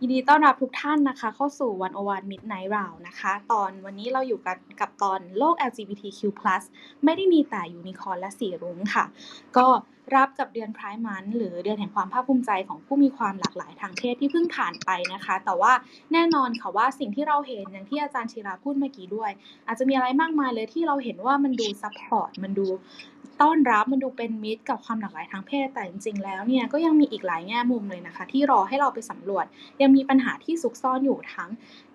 ยินดีต้อนรับทุกท่านนะคะ เข้าสู่ One-O-One Midnight Round นะคะ ตอนวันนี้เราอยู่กันกับตอนโลก LGBTQ+ ไม่ได้มีแต่ยูนิคอร์และสีรุ้งค่ะ ก็ รับกับเดือน Pride Month หรือเดือนแห่งความภาคภูมิใจของผู้มีความหลากหลายทางเพศที่เพิ่งผ่านไปนะคะ แต่ว่าแน่นอนค่ะว่าสิ่งที่เราเห็นอย่างที่อาจารย์ชิราพูดเมื่อกี้ด้วย อาจจะมีอะไรมากมายเลยที่เราเห็นว่ามันดู support มันดูต้อนรับมันดูเป็นมิตรกับความหลากหลายทางเพศแต่จริงๆ แล้วเนี่ยก็ยังมีอีกหลายแง่มุมเลยนะคะ ที่รอให้เราไปสำรวจยังมีปัญหาที่ซุกซ่อนอยู่ทั้ง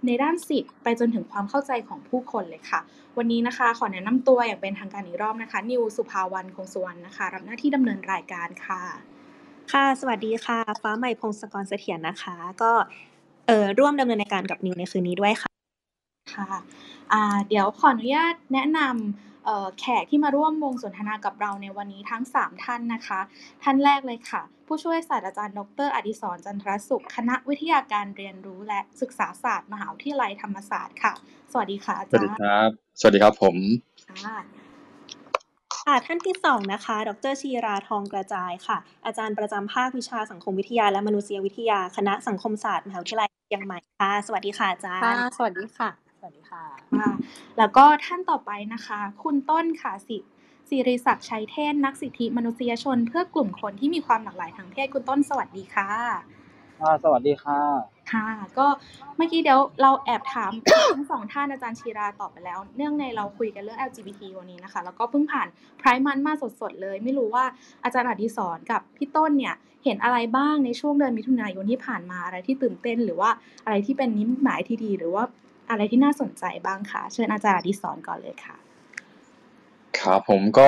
ในด้านสิทธิ์ไปจนถึงความเข้าใจของผู้คนเลยค่ะ วันนี้นะคะ ขอแนะนำตัวอย่างเป็นทางการอีกรอบนะคะ นิวสุภาวันคงสุวรรณนะคะ รับหน้าที่ดำเนินรายการค่ะ ค่ะ สวัสดีค่ะ ฟ้าใหม่พงศกรเสถียรนะคะ ก็เอ่อร่วมดำเนินรายการกับนิวในคืนนี้ด้วยค่ะค่ะอ่าเดี๋ยวขออนุญาตแนะนำเอ่อ แขกที่มาร่วมวงสนทนากับเราในวันนี้ทั้ง 3 ท่านนะคะ ท่านแรกเลยค่ะ ผู้ช่วยศาสตราจารย์ ดร อดิศรจันทรสุข คณะวิทยาการเรียนรู้และศึกษาศาสตร์ มหาวิทยาลัยธรรมศาสตร์ค่ะ สวัสดีค่ะอาสวัสจาดีรย์ครับ สวัสดีครับผมค่ะค่ะท่านที่สองนะคะ ดรชีราทองกระจายค่ะ อาจารย์ประจำภาควิชาสังคมวิทยาและมนุษยวิทยา คณะสังคมศาสตร์มหาวิทยาลัยเชียงใหม่ค่ะ สวัสดีค่ะอาจารค่ะย์ สวัสดีค่ะ สวัสดีค่ะค่ะ แล้วก็ท่านต่อไปนะคะ คุณต้นค่ะสิสิริศักดิ์ชัยเทศนักสิทธิมนุษยชน เพื่อกลุ่มคนที่มีความหลากหลายทางเพศคุณต้นสวัสดีค่ะค่ะสวัสดีค่ะ ค่ะ ก็เมื่อกี้เดี๋ยวเราแอบถามทั้งสองท่านอาจารย์ชีราตอบไปแล้ว เนื่องในเราคุยกันเรื่อง LGBT วันนี้นะคะ แล้วก็เพิ่งผ่านไพร์มันมาสดๆเลย ไม่รู้ว่าอาจารย์อดิศรกับพี่ต้นเนี่ย เห็นอะไรบ้างในช่วงเดือนมิถุนายนที่ผ่านมาอะไรที่ตื่นเต้น หรือว่าอะไรที่เป็นนิมิตหมายที่ดี หรือว่า อะไรที่น่าสนใจบ้างคะเชิญอาจารย์อดิศรก่อนเลยค่ะครับผมก็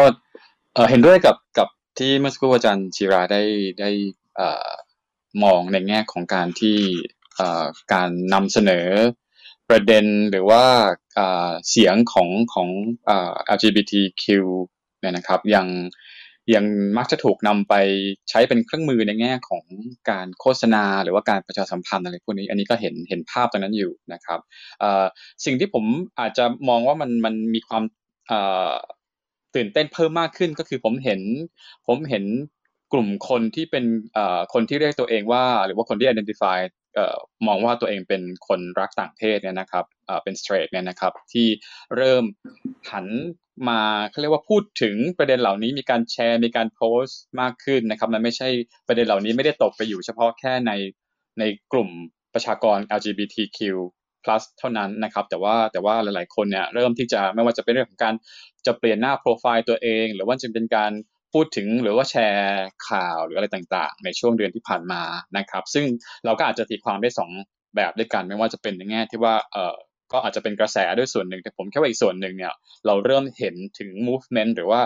เห็นด้วยกับกับที่เมื่อสักครู่อาจารย์ชีราได้ได้อมองในแง่ของการที่การนำเสนอประเด็นหรือว่าเสียงของของอ LGBTQ เนี่ยนะครับยัง ยังมักจะถูกนำไปใช้เป็นเครื่องมือในแง่ของการโฆษณา หรือว่าการประชาสัมพันธ์อะไรพวกนี้ อันนี้ก็เห็นเห็นภาพตรงนั้นอยู่นะครับสิ่งที่ผมอาจจะมองว่ามันมันมีความตื่นเต้นเพิ่มมากขึ้นก็คือผมเห็นผมเห็นกลุ่มคนที่เป็นคนที่เรียกตัวเองว่า หรือว่าคนที่ identify มองว่าตัวเองเป็นคนรักต่างเพศเนี่ยนะครับเป็น straight เนี่ยนะครับที่เริ่มหันมาเขาเรียกว่าพูดถึงประเด็นเหล่านี้มีการแชร์มีการโพสต์มากขึ้นนะครับมันไม่ใช่ประเด็นเหล่านี้ไม่ได้ตกไปอยู่เฉพาะแค่ในในกลุ่มประชากร LGBTQ เท่านั้นนะครับแต่ว่าแต่ว่าหลายๆคนเนี่ยเริ่มที่จะไม่ว่าจะเป็นเรื่องของการจะเปลี่ยนหน้าโปรไฟล์ตัวเอง หรือว่าจะเป็นการ พูดถึงหรือว่าแชร์ข่าวหรืออะไรต่างๆ ในช่วงเดือนที่ผ่านมานะครับ ซึ่งเราก็อาจจะตีความได้สองแบบด้วยกัน ไม่ว่าจะเป็นในแง่ที่ว่าเออก็อาจจะเป็นกระแสด้วยส่วนหนึ่งแต่ผมแค่ว่าอีกส่วนหนึ่งเนี่ยเราเริ่มเห็นถึง movement หรือว่า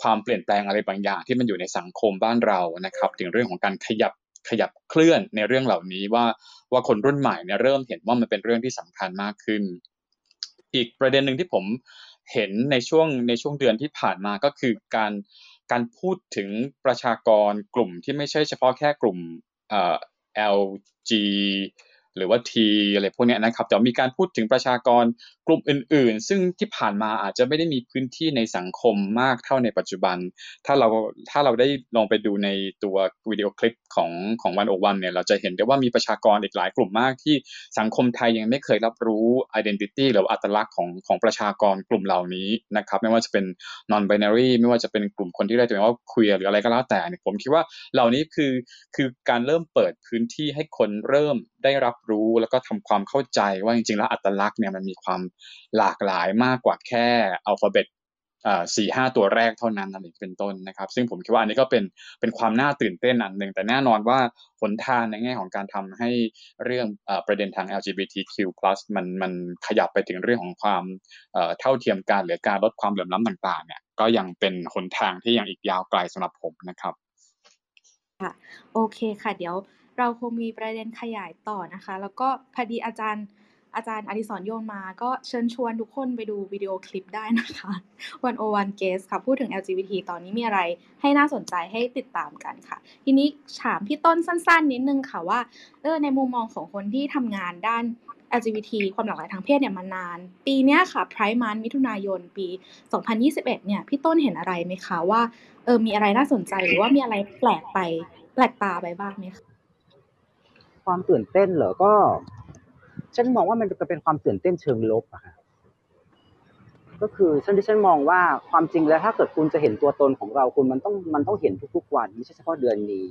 ความเปลี่ยนแปลงอะไรบางอย่างที่มันอยู่ในสังคมบ้านเรานะครับ ถึงเรื่องของการขยับขยับเคลื่อนในเรื่องเหล่านี้ว่าว่าคนรุ่นใหม่เนี่ยเริ่มเห็นว่ามันเป็นเรื่องที่สำคัญมากขึ้น อีกประเด็นหนึ่งที่ผมเห็นในช่วงในช่วงเดือนที่ผ่านมาก็คือการ การพูดถึงประชากรกลุ่มที่ไม่ใช่เฉพาะแค่กลุ่มเอ่อ LG หรือว่า T อะไรพวกนี้นะครับแต่มีการพูดถึงประชากรกลุ่มอื่น ๆ ซึ่งที่ผ่านมาอาจจะไม่ได้มีพื้นที่ในสังคมมากเท่าในปัจจุบัน ถ้าเราถ้าเราได้ลองไปดูในตัววิดีโอคลิปของของวันโอวันเนี่ยเราจะเห็นได้ว่ามีประชากรอีกหลายกลุ่มมากที่สังคมไทยยังไม่เคยรับรู้ identity หรืออัตลักษณ์ของของประชากรกลุ่มเหล่านี้นะครับไม่ว่าจะเป็น non binary ไม่ว่าจะเป็นกลุ่มคนที่เรียกตัวเองว่า queer หรืออะไรก็แล้วแต่เนี่ยผมคิดว่าเหล่านี้คือคือการเริ่มเปิดพื้นที่ให้คนเริ่มได้รับรู้แล้วก็ทำความเข้าใจว่าจริงๆ แล้วอัตลักษณ์เนี่ยมันมีความหลากหลายมากกว่าแค่อัลฟาเบตสี่ห้าตัวแรกเท่านั้นอะไรเป็นต้นนะครับ ซึ่งผมคิดว่าอันนี้ก็เป็นเป็นความน่าตื่นเต้นอันหนึ่ง แต่แน่นอนว่าหนทางในแง่ของการทำให้เรื่องอประเด็นทาง LGBTQ+ มันมันขยับไปถึงเรื่องของความเอ่อเท่าเทียมกันหรือการลดความเหลื่อมล้ำต่างๆเนี่ยก็ยังเป็นหนทางที่ยังอีกยาวไกลสำหรับผมนะครับค่ะโอเคค่ะ เดี๋ยว เราคงมีประเด็นขยายต่อนะคะ แล้วก็พอดีอาจารย์อาจารย์อดิศรโยนมา ก็เชิญชวนทุกคนไปดูวิดีโอคลิปได้นะคะวันโอวันเกสค่ะ พูดถึง LGBT ตอนนี้มีอะไรให้น่าสนใจให้ติดตามกันค่ะ ทีนี้ถามพี่ต้นสั้นๆ นิดนึงค่ะว่าเออในมุมมองของคนที่ทำงานด้าน LGBT ความหลากหลายทางเพศเนี่ยมานาน ปีนี้ค่ะไพร์มันมิถุนายนปี 2021 เนี่ยพี่ต้นเห็นอะไรไหมคะว่าเออมีอะไรน่าสนใจหรือว่ามีอะไรแปลกไปแปลกตาไปบ้างไหมคะ ความตื่นเต้นเหรอก็ ฉันมองว่ามันจะเป็นความตื่นเต้นเชิงลบอะค่ะก็คือฉันที่ฉันมองว่าความจริงแล้วถ้าเกิดคุณจะเห็นตัวตนของเราคุณมันต้องมันต้องเห็นทุกๆวันไม่ใช่เฉพาะเดือนนี้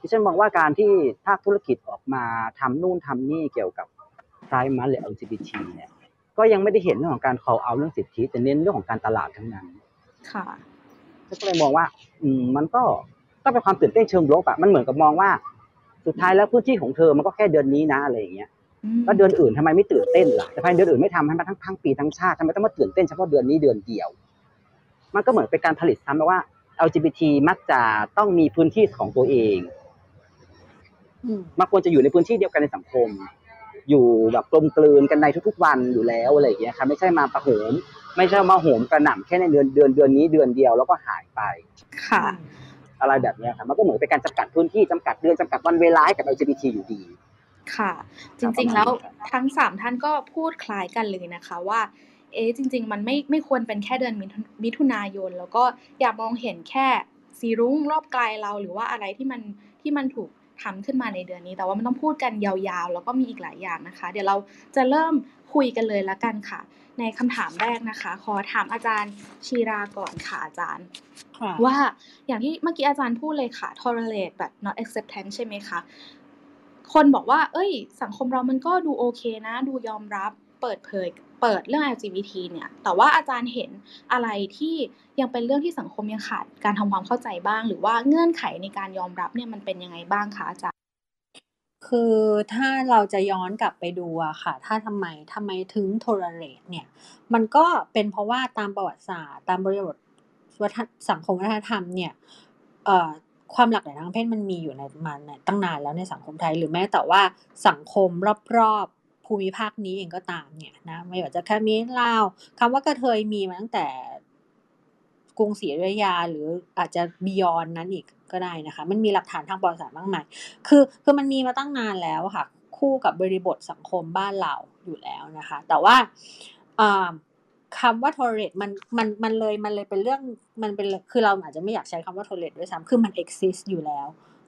ที่ฉันมองว่าการที่ภาคธุรกิจออกมาทำนู่นทำนี่เกี่ยวกับไพร์มันหรือ LGBT เนี่ย ก็ยังไม่ได้เห็นเรื่องของการ call out เรื่องสิทธิแต่เน้นเรื่องของการตลาดทั้งนั้น ค่ะฉันก็เลยมองว่า อืมมันก็ก็เป็นความตื่นเต้นเชิงลบอะมันเหมือนกับมองว่า สุดท้ายแล้วพื้นที่ของเธอมันก็แค่เดือนนี้นะอะไรอย่างเงี้ยอืมแล้วเดือนอื่นทำไมไม่ตื่นเต้นล่ะทำไมเดือนอื่นไม่ทำให้มันทั้งทั้งปีทั้งชาติทำไมต้องมาตื่นเต้นเฉพาะเดือนนี้เดือนเดียว มันก็เหมือนเป็นการผลิตซ้ำแบบว่า LGBT มักจะต้องมีพื้นที่ของตัวเองอืมมันควรจะอยู่ในพื้นที่เดียวกันในสังคม อยู่แบบกลมกลืนกันในทุก ๆ วันอยู่แล้วอะไรอย่างเงี้ยครับไม่ใช่มาประโหมไม่ใช่มาโหมกระหน่ำแค่ในเดือนเดือนเดือนนี้เดือนเดียวแล้วก็หายไป ค่ะ อะไรแบบเนี้ยครับมันก็เหมือนเป็นการจำกัดพื้นที่จำกัดเดือนจำกัดวันเวลาให้กับ LGBT อยู่ดี ค่ะ จริงๆแล้วทั้งสามท่านก็พูดคล้ายกันเลยนะคะว่าเอ๊ะจริง ๆ มันไม่ไม่ควรเป็นแค่เดือนมิถุมิถุนายน แล้วก็อย่ามองเห็นแค่สีรุ้งรอบไกลเราหรือว่าอะไรที่มันที่มันถูกทำขึ้นมาในเดือนนี้ แต่ว่ามันต้องพูดกันยาวๆ แล้วก็มีอีกหลายอย่างนะคะ เดี๋ยวเราจะเริ่มคุยกันเลยละกันค่ะ ในคำถามแรกนะคะ ขอถามอาจารย์ชีราก่อนค่ะอาจารย์ค่ะว่าอย่างที่เมื่อกี้อาจารย์พูดเลยค่ะ tolerate แบบ not acceptance ใช่ไหมคะคนบอกว่า เอ้ย สังคมเรามันก็ดูโอเคนะ ดูยอมรับเปิดเผยเปิดเรื่อง LGBT เนี่ย แต่ว่าอาจารย์เห็นอะไรที่ยังเป็นเรื่องที่สังคมยังขาดการทำความเข้าใจบ้าง หรือว่าเงื่อนไขในการยอมรับเนี่ยมันเป็นยังไงบ้างคะอาจารย์ คือถ้าเราจะย้อนกลับไปดูอะค่ะ ถ้าทำไมทำไมถึง tolerate เนี่ย มันก็เป็นเพราะว่าตามประวัติศาสตร์ ตามบริบทวัฒนสังคมวัฒนธรรมเนี่ยความหลากหลายทางเพศมันมีอยู่ในมันเนี่ยตั้งนานแล้วในสังคมไทยหรือแม้แต่ว่าสังคมรอบๆภูมิภาคนี้เองก็ตามเนี่ยนะไม่ว่าจะแค่มีลาวคำว่ากระเทยมีมาตั้งแต่กรุงศรีอยุธยาหรืออาจจะบียอนนั้นอีก ก็ได้นะคะ มันมีหลักฐานทางประวัติศาสตร์มากมายคือคือมันมีมาตั้งนานแล้วค่ะ คู่กับบริบทสังคมบ้านเราอยู่แล้วนะคะ แต่ว่าอ่าคำว่า tolerate มันมันมันเลยมันเลยเป็นเรื่องมันเป็นคือเราอาจจะไม่อยากใช้คำว่า tolerate ด้วยซ้ำคือมัน exist อยู่แล้ว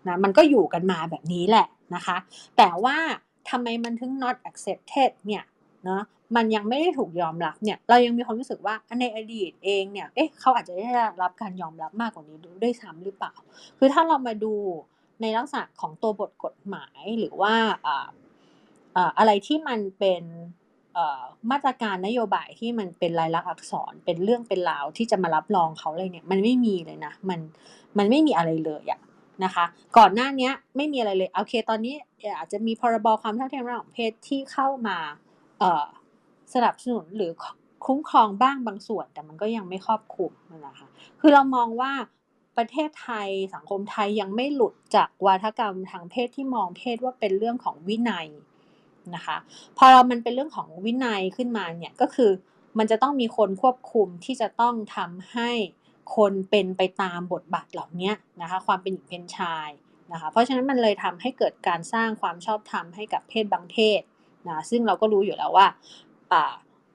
นะมันก็อยู่กันมาแบบนี้แหละนะคะ แต่ว่าทำไมมันถึง not accepted เนี่ยเนาะ มันยังไม่ได้ถูกยอมรับเนี่ยเรายังมีความรู้สึกว่าในอดีตเองเนี่ยเอ๊ะเขาอาจจะได้รับการยอมรับมากกว่านี้ด้วยซ้ำหรือเปล่า คือถ้าเรามาดูในลักษณะของตัวบทกฎหมายหรือว่าอ่าอะไรที่มันเป็นมาตรการนโยบายที่มันเป็นลายลักษณ์อักษรเป็นเรื่องเป็นราวที่จะมารับรองเขาเลยเนี่ยมันไม่มีเลยนะมันมันไม่มีอะไรเลยอะนะคะ ก่อนหน้านี้ไม่มีอะไรเลยโอเคตอนนี้อาจจะมีพรบความเท่าเทียมระหว่างเพศที่เข้ามา สนับสนุนหรือคุ้มครองบ้างบางส่วน แต่มันก็ยังไม่ครอบคลุมนะคะ คือเรามองว่าประเทศไทยสังคมไทยยังไม่หลุดจากวาทกรรมทางเพศที่มองเพศว่าเป็นเรื่องของวินัยนะคะพอเรามันเป็นเรื่องของวินัยขึ้นมาเนี่ยก็คือมันจะต้องมีคนควบคุมที่จะต้องทำให้คนเป็นไปตามบทบาทเหล่านี้นะคะความเป็นหญิงเป็นชายนะคะเพราะฉะนั้นมันเลยทำให้เกิดการสร้างความชอบธรรมให้กับเพศบางเพศนะซึ่งเราก็รู้อยู่แล้วว่า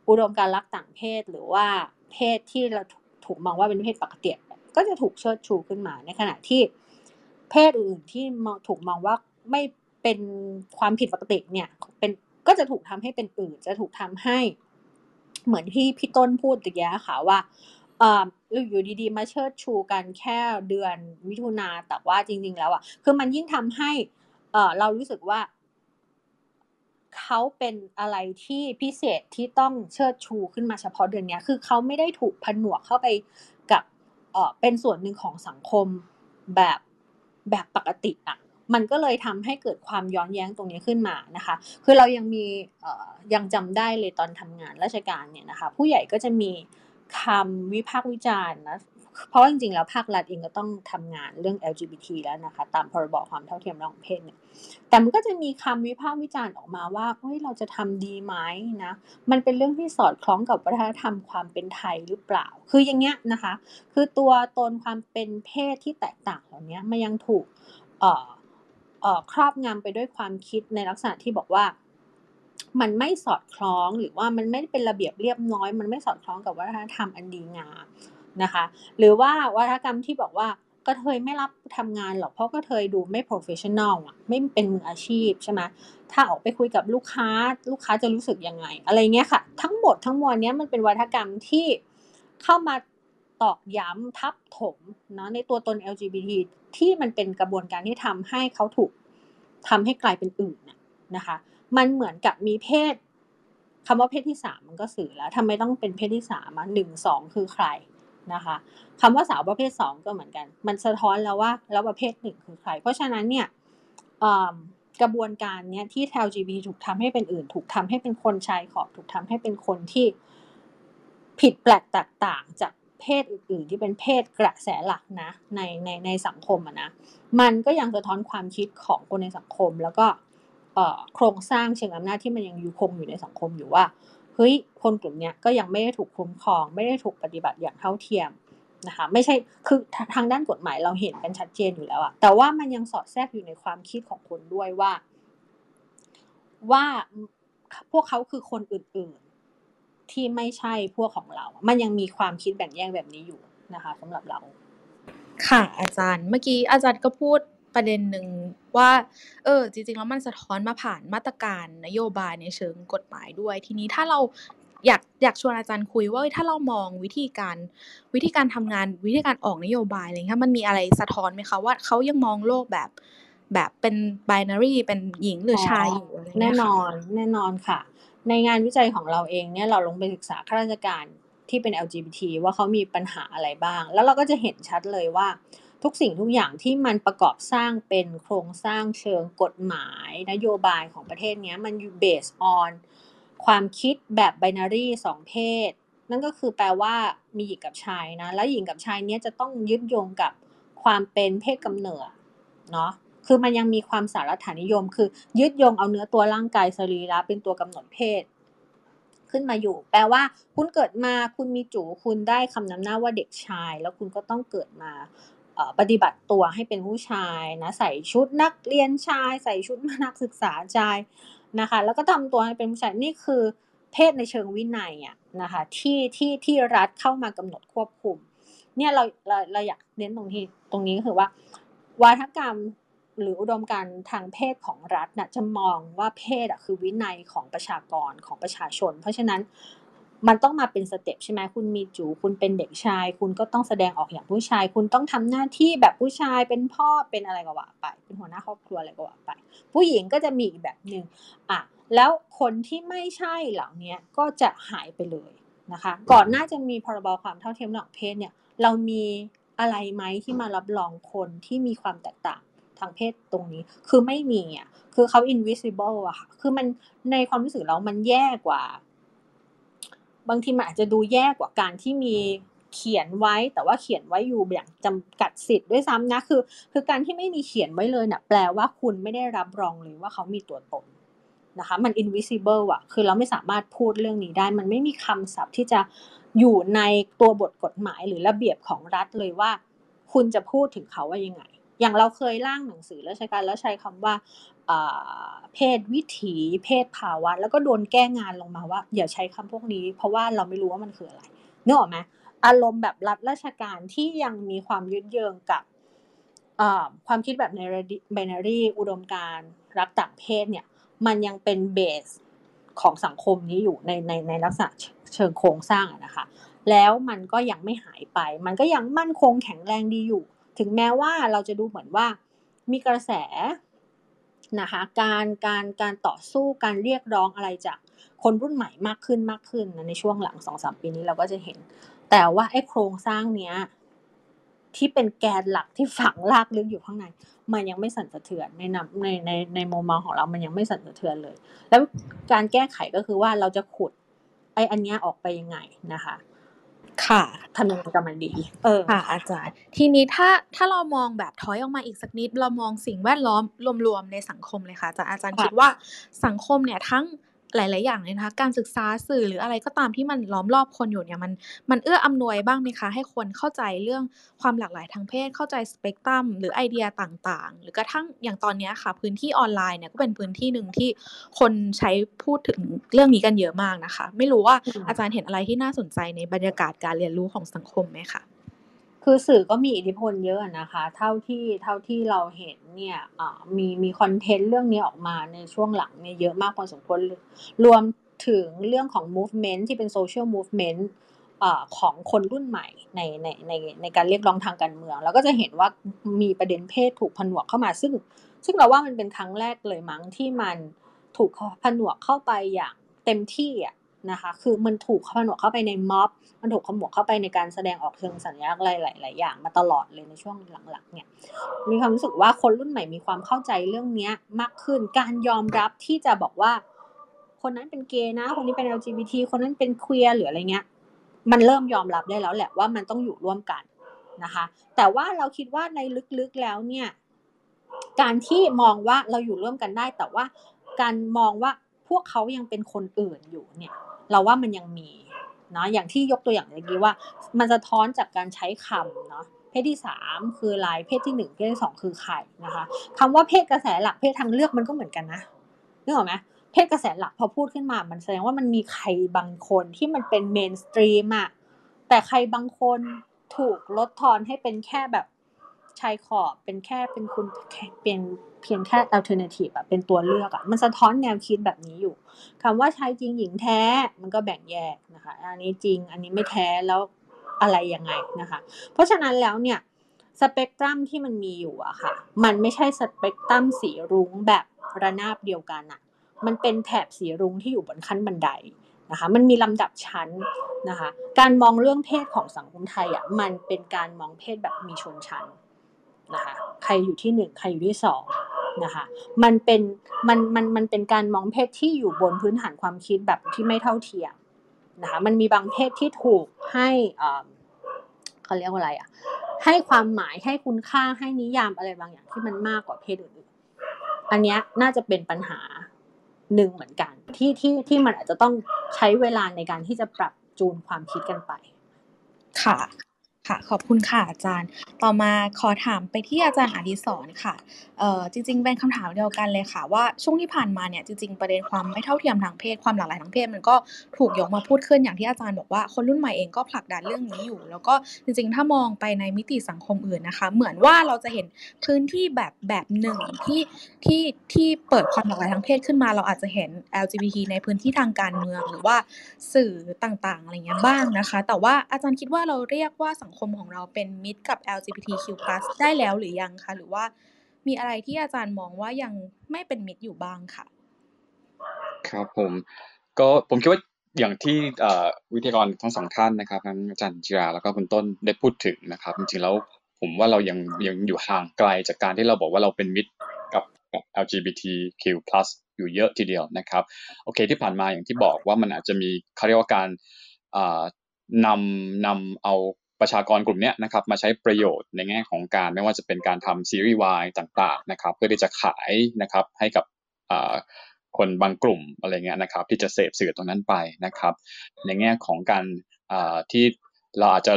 อุดมการรักต่างเพศ หรือว่าเพศที่เราถูกมองว่าเป็นเพศปกติก็จะถูกเชิดชูขึ้นมาในขณะที่เพศอื่นที่มองถูกมองว่าไม่เป็นความผิดปกติเนี่ยเป็นก็จะถูกทำให้เป็นอื่น จะถูกทำให้ เหมือนที่พี่ต้นพูดตะกี้ค่ะว่าเอออยู่ดีๆ มาเชิดชูกันแค่เดือนมิถุนาแต่ว่าจริง ๆ แล้วอะคือมันยิ่งทำให้เออเรารู้สึกว่า เขาเป็นอะไรที่พิเศษที่ต้องเชิดชูขึ้นมาเฉพาะเดือนนี้คือเขาไม่ได้ถูกผนวกเข้าไปกับเออเป็นส่วนหนึ่งของสังคมแบบแบบปกติอะมันก็เลยทำให้เกิดความย้อนแย้งตรงนี้ขึ้นมานะคะ คือเรายังมียังจำได้เลยตอนทำงานราชการเนี่ยนะคะ ผู้ใหญ่ก็จะมีคำวิพากษ์วิจารณ์นะ เพราะว่าจริงๆแล้วภาครัฐเองก็ต้องทำงานเรื่อง LGBT แล้วนะคะ ตามพรบความเท่าเทียมระหว่างเพศเนี่ยแต่มันก็จะมีคำวิพากษ์วิจารณ์ออกมาว่าเฮ้ยเราจะทำดีไหมนะมันเป็นเรื่องที่สอดคล้องกับวัฒนธรรมความเป็นไทยหรือเปล่า คืออย่างเงี้ยนะคะ คือตัวตนความเป็นเพศที่แตกต่างเหล่านี้มันยังถูกเอ่อเอ่อครอบงำไปด้วยความคิดในลักษณะที่บอกว่ามันไม่สอดคล้องหรือว่ามันไม่เป็นระเบียบเรียบร้อย มันไม่สอดคล้องกับวัฒนธรรมอันดีงาม นะคะ หรือว่าวัฒนธรรมที่บอกว่ากระเทยไม่รับทำงานหรอกเพราะกระเทยดูไม่ professional อะไม่เป็นมืออาชีพใช่ไหมถ้าออกไปคุยกับลูกค้า ลูกค้าจะรู้สึกยังไง อะไรเงี้ยค่ะ ทั้งหมดทั้งมวลเนี้ยมันเป็นวัฒกรรมที่เข้ามาตอกย้ำทับถมเนาะในตัวตน LGBT ที่มันเป็นกระบวนการที่ทำให้เขาถูกทำให้กลายเป็นอื่นนะคะ มันเหมือนกับมีเพศคำว่าเพศที่สามมันก็สื่อแล้วทำไมต้องเป็นเพศที่สามอะหนึ่งสองคือใคร นะคะคำว่าสาวประเภทสองก็เหมือนกัน มันสะท้อนแล้วว่าแล้วประเภทหนึ่งคือใคร เพราะฉะนั้นเนี่ยกระบวนการเนี้ยที่ LGBT ถูกทำให้เป็นอื่น ถูกทำให้เป็นคนชายขอบ ถูกทำให้เป็นคนที่ผิดแปลกแตกต่างจากเพศอื่นๆ ที่เป็นเพศกระแสหลักนะในในในสังคมอะนะมันก็ยังสะท้อนความคิดของคนในสังคม แล้วก็โครงสร้างเชิงอำนาจที่มันยังอยู่คงอยู่ในสังคมอยู่ว่า ฮ้ยคนกลุ่มนี้ก็ยังไม่ได้ถูกคุ้มครอง ไม่ได้ถูกปฏิบัติอย่างเท่าเทียมนะคะไม่ใช่คือทางด้านกฎหมายเราเห็นกันชัดเจนอยู่แล้วอะแต่ว่ามันยังสอดแทรกอยู่ในความคิดของคนด้วยว่า ว่าพวกเขาคือคนอื่นๆ ที่ไม่ใช่พวกของเรา มันยังมีความคิดแบ่งแยกแบบนี้อยู่นะคะสำหรับเรา ค่ะอาจารย์เมื่อกี้อาจารย์ก็พูด ประเด็นหนึ่งว่า เออ จริงๆ แล้วมันสะท้อนมาผ่านมาตรการนโยบายในเชิงกฎหมายด้วย ทีนี้ถ้าเราอยากอยากชวนอาจารย์คุยว่าถ้าเรามองวิธีการวิธีการทำงานวิธีการออกนโยบายอะไรเงี้ยมันมีอะไรสะท้อนไหมคะว่าเขายังมองโลกแบบแบบเป็นไบนารีเป็นหญิงหรือชายอยู่แน่นอนแน่นอนค่ะ ในงานวิจัยของเราเองเนี่ยเราลงไปศึกษาข้าราชการที่เป็น LGBT ว่าเขามีปัญหาอะไรบ้าง แล้วเราก็จะเห็นชัดเลยว่า ทุกสิ่งทุกอย่างที่มันประกอบสร้างเป็นโครงสร้างเชิงกฎหมายนโยบายของประเทศนี้มันอยู่เบสออนความคิดแบบไบนารีสองเพศ นั่นก็คือแปลว่ามีหญิงกับชายนะ แล้วหญิงกับชายเนี้ยจะต้องยึดโยงกับความเป็นเพศกำเนิดเนาะคือมันยังมีความสารฐานิยม คือยึดโยงเอาเนื้อตัวร่างกายสรีระเป็นตัวกำหนดเพศ ขึ้นมาอยู่ แปลว่าคุณเกิดมาคุณมีจูคุณได้คำนำหน้าว่าเด็กชาย แล้วคุณก็ต้องเกิดมา ปฏิบัติตัวให้เป็นผู้ชายนะใส่ชุดนักเรียนชาย ใส่ชุดนักศึกษาชายนะคะ แล้วก็ทำตัวให้เป็นผู้ชายนี่คือเพศในเชิงวินัยอะนะคะที่ที่ที่รัฐเข้ามากำหนดควบคุม เนี่ยเราเราเราอยากเน้นตรงที่ตรงนี้ก็คือว่า วาทกรรมหรืออุดมการทางเพศของรัฐนะจะมองว่าเพศอะคือวินัยของประชากรของประชาชน เพราะฉะนั้น มันต้องมาเป็นสเต็ปใช่ไหมคุณมีจูคุณเป็นเด็กชาย คุณก็ต้องแสดงออกอย่างผู้ชาย คุณต้องทำหน้าที่แบบผู้ชายเป็นพ่อเป็นอะไรก็ว่าไป เป็นหัวหน้าครอบครัวอะไรก็ว่าไป ผู้หญิงก็จะมีอีกแบบหนึ่งอะแล้วคนที่ไม่ใช่เหล่านี้ก็จะหายไปเลยนะคะ ก่อนหน้าจะมีพรบความเท่าเทียมระหว่างเพศเนี่ยเรามีอะไรไหมที่มารับรองคนที่มีความแตกต่างทางเพศตรงนี้คือไม่มีอะคือเขา invisible อะค่ะคือมันในความรู้สึกเรามันแย่กว่า บางทีมันอาจจะดูแย่กว่าการที่มีเขียนไว้แต่ว่าเขียนไว้อยู่อย่างจำกัดสิทธิ์ด้วยซ้ำนะคือ คือการที่ไม่มีเขียนไว้เลยนะ่ะแปลว่าคุณไม่ได้รับรองเลยว่าเขามีตัวตนนะคะมัน invisible อะคือเราไม่สามารถพูดเรื่องนี้ได้ มันไม่มีคำศัพท์ที่จะอยู่ในตัวบทกฎหมายหรือระเบียบของรัฐเลยว่า คุณจะพูดถึงเขาว่ายังไง อย่างเราเคยร่างหนังสือแล้วใช้การแล้วใช้คำว่า เพศวิถี เพศภาวะ แล้วก็โดนแก้งานลงมาว่า อย่าใช้คำพวกนี้ เพราะว่าเราไม่รู้ว่ามันคืออะไรนึกออกไหมอารมณ์แบบรัฐราชการที่ยังมีความยึดเยิงกับความคิดแบบในไบนารีอุดมการรักต่างเพศเนี่ย มันยังเป็นเบสของสังคมนี้อยู่ในในในลักษณะเชิงโครงสร้างนะคะ แล้วมันก็ยังไม่หายไป มันก็ยังมั่นคงแข็งแรงดีอยู่ ถึงแม้ว่าเราจะดูเหมือนว่ามีกระแส นะคะการการการต่อสู้การเรียกร้องอะไรจากคนรุ่นใหม่มากขึ้นมากขึ้นในช่วงหลังสองสามปีนี้เราก็จะเห็น แต่ว่าไอ้โครงสร้างเนี้ยที่เป็นแกนหลักที่ฝังลากลึกอยู่ข้างใน มันยังไม่สั่นสะเทือนในนในในในมุมมองของเรา มันยังไม่สั่นสะเทือนเลย แล้วการแก้ไขก็คือว่าเราจะขุดไอ้อันเนี้ยออกไปยังไงนะคะ ค่ะทำยังไงกับมันดี เออค่ะ อาจารย์ ทีนี้ถ้าถ้าเรามองแบบถอยออกมาอีกสักนิด เรามองสิ่งแวดล้อมรวมๆในสังคมเลยค่ะอาจารย์อาจารย์คิดว่าสังคมเนี่ยทั้ง หลาย ๆ อย่างเลยนะคะ การศึกษาสื่อหรืออะไรก็ตามที่มันล้อมรอบคนอยู่เนี่ยมันมันเอื้ออำนวยบ้างไหมคะ ให้คนเข้าใจเรื่องความหลากหลายทางเพศ เข้าใจสเปกตรัมหรือไอเดียต่าง ๆ หรือกระทั่งอย่างตอนนี้ค่ะ พื้นที่ออนไลน์เนี่ยก็เป็นพื้นที่หนึ่งที่คนใช้พูดถึงเรื่องนี้กันเยอะมากนะคะ ไม่รู้ว่าอาจารย์เห็นอะไรที่น่าสนใจในบรรยากาศการเรียนรู้ของสังคมไหมคะ คือสื่อก็มีอิทธิพลเยอะนะคะ เท่าที่เท่าที่เราเห็นเนี่ยมีมีคอนเทนต์เรื่องนี้ออกมาในช่วงหลังเนี่ยเยอะมากพอสมควรรวมถึงเรื่องของ movement ที่เป็น social movement ของคนรุ่นใหม่ในในในในการเรียกร้องทางการเมือง แล้วก็จะเห็นว่ามีประเด็นเพศถูกผนวกเข้ามาซึ่ง ซึ่งเราว่ามันเป็นครั้งแรกเลยมั้งที่มันถูกผนวกเข้าไปอย่างเต็มที่อะ นะคะ คือมันถูกผนวกเข้าไปในม็อบ มันถูกขมวกเข้าไปในการแสดงออกเชิงสัญลักษณ์หลายๆอย่างมาตลอดเลยในช่วงหลังๆเนี่ย มีความรู้สึกว่าคนรุ่นใหม่มีความเข้าใจเรื่องนี้มากขึ้น การยอมรับที่จะบอกว่า คนนั้นเป็นเกย์นะ คนนี้เป็น LGBT คนนั้นเป็นเควียร์หรืออะไรเงี้ย มันเริ่มยอมรับได้แล้วแหละว่ามันต้องอยู่ร่วมกันนะคะ แต่ว่าเราคิดว่าในลึกๆแล้วเนี่ย การที่มองว่าเราอยู่ร่วมกันได้ แต่ว่าการมองว่า วกเขายังเป็นคนอื่นอยู่เนี่ยเราว่ามันยังมีเนาะอย่างที่ยกตัวอย่างเมื่อกี้ว่า มันจะท้อนจากการใช้คำเนาะเพศที่สามคือลายเพศที่หนึ่งเพศที่สองคือไข่นะคะคำว่าเพศกระแสหลักเพศทางเลือกมันก็เหมือนกันนะนึกออกไหมเพศกระแสหลักพอพูดขึ้นมา มันแสดงว่ามันมีใครบางคนที่มันเป็นเมนสตรีมอะแต่ใครบางคนถูกลดทอนให้เป็นแค่แบบชายขอบเป็นแค่เป็นคุณเป็น เพียงแค่ alternative อะเป็นตัวเลือกอะมันสะท้อนแนวคิดแบบนี้อยู่คำว่าชายจริงหญิงแท้มันก็แบ่งแยกนะคะอันนี้จริงอันนี้ไม่แท้แล้วอะไรยังไงนะคะ เพราะฉะนั้นแล้วเนี่ยสเปกตรัมที่มันมีอยู่อะค่ะ มันไม่ใช่สเปกตรัมสีรุ้งแบบระนาบเดียวกันอะมันเป็นแถบสีรุ้งที่อยู่บนขั้นบันไดนะคะ มันมีลำดับชั้นนะคะ การมองเรื่องเพศของสังคมไทยอะมันเป็นการมองเพศแบบมีชนชั้นนะคะ ใครอยู่ที่หนึ่งใครอยู่ที่สอง นะคะมันเป็นมันมันมันเป็นการมองเพศที่อยู่บนพื้นฐานความคิดแบบที่ไม่เท่าเทียมนะคะมันมีบางเพศที่ถูกให้เขาเรียกว่าอะไรอะให้ความหมายให้คุณค่าให้นิยามอะไรบางอย่างที่มันมากกว่าเพศอื่นๆอันนี้น่าจะเป็นปัญหาหนึ่งเหมือนกันที่ที่ที่มันอาจจะต้องใช้เวลาในการที่จะปรับจูนความคิดกันไป ค่ะ ค่ะ ขอบคุณค่ะอาจารย์ ต่อมาขอถามไปที่อาจารย์อดิศรค่ะ เอ่อ จริง ๆ เป็นคำถามเดียวกันเลยค่ะ ว่าช่วงที่ผ่านมาเนี่ย จริง ๆ ประเด็นความไม่เท่าเทียมทางเพศ ความหลากหลายทางเพศ มันก็ถูกยกมาพูดขึ้นอย่างที่อาจารย์บอกว่า คนรุ่นใหม่เองก็ผลักดันเรื่องนี้อยู่ แล้วก็จริง ๆ ถ้ามองไปในมิติสังคมอื่นนะคะ เหมือนว่าเราจะเห็นพื้นที่แบบแบบหนึ่งที่ที่ที่เปิดความหลากหลายทางเพศขึ้นมา เราอาจจะเห็น LGBT ในพื้นที่ทางการเมืองหรือว่าสื่อต่างๆ อะไรเงี้ยบ้างนะคะ แต่ว่าอาจารย์คิดว่าเราเรียกว่าสังคมของเราเป็นมิตรกับ LGBTQ+ ได้แล้วหรือยังคะ หรือว่ามีอะไรที่อาจารย์มองว่ายังไม่เป็นมิตรอยู่บ้างค่ะ ครับผมก็ผมคิดว่าอย่างที่วิทยากรทั้งสองท่านนะครับทั้งอาจารย์จิราแล้วก็คุณต้นได้พูดถึงนะครับจริงๆแล้วผมว่าเรายังยังอยู่ห่างไกลจากการที่เราบอกว่าเราเป็นมิตรกับกับ LGBTQ+ อยู่เยอะทีเดียวนะครับโอเคที่ผ่านมาอย่างที่บอกว่ามันอาจจะมีเขาเรียกว่าการนำนำเอา ประชากรกลุ่มนี้นะครับมาใช้ประโยชน์ในแง่ของการไม่ว่าจะเป็นการทำซีรีส์วายต่างๆนะครับเพื่อที่จะขายนะครับให้กับคนบางกลุ่มอะไรเงี้ยนะครับที่จะเสพสื่อตรงนั้นไปนะครับ ในแง่ของการที่เราอาจจะ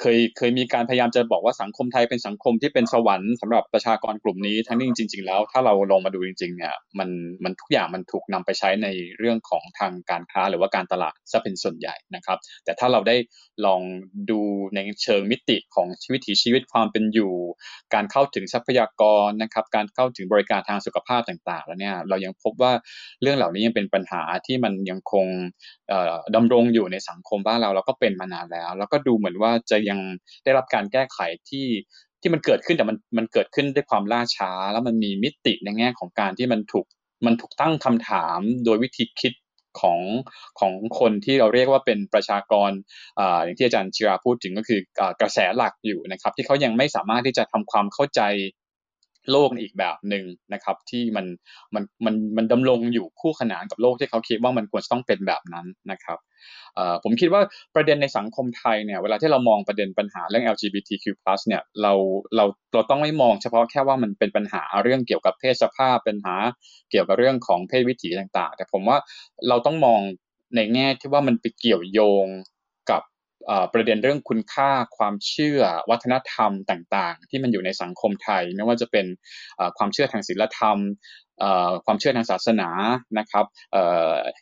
เคยเคยมีการพยายามจะบอกว่าสังคมไทยเป็นสังคมที่เป็นสวรรค์สำหรับประชากรกลุ่มนี้ทั้งนี้จริง ๆ แล้ว ถ้าเราลงมาดูจริง ๆ เนี่ยมันมันทุกอย่างมันถูกนำไปใช้ในเรื่องของทางการค้าหรือว่าการตลาดซะเป็นส่วนใหญ่นะครับ แต่ถ้าเราได้ลองดูในเชิงมิติของชีวิตชีวิตความเป็นอยู่ การเข้าถึงทรัพยากรนะครับการเข้าถึงบริการทางสุขภาพต่าง ๆ แล้วเนี่ยเรายังพบว่าเรื่องเหล่านี้ยังเป็นปัญหาที่มันยังคงดำรงอยู่ในสังคมบ้านเราเราก็เป็นมานานแล้ว แล้วก็ดูเหมือนว่าจะยังได้รับการแก้ไขที่ที่มันเกิดขึ้นแต่มันมันเกิดขึ้นด้วยความล่าช้า แล้วมันมีมิติในแง่ของการที่มันถูกมันถูกตั้งคำถามโดยวิธีคิดของของคนที่เราเรียกว่าเป็นประชากรออย่างที่อาจารย์ชิราพูดถึงก็คือกระแสหลักอยู่นะครับ ที่เขายังไม่สามารถที่จะทำความเข้าใจ โลกอีกแบบหนึ่งนะครับที่มันมันมันมันดำรงอยู่คู่ขนานกับโลกที่เขาคิดว่ามันควรจะต้องเป็นแบบนั้นนะครับผมคิดว่าประเด็นในสังคมไทยเนี่ยเวลาที่เรามองประเด็นปัญหาเรื่อง LGBTQ+ เนี่ยเราเราเราต้องไม่มองเฉพาะแค่ว่ามันเป็นปัญหาเรื่องเกี่ยวกับเพศสภาพปัญหาเกี่ยวกับเรื่องของเพศวิถีต่างๆ แต่ผมว่าเราต้องมองในแง่ที่ว่ามันไปเกี่ยวโยง ประเด็นเรื่องคุณค่าความเชื่อวัฒนธรรมต่างๆ ที่มันอยู่ในสังคมไทย ไม่ว่าจะเป็นความเชื่อทางศีลธรรมความเชื่อทางศาสนานะครับเ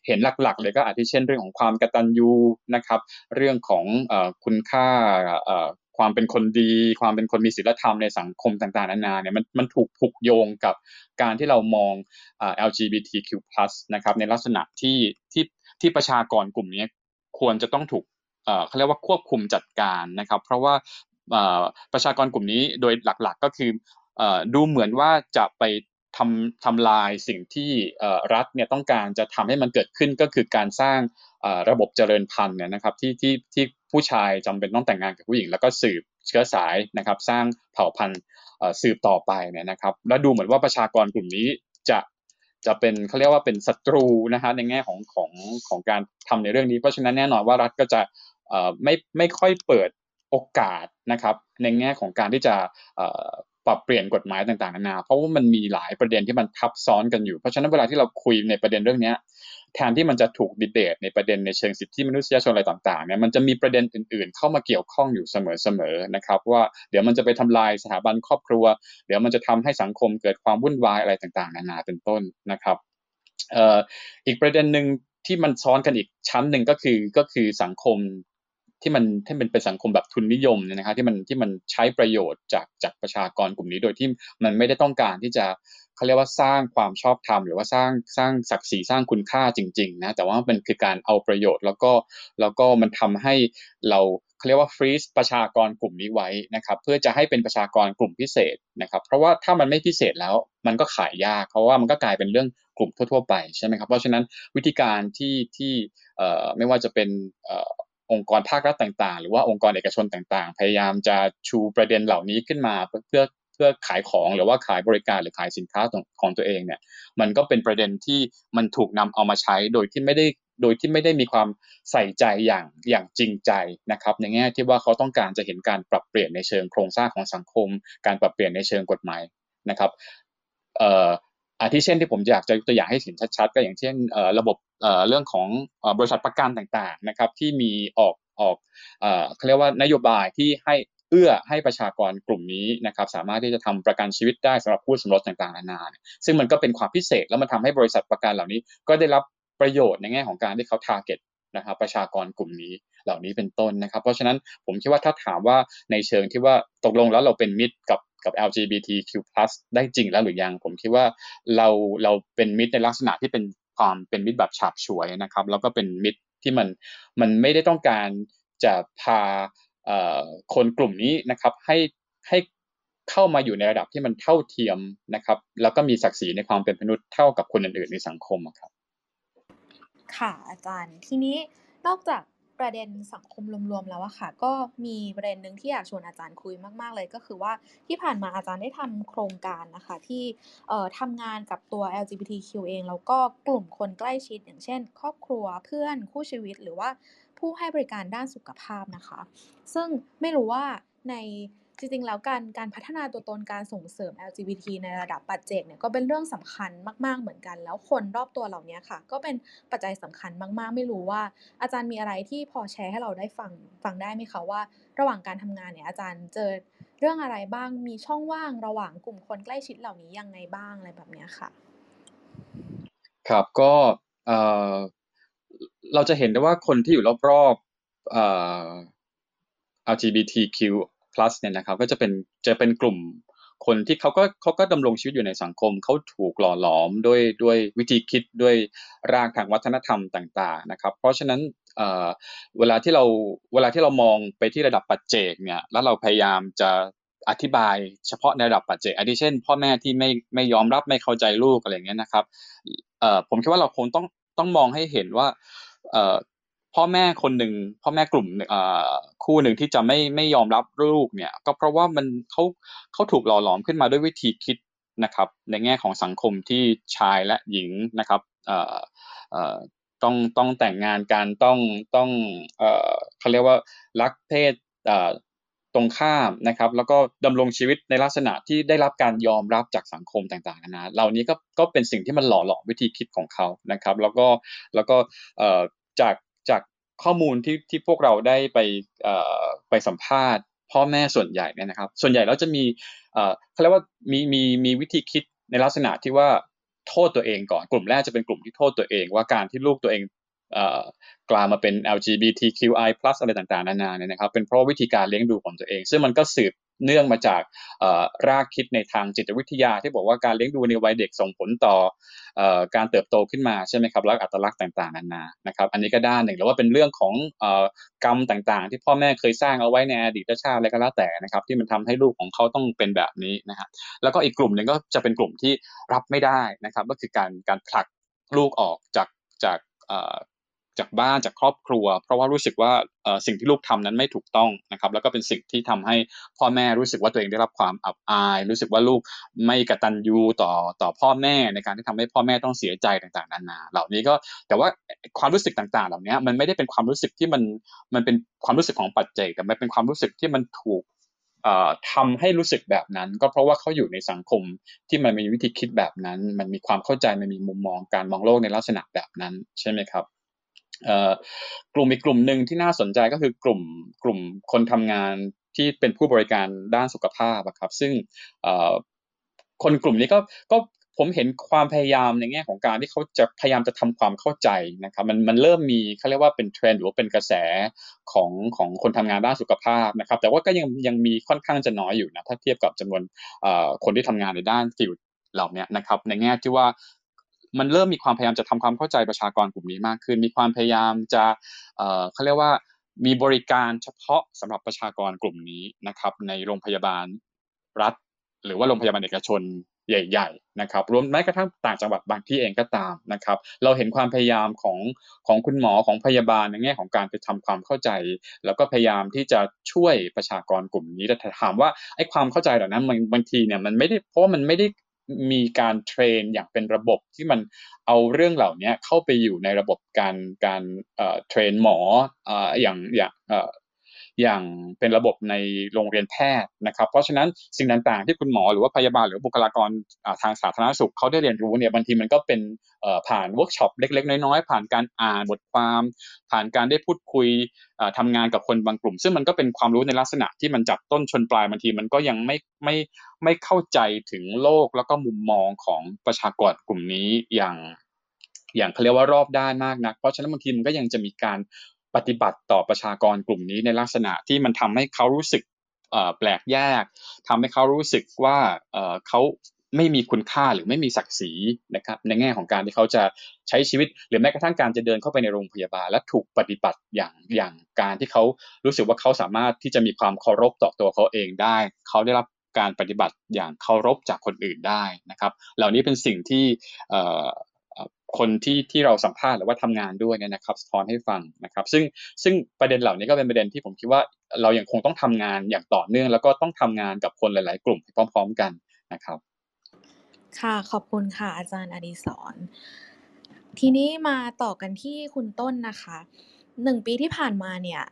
เห็นหลักๆ เลยก็อาทิเช่นเรื่องของความกตัญญูนะครับ เรื่องของคุณค่าความเป็นคนดี ความเป็นคนมีศีลธรรมในสังคมต่างๆ นานาเนี่ยมันมันถูกผูกโยงกับการที่เรามอง LGBTQ+ นะครับในลักษณะที่ที่ที่ประชากรกลุ่มนี้ควรจะต้องถูก เขาเรียกว่าควบคุมจัดการนะครับ เพราะว่าประชากรกลุ่มนี้โดยหลักๆก็คืออดูเหมือนว่าจะไปทำทำลายสิ่งที่รัฐเนี่ยต้องการจะทำให้มันเกิดขึ้นก็คือการสร้างระบบเจริญพันธุ์เนี่ยนะครับที่ที่ที่ผู้ชายจำเป็นต้องแต่งงานกับผู้หญิง แล้วก็สืบเชื้อสายนะครับ สร้างเผ่าพันธุ์สืบต่อไปเนี่ยนะครับ และดูเหมือนว่าประชากรกลุ่มนี้จะจะเป็นเขาเรียกว่าเป็นศัตรูนะฮะในแง่ของของของการทำในเรื่องนี้ เพราะฉะนั้นแน่นอนว่ารัฐก็จะ ไม่ไม่ค่อยเปิดโอกาสนะครับ ในแง่ของการที่จะปรับเปลี่ยนกฎหมายต่างๆนานาเพราะว่ามันมีหลายประเด็นที่มันทับซ้อนกันอยู่ เพราะฉะนั้นเวลาที่เราคุยในประเด็นเรื่องนี้แทนที่มันจะถูกดีเบตในประเด็นในเชิงสิทธิมนุษยชนอะไรต่างๆเนี่ยมันจะมีประเด็นอื่นๆ เข้ามาเกี่ยวข้องอยู่เสมอๆนะครับ ว่าเดี๋ยวมันจะไปทำลายสถาบันครอบครัว เดี๋ยวมันจะทำให้สังคมเกิดความวุ่นวายอะไรต่างๆ นานาเป็นต้นนะครับอีกประเด็นหนึ่งที่มันซ้อนกันอีกชั้นหนึ่งก็คือก็คือสังคม ที่มันที่มันเป็นสังคมแบบทุนนิยมเนี่ยนะครับที่มันที่มันใช้ประโยชน์จากจากประชากรกลุ่มนี้โดยที่มันไม่ได้ต้องการที่จะเขาเรียกว่าสร้างความชอบธรรมหรือว่าสร้างสร้างศักดิ์ศรีสร้างคุณค่าจริงๆนะแต่ว่ามันคือการเอาประโยชน์แล้วก็แล้วก็มันทำให้เราเขาเรียกว่าฟรีซประชากรกลุ่มนี้ไว้นะครับเพื่อจะให้เป็นประชากรกลุ่มพิเศษนะครับเพราะว่าถ้ามันไม่พิเศษแล้วมันก็ขายยากเพราะว่ามันก็กลายเป็นเรื่องกลุ่มทั่ว ๆ ไปใช่ไหมครับเพราะฉะนั้นวิธีการที่ที่เอ่อไม่ว่าจะเป็นเองค์กรภาครัฐต่างๆ หรือว่าองค์กรเอกชนต่างๆ พยายามจะชูประเด็นเหล่านี้ขึ้นมาเพื่อเพื่อขายของหรือว่าขายบริการหรือขายสินค้าของตัวเองเนี่ย มันก็เป็นประเด็นที่มันถูกนำเอามาใช้โดยที่ไม่ได้โดยที่ไม่ได้มีความใส่ใจอย่างอย่างจริงใจนะครับในแง่ที่ว่าเขาต้องการจะเห็นการปรับเปลี่ยนในเชิงโครงสร้างของสังคม การปรับเปลี่ยนในเชิงกฎหมายนะครับเอ่ออาทิเช่นที่ผมอยากจะยกตัวอย่างให้เห็นชัดๆ ก็อย่างเช่นระบบเรื่องของบริษัทประกันต่างๆนะครับที่มีออกออกเขาเรียกว่านโยบายที่ให้เอื้อให้ประชากรกลุ่มนี้นะครับสามารถที่จะทำประกันชีวิตได้สำหรับผู้สมรสต่างๆนานาซึ่งมันก็เป็นความพิเศษแล้วมันทำให้บริษัทประกันเหล่านี้ ก็ได้รับประโยชน์ในแง่ของการที่เขาทาร์เก็ตนะครับประชากรกลุ่มนี้เหล่านี้เป็นต้นนะครับ เพราะฉะนั้นผมคิดว่าถ้าถามว่าในเชิงที่ว่าตกลงแล้วเราเป็นมิตรกับ กับ LGBTQ+ ได้จริงแล้วหรือยัง ผมคิดว่าเราเราเป็นมิตรในลักษณะที่เป็นความเป็นมิตรแบบฉาบฉวยนะครับแล้วก็เป็นมิตรที่มันมันไม่ได้ต้องการจะพาคนกลุ่มนี้นะครับให้ให้เข้ามาอยู่ในระดับที่มันเท่าเทียมนะครับ แล้วก็มีศักดิ์ศรีในความเป็นมนุษย์เท่ากับคนอื่นๆในสังคมครับ ค่ะอาจารย์ทีนี้นอกจาก ประเด็นสังคมรวมๆแล้วอะค่ะ ก็มีประเด็นหนึ่งที่อยากชวนอาจารย์คุยมากๆเลย ก็คือว่าที่ผ่านมาอาจารย์ได้ทำโครงการนะคะที่ทำงานกับตัว LGBTQ เอง แล้วก็กลุ่มคนใกล้ชิด อย่างเช่น ครอบครัวเพื่อนคู่ชีวิตหรือว่าผู้ให้บริการด้านสุขภาพนะคะ ซึ่งไม่รู้ว่าใน จริงๆ แล้วการการพัฒนาตัวตนการส่งเสริม LGBT ในระดับปัจเจกเนี่ยก็เป็นเรื่องสำคัญมาก ๆ เหมือนกัน แล้วคนรอบตัวเหล่านี้ค่ะ ก็เป็นปัจจัยสำคัญมาก ๆ ไม่รู้ว่า อาจารย์มีอะไรที่พอแชร์ให้เราได้ฟังฟังได้ไหมคะว่า ระหว่างการทำงานเนี่ยอาจารย์เจอเรื่องอะไรบ้างมีช่องว่างระหว่างกลุ่มคนใกล้ชิดเหล่านี้ยังไงบ้างอะไรแบบนี้ค่ะ ครับก็เอ่อเราจะเห็นได้ว่าคนที่อยู่รอบๆ LGBTQ plus เนี่ยนะครับก็จะเป็นจะเป็นกลุ่มคนที่เขาก็เขาก็ดำรงชีวิตอยู่ในสังคม เขาถูกหล่อหลอมด้วยด้วยวิธีคิดด้วยรากทางวัฒนธรรมต่าง ๆนะครับ เพราะฉะนั้นเเวลาที่เราเวลาที่เรามองไปที่ระดับปัจเจกเนี่ยแล้วเราพยายามจะอธิบายเฉพาะในระดับปัจเจกอาทิเช่น พ่อแม่ที่ไม่ไม่ยอมรับไม่เข้าใจลูกอะไรเงี้ยนะครับผมคิดว่าเราคงต้องต้องมองให้เห็นว่า พ่อแม่คนหนึ่งพ่อแม่กลุ่มคู่หนึ่งที่จะไม่ไม่ยอมรับลูกเนี่ย ก็เพราะว่ามันเขาเขาถูกหล่อหลอมขึ้นมาด้วยวิธีคิดนะครับ ในแง่ของสังคมที่ชายและหญิงนะครับต้องต้องแต่งงานกันต้องต้องเขาเรียกว่ารักเพศตรงข้ามนะครับ แล้วก็ดำรงชีวิตในลักษณะที่ได้รับการยอมรับจากสังคมต่างๆนะเหล่านี้ก็ก็เป็นสิ่งที่มันหล่อหลอมวิธีคิดของเขานะครับ แล้วก็แล้วก็จาก ข้อมูลที่ที่พวกเราได้ไปไปสัมภาษณ์ พ่อแม่ส่วนใหญ่เนี่ยนะครับ ส่วนใหญ่แล้วจะมีเขาเรียกว่ามีมีมีวิธีคิดในลักษณะที่ว่าโทษตัวเองก่อนกลุ่มแรกจะเป็นกลุ่มที่โทษตัวเอง ว่าการที่ลูกตัวเองกลายมาเป็น LGBTQI+ อะไรต่างๆ นานาเนี่ยนะครับ เป็นเพราะวิธีการเลี้ยงดูของตัวเอง ซึ่งมันก็สืบ เนื่องมาจากรากคิดในทางจิตวิทยา ที่บอกว่าการเลี้ยงดูในวัยเด็กส่งผลต่อการเติบโตขึ้นมาใช่ไหมครับแล้วอัตลักษณ์ต่างๆนานานะครับ อันนี้ก็ด้านหนึ่งแล้วว่าเป็นเรื่องของกรรมต่างๆ ที่พ่อแม่เคยสร้างเอาไว้ในอดีตชาติอะไรก็แล้วแต่นะครับที่มันทำให้ลูกของเขาต้องเป็นแบบนี้นะฮะแล้วก็อีกกลุ่มหนึ่งก็จะเป็นกลุ่มที่รับไม่ได้นะครับ ก็คือการการผลักลูกออกจากจาก จากบ้านจากครอบครัว เพราะว่ารู้สึกว่าสิ่งที่ลูกทำนั้นไม่ถูกต้องนะครับ แล้วก็เป็นสิ่งที่ทำให้พ่อแม่รู้สึกว่าตัวเองได้รับความอับอาย รู้สึกว่าลูกไม่กระตัญญูต่อต่อพ่อแม่ในการที่ทำให้พ่อแม่ต้องเสียใจต่างๆนานา เหล่านี้ก็แต่ว่าความรู้สึกต่างๆ เหล่านี้มันไม่ได้เป็นความรู้สึกที่มันมันเป็นความรู้สึกของปัจเจกแต่มันเป็นความรู้สึกที่มันถูกทำให้รู้สึกแบบนั้น ก็เพราะว่าเขาอยู่ในสังคมที่มันมีวิธีคิดแบบนั้น มันมีความเข้าใจมันมีมุมมองการมองโลกในลักษณะแบบนั้นใช่ไหมครับ กลุ่มอีกกลุ่มหนึ่งที่น่าสนใจก็คือกลุ่มกลุ่มคนทำงานที่เป็นผู้บริการด้านสุขภาพครับ ซึ่งคนกลุ่มนี้ก็ก็ผมเห็นความพยายามในแง่ของการที่เขาจะพยายามจะทำความเข้าใจนะครับมันมันเริ่มมีเขาเรียกว่าเป็นเทรนด์หรือว่าเป็นกระแสของของคนทำงานด้านสุขภาพนะครับ แต่ว่าก็ยังยังมีค่อนข้างจะน้อยอยู่นะถ้าเทียบกับจำนวนคนที่ทำงานในด้านฟิลเหล่านี้นะครับในแง่ที่ว่า มันเริ่มมีความพยายามจะทำความเข้าใจประชากรกลุ่มนี้มากขึ้น มีความพยายามจะเขาเรียกว่ามีบริการเฉพาะสำหรับประชากรกลุ่มนี้นะครับในโรงพยาบาลรัฐ หรือว่าโรงพยาบาลเอกชนใหญ่ๆนะครับรวมแม้กระทั่งต่างจังหวัดบางที่เองก็ตามนะครับ เราเห็นความพยายามของของคุณหมอของพยาบาลในแง่ของการไปทำความเข้าใจ แล้วก็พยายามที่จะช่วยประชากรกลุ่มนี้แต่ถามว่าไอ้ความเข้าใจเหล่านั้นบางทีเนี่ยมันไม่ได้เพราะว่ามันไม่ได้ มีการเทรนอย่างเป็นระบบที่มันเอาเรื่องเหล่านี้เข้าไปอยู่ในระบบการการเทรนหมออย่างอย่าง อย่างเป็นระบบในโรงเรียนแพทย์นะครับ เพราะฉะนั้นสิ่งต่างๆ ที่คุณหมอหรือว่าพยาบาลหรือบุคลากรทางสาธารณสุขเขาได้เรียนรู้เนี่ยบางทีมันก็เป็นผ่านเวิร์กช็อปเล็ก ๆ น้อยๆผ่านการอ่านบทความ ผ่านการได้พูดคุยทำงานกับคนบางกลุ่ม ซึ่งมันก็เป็นความรู้ในลักษณะที่มันจับต้นชนปลายบางทีมันก็ยังไม่ไม่ไม่เข้าใจถึงโลกแล้วก็มุมมองของประชากรกลุ่มนี้อย่างอย่างเขาเรียกว่ารอบด้านมากนัก เพราะฉะนั้นบางทีมันก็ยังจะมีการ ปฏิบัติต่อประชากรกลุ่มนี้ในลักษณะที่มันทำให้เขารู้สึกแปลกแยกทำให้เขารู้สึกว่าเขาไม่มีคุณค่าหรือไม่มีศักดิ์ศรีนะครับในแง่ของการที่เขาจะใช้ชีวิต หรือแม้กระทั่งการจะเดินเข้าไปในโรงพยาบาล และถูกปฏิบัติอย่างอย่างการที่เขารู้สึกว่าเขาสามารถที่จะมีความเคารพต่อตัวเขาเองได้ เขาได้รับการปฏิบัติอย่างเคารพจากคนอื่นได้นะครับ เหล่านี้เป็นสิ่งที่ คนที่ที่เราสัมภาษณ์หรือว่าทำงานด้วยเนี่ยนะครับสะท้อนให้ฟังนะครับ ซึ่งซึ่งประเด็นเหล่านี้ก็เป็นประเด็นที่ผมคิดว่าเรายัางคงต้องทำงานอย่างต่อเนื่อง แล้วก็ต้องทำงานกับคนหลาย ๆ กลุ่มพร้อม ๆ กันนะครับ ค่ะขอบคุณค่ะอาจารย์อดีศรทีนี้มาต่อกันที่คุณต้นนะคะหนึ่งปีที่ผ่านมาเนี่ย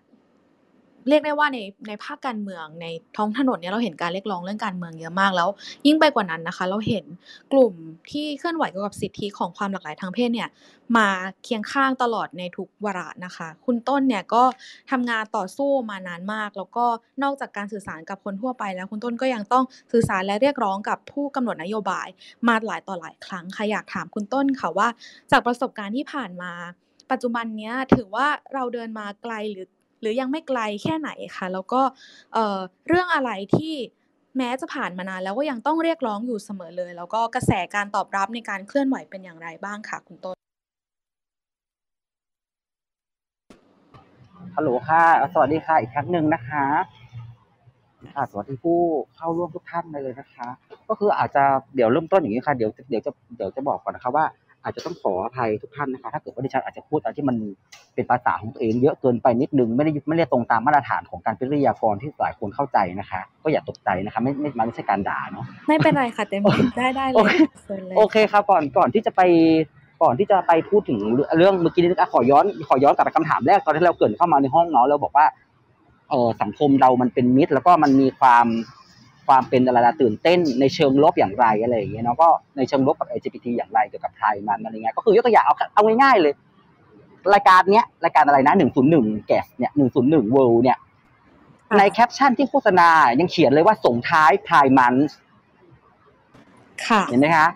เรียกได้ว่าในในภาคการเมืองในท้องถนนเนี่ยเราเห็นการเรียกร้องเรื่องการเมืองเยอะมากแล้ว ยิ่งไปกว่านั้นนะคะ เราเห็นกลุ่มที่เคลื่อนไหวเกี่ยวกับสิทธิของความหลากหลายทางเพศเนี่ยมาเคียงข้างตลอดในทุกวาระนะคะ คุณต้นเนี่ยก็ทำงานต่อสู้มานานมาก แล้วก็นอกจากการสื่อสารกับคนทั่วไปแล้ว คุณต้นก็ยังต้องสื่อสารและเรียกร้องกับผู้กำหนดนโยบายมาหลายต่อหลายครั้งค่ะอยากถามคุณต้นค่ะว่า จากประสบการณ์ที่ผ่านมา ปัจจุบันเนี้ยถือว่าเราเดินมาไกลหรือ หรือยังไม่ไกลแค่ไหนคะแล้วก็เรื่องอะไรที่แม้จะผ่านมานานแล้วก็ยังต้องเรียกร้องอยู่เสมอเลย แล้วก็กระแสการตอบรับในการเคลื่อนไหวเป็นอย่างไรบ้างคะคุณต้นฮัลโหลค่ะ สวัสดีค่ะ อีกครั้งหนึ่งนะคะค่ะสวัสดีผู้เข้าร่วมทุกท่านเลยนะคะ ก็คืออาจจะเดี๋ยวเริ่มต้นอย่างนี้ค่ะ เดี๋ยวเดี๋ยวจะเดี๋ยวจะบอกก่อนนะคะว่า อาจจะต้องขออภัยทุกท่านนะคะ ถ้าเกิดว่าดิฉันอาจจะพูดอะไรที่มันเป็นภาษาของตัวเองเยอะเกินไปนิดนึงไม่ได้ไม่ได้ตรงตามมาตรฐานของการเป็นวิทยากรที่หลายคนเข้าใจนะคะ ก็อย่าตกใจนะคะไม่ไม่ไม่ใช่การด่าเนาะไม่เป็นไรค่ะเต็มที่ได้ได้เลยโอเคครับก่อนก่อนที่จะไปก่อนที่จะไปพูดถึงเรื่องเมื่อกี้นี้ขอย้อนขอย้อนกลับไปคำถามแรกตอนที่เราเกิดเข้ามาในห้องเนาะเราบอกว่าเออสังคมเรามันเป็นมิตร แล้วก็มันมีความ ความเป็นอะไรละตื่นเต้นในเชิงลบอย่างไรอะไรอย่างเงี้ยเนาะก็ในเชิงลบกับ LGBT อย่างไรเกี่ยวกับไทยมันอะไรเงี้ยก็คือยกตัวอย่างเอาเอาง่ายๆเลย รายการเนี้ยรายการอะไรนะหนึ่งศูนย์หนึ่งแกสเนี่ยหนึ่งศูนย์หนึ่งเวิลด์เนี่ยในแคปชั่นที่โฆษณายังเขียนเลยว่าส่งท้ายพายมันค่ะเห็นไหมคะ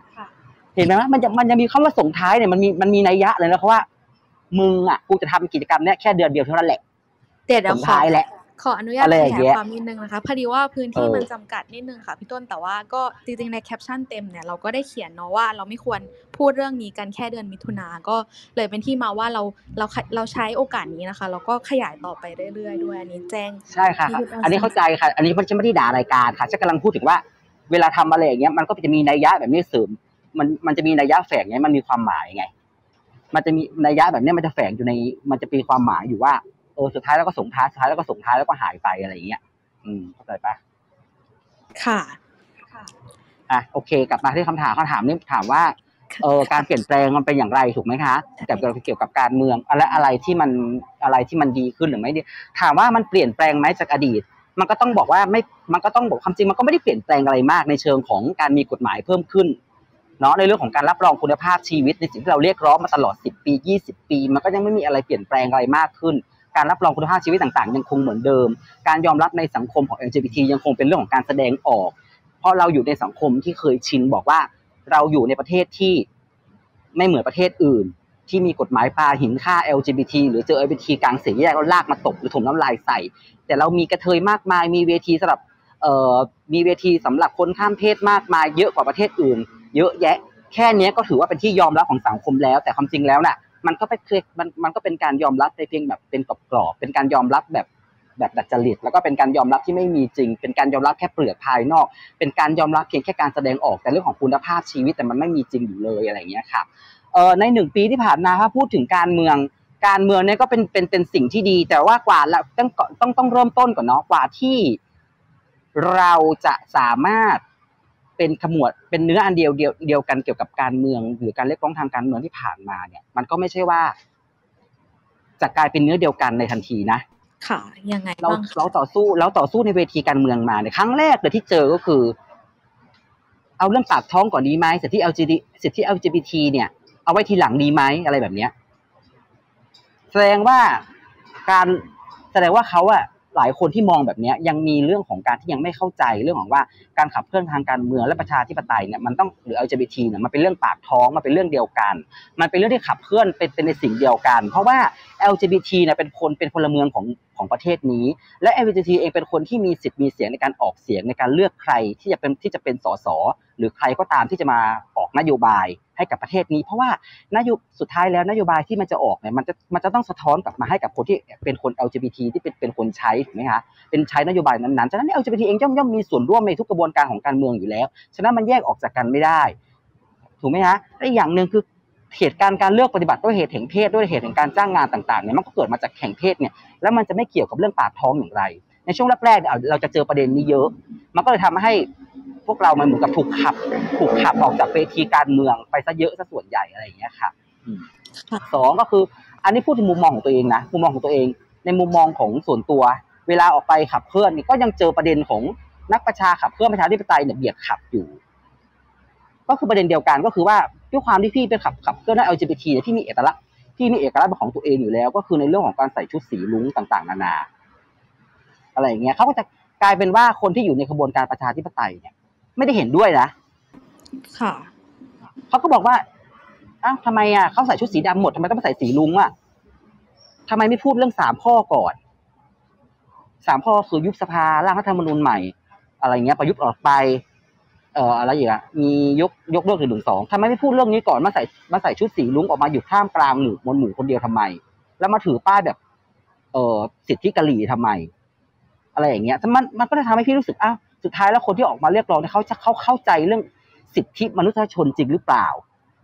เห็นไหมมันจะมันจะมีคำว่าส่งท้ายเนี่ยมันมีมันมีนัยยะเลยนะเพราะว่ามึงอะกูจะทำกิจกรรมเนี้ยแค่เดือนเดียวเท่านั้นแหละเดี๋ยวเดี๋ผยวลขอท้ายแหละ ขออนุญาตอะไรขอย่างยาเงี้ยยความนิดนึงนะคะพอดีว่าพื้นที่เออมันจำกัดนิดนึงค่ะพี่ต้นแต่ว่าก็จริงๆในแคปชั่นเต็มเนี่ยเราก็ได้เขียนเนาะว่าเราไม่ควรพูดเรื่องนี้กันแค่เดือนมิถุนาก็เลยเป็นที่มาว่าเราเราเราใช้โอกาสนี้นะคะแล้วก็ขยายต่อไปเรื่อยๆด้วยอันนี้แจ้งใช่ค่ะนี่คืออันนี้เข้าใจค่ะ อันนี้ฉันไม่ได้ด่ารายการค่ะฉันกำลังพูดถึงว่า เวลาทำอะไรอย่างเงี้ยมันก็จะมีนัยยะแบบนี้เสริมมันมันจะมีนัยยะแฝงไงมันมีความหมายไง มันจะมีนัยยะแบบเนี้ยมันจะแฝงอยู่ในมันจะมีความหมายอยู่ว่า เออสุดท้ายแล้วก็ส่งท้ายสุดท้ายแล้วก็ส่งท้ายแล้วก็หายไปอะไรอย่างเงี้ยอืมเข้าใจปะค่ะอะโอเค กลับมาที่คำถามคำถามนี้ถามว่าเออการเปลี่ยนแปลงมันเป็นอย่างไรถูกไหมคะเกี่ยวกับเกี่ยวกับการเมืองอะไรอะไรที่มันอะไรที่มันดีขึ้นหรือไม่ดีถามว่ามันเปลี่ยนแปลงไหมจากอดีต มันก็ต้องบอกว่าไม่มันก็ต้องบอกความจริงมันก็ไม่ได้เปลี่ยนแปลงอะไรมากในเชิงของการมีกฎหมายเพิ่มขึ้นเนาะในเรื่องของการรับรองคุณภาพชีวิตในสิ่งที่เราเรียกร้องมาตลอด 10 ปี 20 ปี มันก็ยังไม่มีอะไรเปลี่ยนแปลงอะไรมากขึ้น การรับรองคุณภาพชีวิตต่างๆ ยังคงเหมือนเดิม การยอมรับในสังคมของ LGBT ยังคงเป็นเรื่องของการแสดงออก เพราะเราอยู่ในสังคมที่เคยชินบอกว่าเราอยู่ในประเทศที่ไม่เหมือนประเทศอื่น ที่มีกฎหมายปาหินฆ่า LGBT หรือเจอ LGBT กลางเสียแยกแล้วลากมาตบหรือถมน้ำลายใส่ แต่เรามีกระเทยมากมาย มีเวทีสำหรับมีเวทีสำหรับคนข้ามเพศมากมายเยอะกว่าประเทศอื่น เยอะแยะ แค่นี้ก็ถือว่าเป็นที่ยอมรับของสังคมแล้ว แต่ความจริงแล้วน่ะ มันก็เป็นมันมันก็เป็นการยอมรับในเพียงแบบเป็นกรอบๆเป็นการยอมรับแบบแบบดัดจริตแล้วก็เป็นการยอมรับที่ไม่มีจริง เป็นการยอมรับแค่เปลือกภายนอก เป็นการยอมรับเพียงแค่การแสดงออกแต่เรื่องของคุณภาพชีวิตแต่มันไม่มีจริงอยู่เลยอะไรอย่างเงี้ยค่ะเอ่อในหนึ่งปีที่ผ่านมาถ้าพูดถึงการเมือง การเมืองเนี่ยก็เป็นเป็นเป็นสิ่งที่ดี แต่ว่ากว่าเราต้องต้องต้องเริ่มต้นก่อนเนาะกว่าที่เราจะสามารถ เป็นขมวดเป็นเนื้ออันเดียวเดียวเดียวกันเกี่ยวกับการเมือง หรือการเรียกร้องทางการเมืองที่ผ่านมาเนี่ย มันก็ไม่ใช่ว่า จะกลายเป็นเนื้อเดียวกันในทันทีนะค่ะยังไงเราบ้างคะเราต่อสู้เราต่อสู้ในเวทีการเมืองมาเนี่ยครั้งแรกเลยที่เจอก็คือ เอาเรื่องปากท้องก่อนดีไหมสิทธิ LGBT สิทธิ LGBT เนี่ย เอาไว้ทีหลังดีไหมอะไรแบบเนี้ย แสดงว่าการแสดงว่าเขาอะ หลายคนที่มองแบบนี้ยยังมีเรื่องของการที่ยังไม่เข้าใจเรื่องของว่าการขับเคลื่อนทางการเมืองและประชาธิปไตยเนี่ยมันต้องหรือ LGBT เนี่ยมันเป็นเรื่องปากท้องมันเป็นเรื่องเดียวกัน มันเป็นเรื่องที่ขับเคลื่อนเป็นเป็นในสิ่งเดียวกัน เพราะว่า LGBT เนี่ยเป็นคนเป็นพลเมืองของของประเทศนี้ และ LGBT เองเป็นคนที่มีสิทธิ์มีเสียงในการออกเสียงในการเลือกใครที่จะเป็นที่จะเป็นสสหรือใครก็ตามที่จะมาออกนโยบาย ให้กับประเทศนี้ เพราะว่านโยสุดท้ายแล้วนโยบายที่มันจะออกเนี่ยมันจะมันจะต้องสะท้อนกลับมาให้กับคนที่เป็นคน LGBT ที่เป็นเป็นคนใช้ถูกไหมคะเป็นใช้นโยบายนั้นๆฉะนั้น LGBT เองย่อมย่อมมีส่วนร่วมในทุกกระบวนการของการเมืองอยู่แล้ว ฉะนั้นมันแยกออกจากกันไม่ได้ ถูกไหมฮะและอีกอย่างหนึ่งคือเหตุการณ์การเลือกปฏิบัติด้วยเหตุแห่งเพศด้วยเหตุแห่งการจ้างงานต่างๆเนี่ยมันก็เกิดมาจากแห่งเพศเนี่ยแล้วมันจะไม่เกี่ยวกับเรื่องปากท้องอย่างไร ในช่วงแรกๆเนี่ยเราจะเจอประเด็นนี้เยอะ มันก็เลยทำให้พวกเรามันเหมือนกับถูกขับ ถูกขับออกจากเวทีการเมืองไปซะเยอะซะส่วนใหญ่อะไรอย่างเงี้ยค่ะอืมสองก็คือ อันนี้พูดถึงมุมมองของตัวเองนะมุมมองของตัวเอง ในมุมมองของส่วนตัว เวลาออกไปขับเคลื่อนนี่ก็ยังเจอประเด็นของนักประชาขับเคลื่อนประชาธิปไตยเนี่ยเบียดขับอยู่ ก็คือประเด็นเดียวกันก็คือว่าด้วยความที่พี่เป็นขับขับเคลื่อนด้าน LGBT เนี่ยพี่มีเอกลักษณ์พี่มีเอกลักษณ์เป็นของตัวเองอยู่แล้ว ก็คือในเรื่องของการใส่ชุดสีลุ้งต่าง ๆ นานา อะไรอย่างเงี้ยเขาก็จะกลายเป็นว่าคนที่อยู่ในขบวนการประชาธิปไตยเนี่ยไม่ได้เห็นด้วยนะ ค่ะเขาก็บอกว่าอ้าวทำไมอะเขาใส่ชุดสีดำหมดทำไมต้องมาใส่สีลุงอะทำไมไม่พูดเรื่องสามข้อก่อนสามข้อคือยุบสภาร่างรัฐธรรมนูญใหม่ อะไรเงี้ยประยุทธ์ออกไป เอ่ออะไรอีกอะมียกยกเลิกหนึ่งหนึ่งสองทำไมไม่พูดเรื่องนี้ก่อนมาใส่มาใส่ชุดสีลุงออกมาอยู่ท่ามกลางหมู่มวลหมู่คนเดียวทำไม แล้วมาถือป้ายแบบ เอ่อสิทธิกะหรี่ทำไม อะไรอย่างเงี้ยมันมันก็จะทำให้พี่รู้สึกอ้าวสุดท้ายแล้วคนที่ออกมาเรียกร้องเนี่ยเขาจะเขาเข้าใจเรื่องสิทธิมนุษยชนจริงหรือเปล่า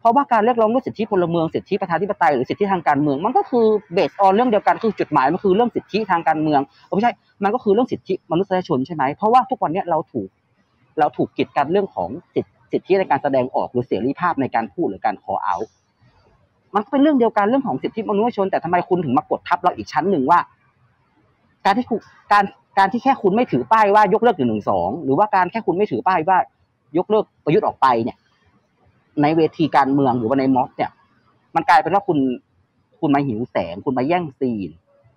เพราะว่าการเรียกร้องเรื่องสิทธิพลเมืองสิทธิประชาธิปไตยหรือสิทธิทางการเมือง มันก็คือเบสออนเรื่องเดียวกันคือจุดหมายมันคือเรื่องสิทธิทางการเมืองไม่ใช่มันก็คือเรื่องสิทธิมนุษยชนใช่ไหมเพราะว่าทุกวันนี้เราถูกเราถูกกีดกันเรื่องของสิทธิสิทธิในการแสดงออกหรือเสรีภาพในการพูดหรือการ call out มันก็เป็นเรื่องเดียวกันเรื่องของสิทธิมนุษยชน แต่ทำไมคุณถึงมากดทับเราอีกชั้นหนึ่งว่า การที่คุณการการที่แค่คุณไม่ถือป้ายว่ายกเลิกหนึ่งหนึ่งสองหรือว่าการแค่คุณไม่ถือป้ายว่ายกเลิกประยุทธ์ออกไปเนี่ย ในเวทีการเมืองหรือว่าในม็อบเนี่ย มันกลายเป็นว่าคุณคุณมาหิวแสง คุณมาแย่งซีน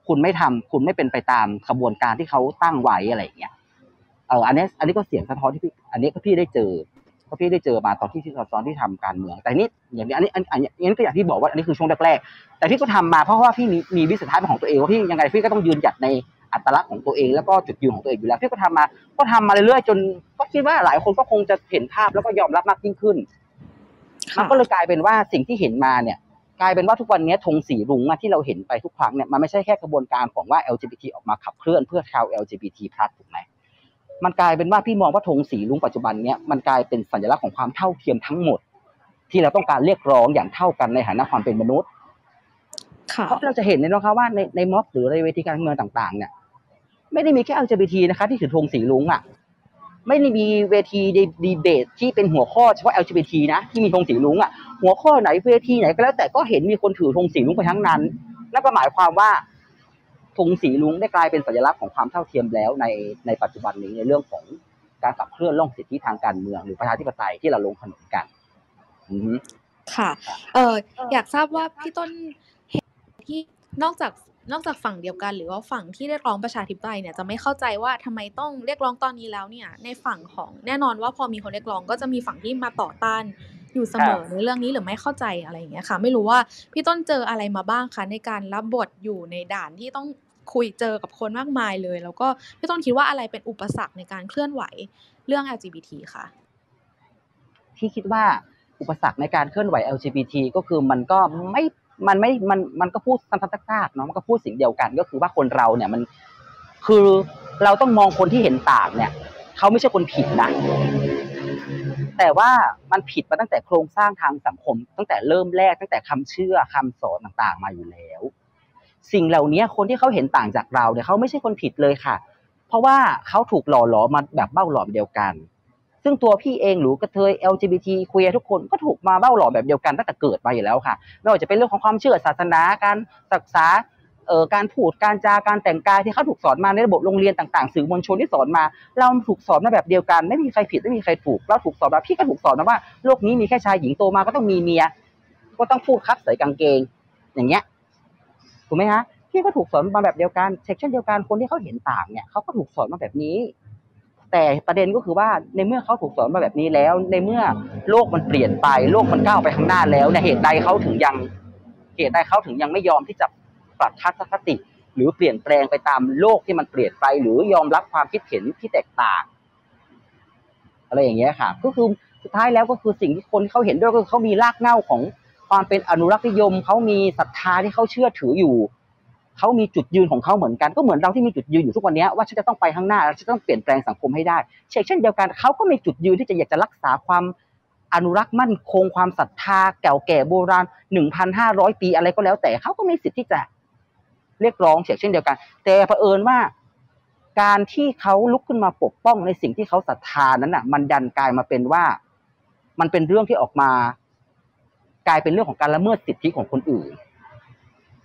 คุณไม่ทำคุณไม่เป็นไปตามขบวนการที่เขาตั้งไว้อะไรอย่างเงี้ยเอออันนี้ อันนี้ก็เสียงสะท้อนที่พี่ อันนี้ก็พี่ได้เจอ ราะพี่ได้เจอมาตอนที่ที่ตอนที่ทำการเมือง แต่นี่อย่างนี้อันนี้อันอันนี้ก็อย่างที่บอกว่าอันนี้คือช่วงแรกๆแต่พี่ก็ทำมาเพราะว่าพี่มีมีวิสัยทัศน์ของตัวเองว่าพี่ยังไงพี่ก็ต้องยืนหยัดในอัตลักษณ์ของตัวเองแล้วก็จุดยืนของตัวเองอยู่แล้วพี่ก็ทำมาก็ทำมาเรื่อยๆจนก็คิดว่าหลายคนก็คงจะเห็นภาพแล้วก็ยอมรับมากยิ่งขึ้นมันก็เลยกลายเป็นว่าสิ่งที่เห็นมาเนี่ย กลายเป็นว่าทุกวันนี้ธงสีรุ้งที่เราเห็นไปทุกครั้งเนี่ยมันไม่ใช่แค่กระบวนการของว่า LGBT ออกมาขับเคลื่อนเพื่อชาว LGBT+ ถูกไหม มันกลายเป็นว่าพี่มองว่าธงสีรุ้งปัจจุบันเนี้ยมันกลายเป็นสัญลักษณ์ของความเท่าเทียมทั้งหมด ที่เราต้องการเรียกร้องอย่างเท่ากันในฐานะความเป็นมนุษย์ค่ะเพราะเราจะเห็นเลยนะคะว่าในในม็อบหรือในเวทีการเมืองต่างๆ เนี่ย ไม่ได้มีแค่ LGBT นะคะ ที่ถือธงสีรุ้งอะ ไม่ได้มีเวทีดีเบตที่เป็นหัวข้อเฉพาะ LGBT นะที่มีธงสีรุ้งอะหัวข้อไหนเวทีไหนก็แล้วแต่ก็เห็นมีคนถือธงสีรุ้งไปทั้งนั้นนั่นก็หมายความว่า ธงสีรุ้งได้กลายเป็นสัญลักษณ์ของความเท่าเทียมแล้วในในปัจจุบันนี้ในเรื่องของการขับเคลื่อนเรื่องสิทธิทางการเมืองหรือประชาธิปไตยที่เราลงถนนกันค่ะ เอออยากทราบว่าพี่ต้นเห็นที่นอกจากนอกจากฝั่งเดียวกัน หรือว่าฝั่งที่เรียกร้องประชาธิปไตยเนี่ยจะไม่เข้าใจว่าทำไมต้องเรียกร้องตอนนี้แล้วเนี่ย ในฝั่งของแน่นอนว่าพอมีคนเรียกร้องก็จะมีฝั่งที่มาต่อต้าน อยู่เสมอในเรื่องนี้หรือไม่เข้าใจอะไรอย่างเงี้ยค่ะ ไม่รู้ว่าพี่ต้นเจออะไรมาบ้างคะในการรับบทอยู่ในด่านที่ต้องคุยเจอกับคนมากมายเลย แล้วก็พี่ต้นคิดว่าอะไรเป็นอุปสรรคในการเคลื่อนไหวเรื่อง LGBT ค่ะพี่คิดว่าอุปสรรคในการเคลื่อนไหว LGBT ก็คือมันก็ไม่มันไม่มันมันก็พูดซ้ำๆซากๆเนาะมันก็พูดสิ่งเดียวกันก็คือว่าคนเราเนี่ยมันคือเราต้องมองคนที่เห็นต่างเนี่ยเขาไม่ใช่คนผิดนะ แต่ว่ามันผิดมาตั้งแต่โครงสร้างทางสังคม ตั้งแต่เริ่มแรกตั้งแต่คำเชื่อคำสอนต่างๆ มาอยู่แล้ว สิ่งเหล่านี้คนที่เขาเห็นต่างจากเราเนี่ยเขาไม่ใช่คนผิดเลยค่ะ เพราะว่าเขาถูกหล่อหลอมมาแบบเบ้าหลอมเดียวกัน ซึ่งตัวพี่เองหรือกระเทย LGBT คุยทุกคนก็ถูกมาเบ้าหลอมแบบเดียวกันตั้งแต่เกิดมาอยู่แล้วค่ะไม่ว่าจะเป็นเรื่องของความเชื่อศาสนาการศึกษา การพูดการจาการแต่งกายที่เขาถูกสอนมาในระบบโรงเรียนต่างๆ สื่อมวลชนที่สอนมา เราถูกสอนมาแบบเดียวกัน ไม่มีใครผิดไม่มีใครถูกเราถูกสอนมาพี่ก็ถูกสอนมาว่าโลกนี้มีแค่ชายหญิงโตมาก็ต้องมีเมียก็ต้องพูดครับใส่กางเกง อย่างเงี้ยถูกไหมฮะพี่ก็ถูกสอนมาแบบเดียวกันเซกช่นเดียวกันคนที่เขาเห็นต่างเนี่ยเขาก็ถูกสอนมาแบบนี้ แต่ประเด็นก็คือว่าในเมื่อเขาถูกสอนมาแบบนี้แล้ว ในเมื่อโลกมันเปลี่ยนไป โลกมันก้าวไปข้างหน้าแล้วเนี่ยเหตุใดเขาถึงยังเหตุใดเขาถึงยังไม่ยอมที่จะ ปรับทัศนคติ หรือเปลี่ยนแปลงไปตามโลกที่มันเปลี่ยนไป หรือยอมรับความคิดเห็นที่แตกต่าง อะไรอย่างเงี้ยค่ะ ก็คือสุดท้ายแล้วก็คือสิ่งที่คนเขาเห็นด้วยก็คือเขามีรากเหง้าของความเป็นอนุรักษ์นิยมเขามีศรัทธาที่เขาเชื่อถืออยู่เขามีจุดยืนของเขาเหมือนกันก็เหมือนเราที่มีจุดยืนอยู่ทุกวันนี้ว่าฉันจะต้องไปข้างหน้าฉันต้องเปลี่ยนแปลงสังคมให้ได้ เช่นเช่นเดียวกันเขาก็มีจุดยืนที่จะอยากจะรักษาความอนุรักษ์มั่นคงความศรัทธาเก่าแก่โบราณหนึ่งพันห้าร้อยปีอะไรก็แล้วแต่เขาก็มีสิทธิ์ที่จะ เรียกร้องเช่นเดียวกัน แต่เผอิญว่า การที่เขาลุกขึ้นมาปกป้องในสิ่งที่เขาศรัทธานั้นน่ะ มันดันกลายมาเป็นว่า มันเป็นเรื่องที่ออกมา กลายเป็นเรื่องของการละเมิดสิทธิของคนอื่น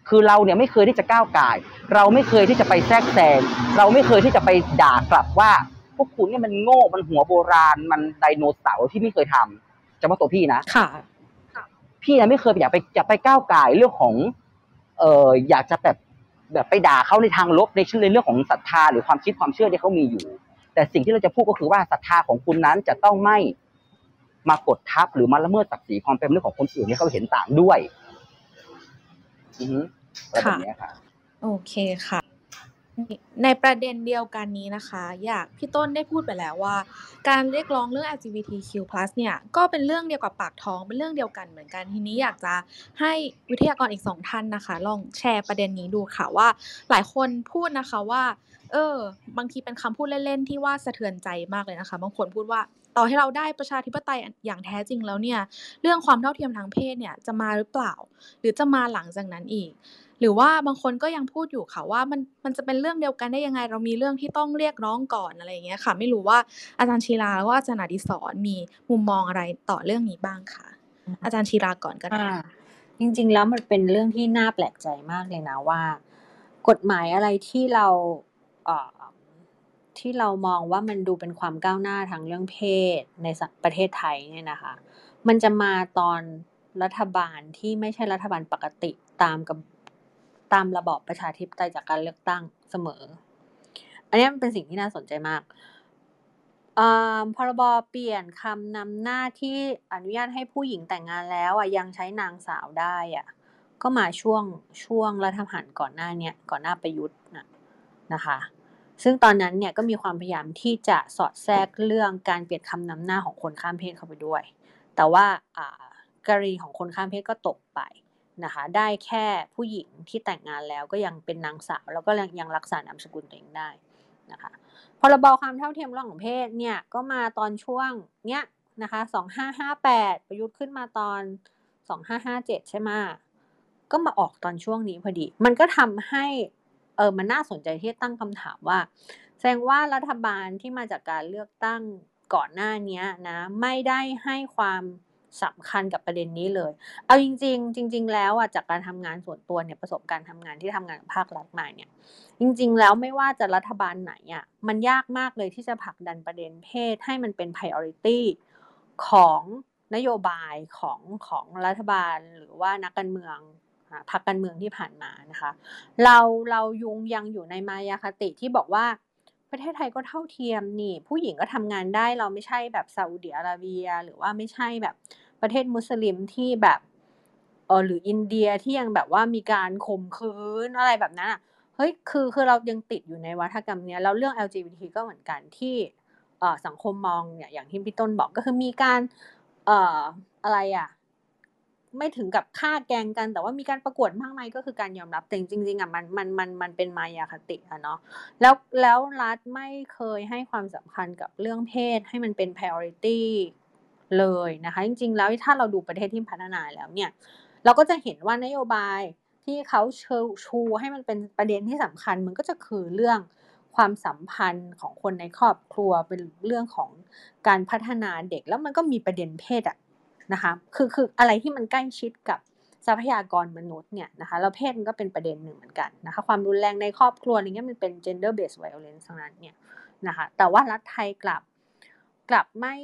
คือเราเนี่ยไม่เคยที่จะก้าวไก่ายเราไม่เคยที่จะไปแทรกแซงเราไม่เคยที่จะไปด่ากลับว่า พวกคุณเนี่ยมันโง่มันหัวโบราณ มันไดโนเสาร์ที่ไม่เคยทำจะว่าตัวพี่นะค่ะพี่นะไม่เคยอยากไปอยากไปก้าวไก่ายเรื่องของ เอ่ออยากจะแบบ แบบไปด่าเขาในทางลบในเรื่องของศรัทธาหรือความคิดความเชื่อที่เขามีอยู่ แต่สิ่งที่เราจะพูดก็คือว่าศรัทธาของคุณนั้นจะต้องไม่มากดทับหรือมาละเมิดศักดิ์ศรีความเป็นมนุษย์ของคนอื่นที่เขาเห็นต่างด้วยอือฮึอะไรแบบนี้ค่ะ โอเคค่ะ ในประเด็นเดียวกันนี้นะคะ อยากพี่ต้นได้พูดไปแล้วว่า การเรียกร้องเรื่อง LGBTQ+ เนี่ยก็เป็นเรื่องเดียวกับปากท้องเป็นเรื่องเดียวกันเหมือนกันทีนี้อยากจะให้วิทยากรอีกสองท่านนะคะ ลองแชร์ประเด็นนี้ดูค่ะว่า หลายคนพูดนะคะว่า เออ บางทีเป็นคำพูดเล่นๆที่ว่าสะเทือนใจมากเลยนะคะ บางคนพูดว่าต่อให้เราได้ประชาธิปไตยอย่างแท้จริงแล้วเนี่ย เรื่องความเท่าเทียมทางเพศเนี่ยจะมาหรือเปล่า หรือจะมาหลังจากนั้นอีก หรือว่าบางคนก็ยังพูดอยู่ค่ะว่ามันมันจะเป็นเรื่องเดียวกันได้ยังไง เรามีเรื่องที่ต้องเรียกร้องก่อนอะไรอย่างเงี้ยค่ะ ไม่รู้ว่าอาจารย์ชีลาแล้วก็อาจารย์อดิศรมีมุมมองอะไรต่อเรื่องนี้บ้างค่ะ อาจารย์ชีลาก่อนก็ได้อ่าจริง ๆ แล้วมันเป็นเรื่องที่น่าแปลกใจมากเลยนะว่า กฎหมายอะไรที่เราเอ่อที่เรามองว่ามันดูเป็นความก้าวหน้าทางเรื่องเพศในสประเทศไทยเนี่ยนะคะ มันจะมาตอนรัฐบาลที่ไม่ใช่รัฐบาลปกติตามกับ ตามระบอบประชาธิปไตยจากการเลือกตั้งเสมอ อันนี้มันเป็นสิ่งที่น่าสนใจมากพรบเปลี่ยนคำนำหน้าที่อนุญาตให้ผู้หญิงแต่งงานแล้วอะยังใช้นางสาวได้อะก็มาช่วงช่วงรัฐประหารก่อนหน้าเนี้ยก่อนหน้าประยุทธ์นะนะคะ ซึ่งตอนนั้นเนี่ยก็มีความพยายามที่จะสอดแทรกเรื่องการเปลี่ยนคำนำหน้าของคนข้ามเพศเข้าไปด้วย แต่ว่าอ่ากรณีของคนข้ามเพศก็ตกไป นะคะ ได้แค่ผู้หญิงที่แต่งงานแล้วก็ยังเป็นนางสาว แล้วก็ยังรักษานามสกุลตัวเองได้นะคะพรบความเท่าเทียมระหว่างเพศเนี่ยก็มาตอนช่วงเนี้ยนะคะสองห้าห้าแปดประยุทธ์ขึ้นมาตอนสองห้าห้าเจ็ดใช่ไหมก็มาออกตอนช่วงนี้พอดี มันก็ทำให้เออมันน่าสนใจที่ตั้งคำถามว่า แสดงว่ารัฐบาลที่มาจากการเลือกตั้งก่อนหน้านี้นะไม่ได้ให้ความ สำคัญกับประเด็นนี้เลย เอาจริง ๆ จริง ๆ แล้วอะจากการทำงานส่วนตัวเนี่ยประสบการณ์ทำงานที่ทำงานกับภาครัฐมาเนี่ย จริง ๆ แล้วไม่ว่าจะรัฐบาลไหนอะมันยากมากเลยที่จะผลักดันประเด็นเพศให้มันเป็น priority ของนโยบายของของรัฐบาลหรือว่านักการเมืองพรรคการเมืองที่ผ่านมานะคะ เราเรายุงยังอยู่ในมายาคติที่บอกว่า ประเทศไทยก็เท่าเทียมนี่ ผู้หญิงก็ทำงานได้เราไม่ใช่แบบซาอุดิอาระเบีย หรือว่าไม่ใช่แบบประเทศมุสลิมที่แบบเออหรืออินเดียที่ยังแบบว่ามีการข่มขืนอะไรแบบนั้นอะเฮ้ยคือคือเรายังติดอยู่ในวัฒกรรมเนี้ยแล้วเรื่อง LGBT ก็เหมือนกันที่เออสังคมมองเนี่ยอย่างที่พี่ต้นบอกก็คือมีการเอ่ออะไรอะ ไม่ถึงกับฆ่าแกงกัน แต่ว่ามีการประกวดมากมายก็คือการยอมรับแต่จริงๆอะมันมันมันมันเป็นมายาคติอะเนาะแล้วแล้วรัฐไม่เคยให้ความสำคัญกับเรื่องเพศให้มันเป็น priority เลยนะคะจริงๆ แล้วถ้าเราดูประเทศที่พัฒนาแล้วเนี่ย เราก็จะเห็นว่านโยบายที่เขาเชิชูให้มันเป็นประเด็นที่สำคัญ มันก็จะคือเรื่องความสัมพันธ์ของคนในครอบครัวเป็นเรื่องของการพัฒนาเด็ก แล้วมันก็มีประเด็นเพศอะ นะคะคือคืออะไรที่มันใกล้ชิดกับทรัพยากรมนุษย์เนี่ยนะคะแล้วเพศมันก็เป็นประเด็นหนึ่งเหมือนกันนะคะความรุนแรงในครอบครัวอะไรเงี้ยมันเป็น gender based violence ทั้งนั้นเนี่ยนะคะแต่ว่ารัฐไทยกลับกลับไม่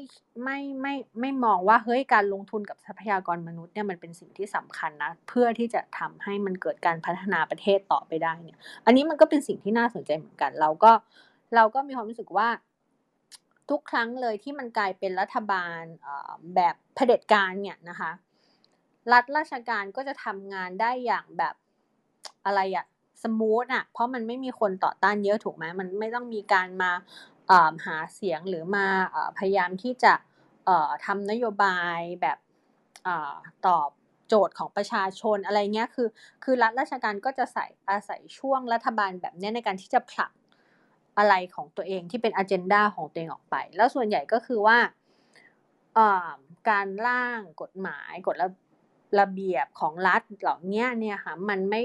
ไม่ไม่ไม่มองว่าเฮ้ยการลงทุนกับทรัพยากรมนุษย์เนี่ยมันเป็นสิ่งที่สำคัญนะเพื่อที่จะทำให้มันเกิดการพัฒนาประเทศต่อไปได้เนี่ย อันนี้มันก็เป็นสิ่งที่น่าสนใจเหมือนกัน เราก็เราก็มีความรู้สึกว่า ทุกครั้งเลยที่มันกลายเป็นรัฐบาลแบบเผด็จการเนี่ยนะคะ รัฐราชการก็จะทำงานได้อย่างแบบอะไรอะสมูทอะเพราะมันไม่มีคนต่อต้านเยอะถูกไหมมันไม่ต้องมีการมาหาเสียงหรือมาพยายามที่จะทำนโยบายแบบตอบโจทย์ของประชาชนอะไรเงี้ยคือ คือรัฐราชการก็จะใส่อาศัยช่วงรัฐบาลแบบนี้ในการที่จะผลัก อะไรของตัวเองที่เป็นอ g e n d a ของตัวเองออกไป แล้วส่วนใหญ่ก็คือว่าการร่างกฎหมายกฎระระเบียบของรัฐเหล่านี้เนี่ยค่ะมันไม่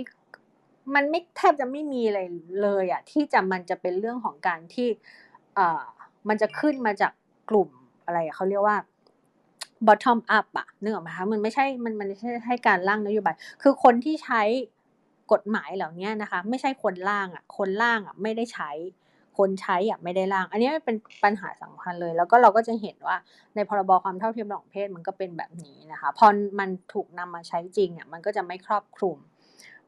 มันไม่แทบจะไม่มีอะไรเลยอะที่จะมันจะเป็นเรื่องของการที่มันจะขึ้นมาจากกลุ่มอะไรเขาเรียกว่า bottom up อะนึกออกไหมคะมันไม่ใช่มันมันไม่ใช่ให้การร่างนโยบาย คือคนที่ใช้กฎหมายเหล่านี้นะคะ ไม่ใช่คนร่างอะคนร่างอะไม่ได้ใช้ คนใช้อะไม่ได้ร่าง อันนี้เป็นปัญหาสำคัญเลย แล้วก็เราก็จะเห็นว่าในพรบความเท่าเทียมระหว่างเพศมันก็เป็นแบบนี้นะคะพอมันถูกนำมาใช้จริงอะมันก็จะไม่ครอบคลุม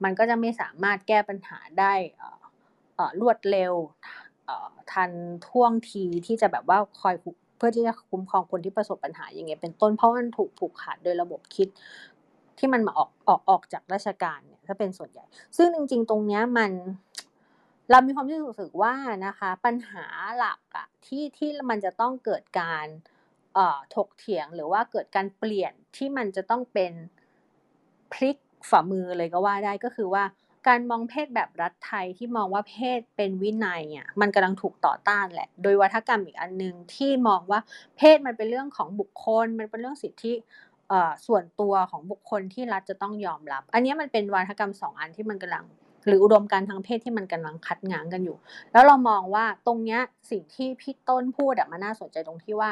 มันก็จะไม่สามารถแก้ปัญหาได้รวดเร็วทันท่วงทีที่จะแบบว่าคอยเพื่อที่จะคุ้มครองคนที่ประสบปัญหาอย่างเงี้ยเป็นต้นเพราะมันถูกผูกขาดโดยระบบคิดที่มันมาออกออกออกจากราชการเนี่ยถ้าเป็นส่วนใหญ่ ซึ่งจริง ๆ ตรงเนี้ยมัน เรามีความรู้สึกว่านะคะปัญหาหลักอะที่ที่มันจะต้องเกิดการเอ่อถกเถียงหรือว่าเกิดการเปลี่ยนที่มันจะต้องเป็นพลิกฝ่ามือเลยก็ว่าได้ก็คือว่าการมองเพศแบบรัฐไทยที่มองว่าเพศเป็นวินัยอะมันกำลังถูกต่อต้านแหละ โดยวัฒกรรมอีกอันหนึ่งที่มองว่าเพศมันเป็นเรื่องของบุคคล มันเป็นเรื่องสิทธิส่วนตัวของบุคคลที่รัฐจะต้องยอมรับ อันนี้มันเป็นวัฒกรรมสองอันที่มันกำลัง หรืออุดมการทางเพศที่มันกำลังคัดง้างกันอยู่ แล้วเรามองว่าตรงเนี้ยสิ่งที่พี่ต้นพูดอะมันน่าสนใจตรงที่ว่า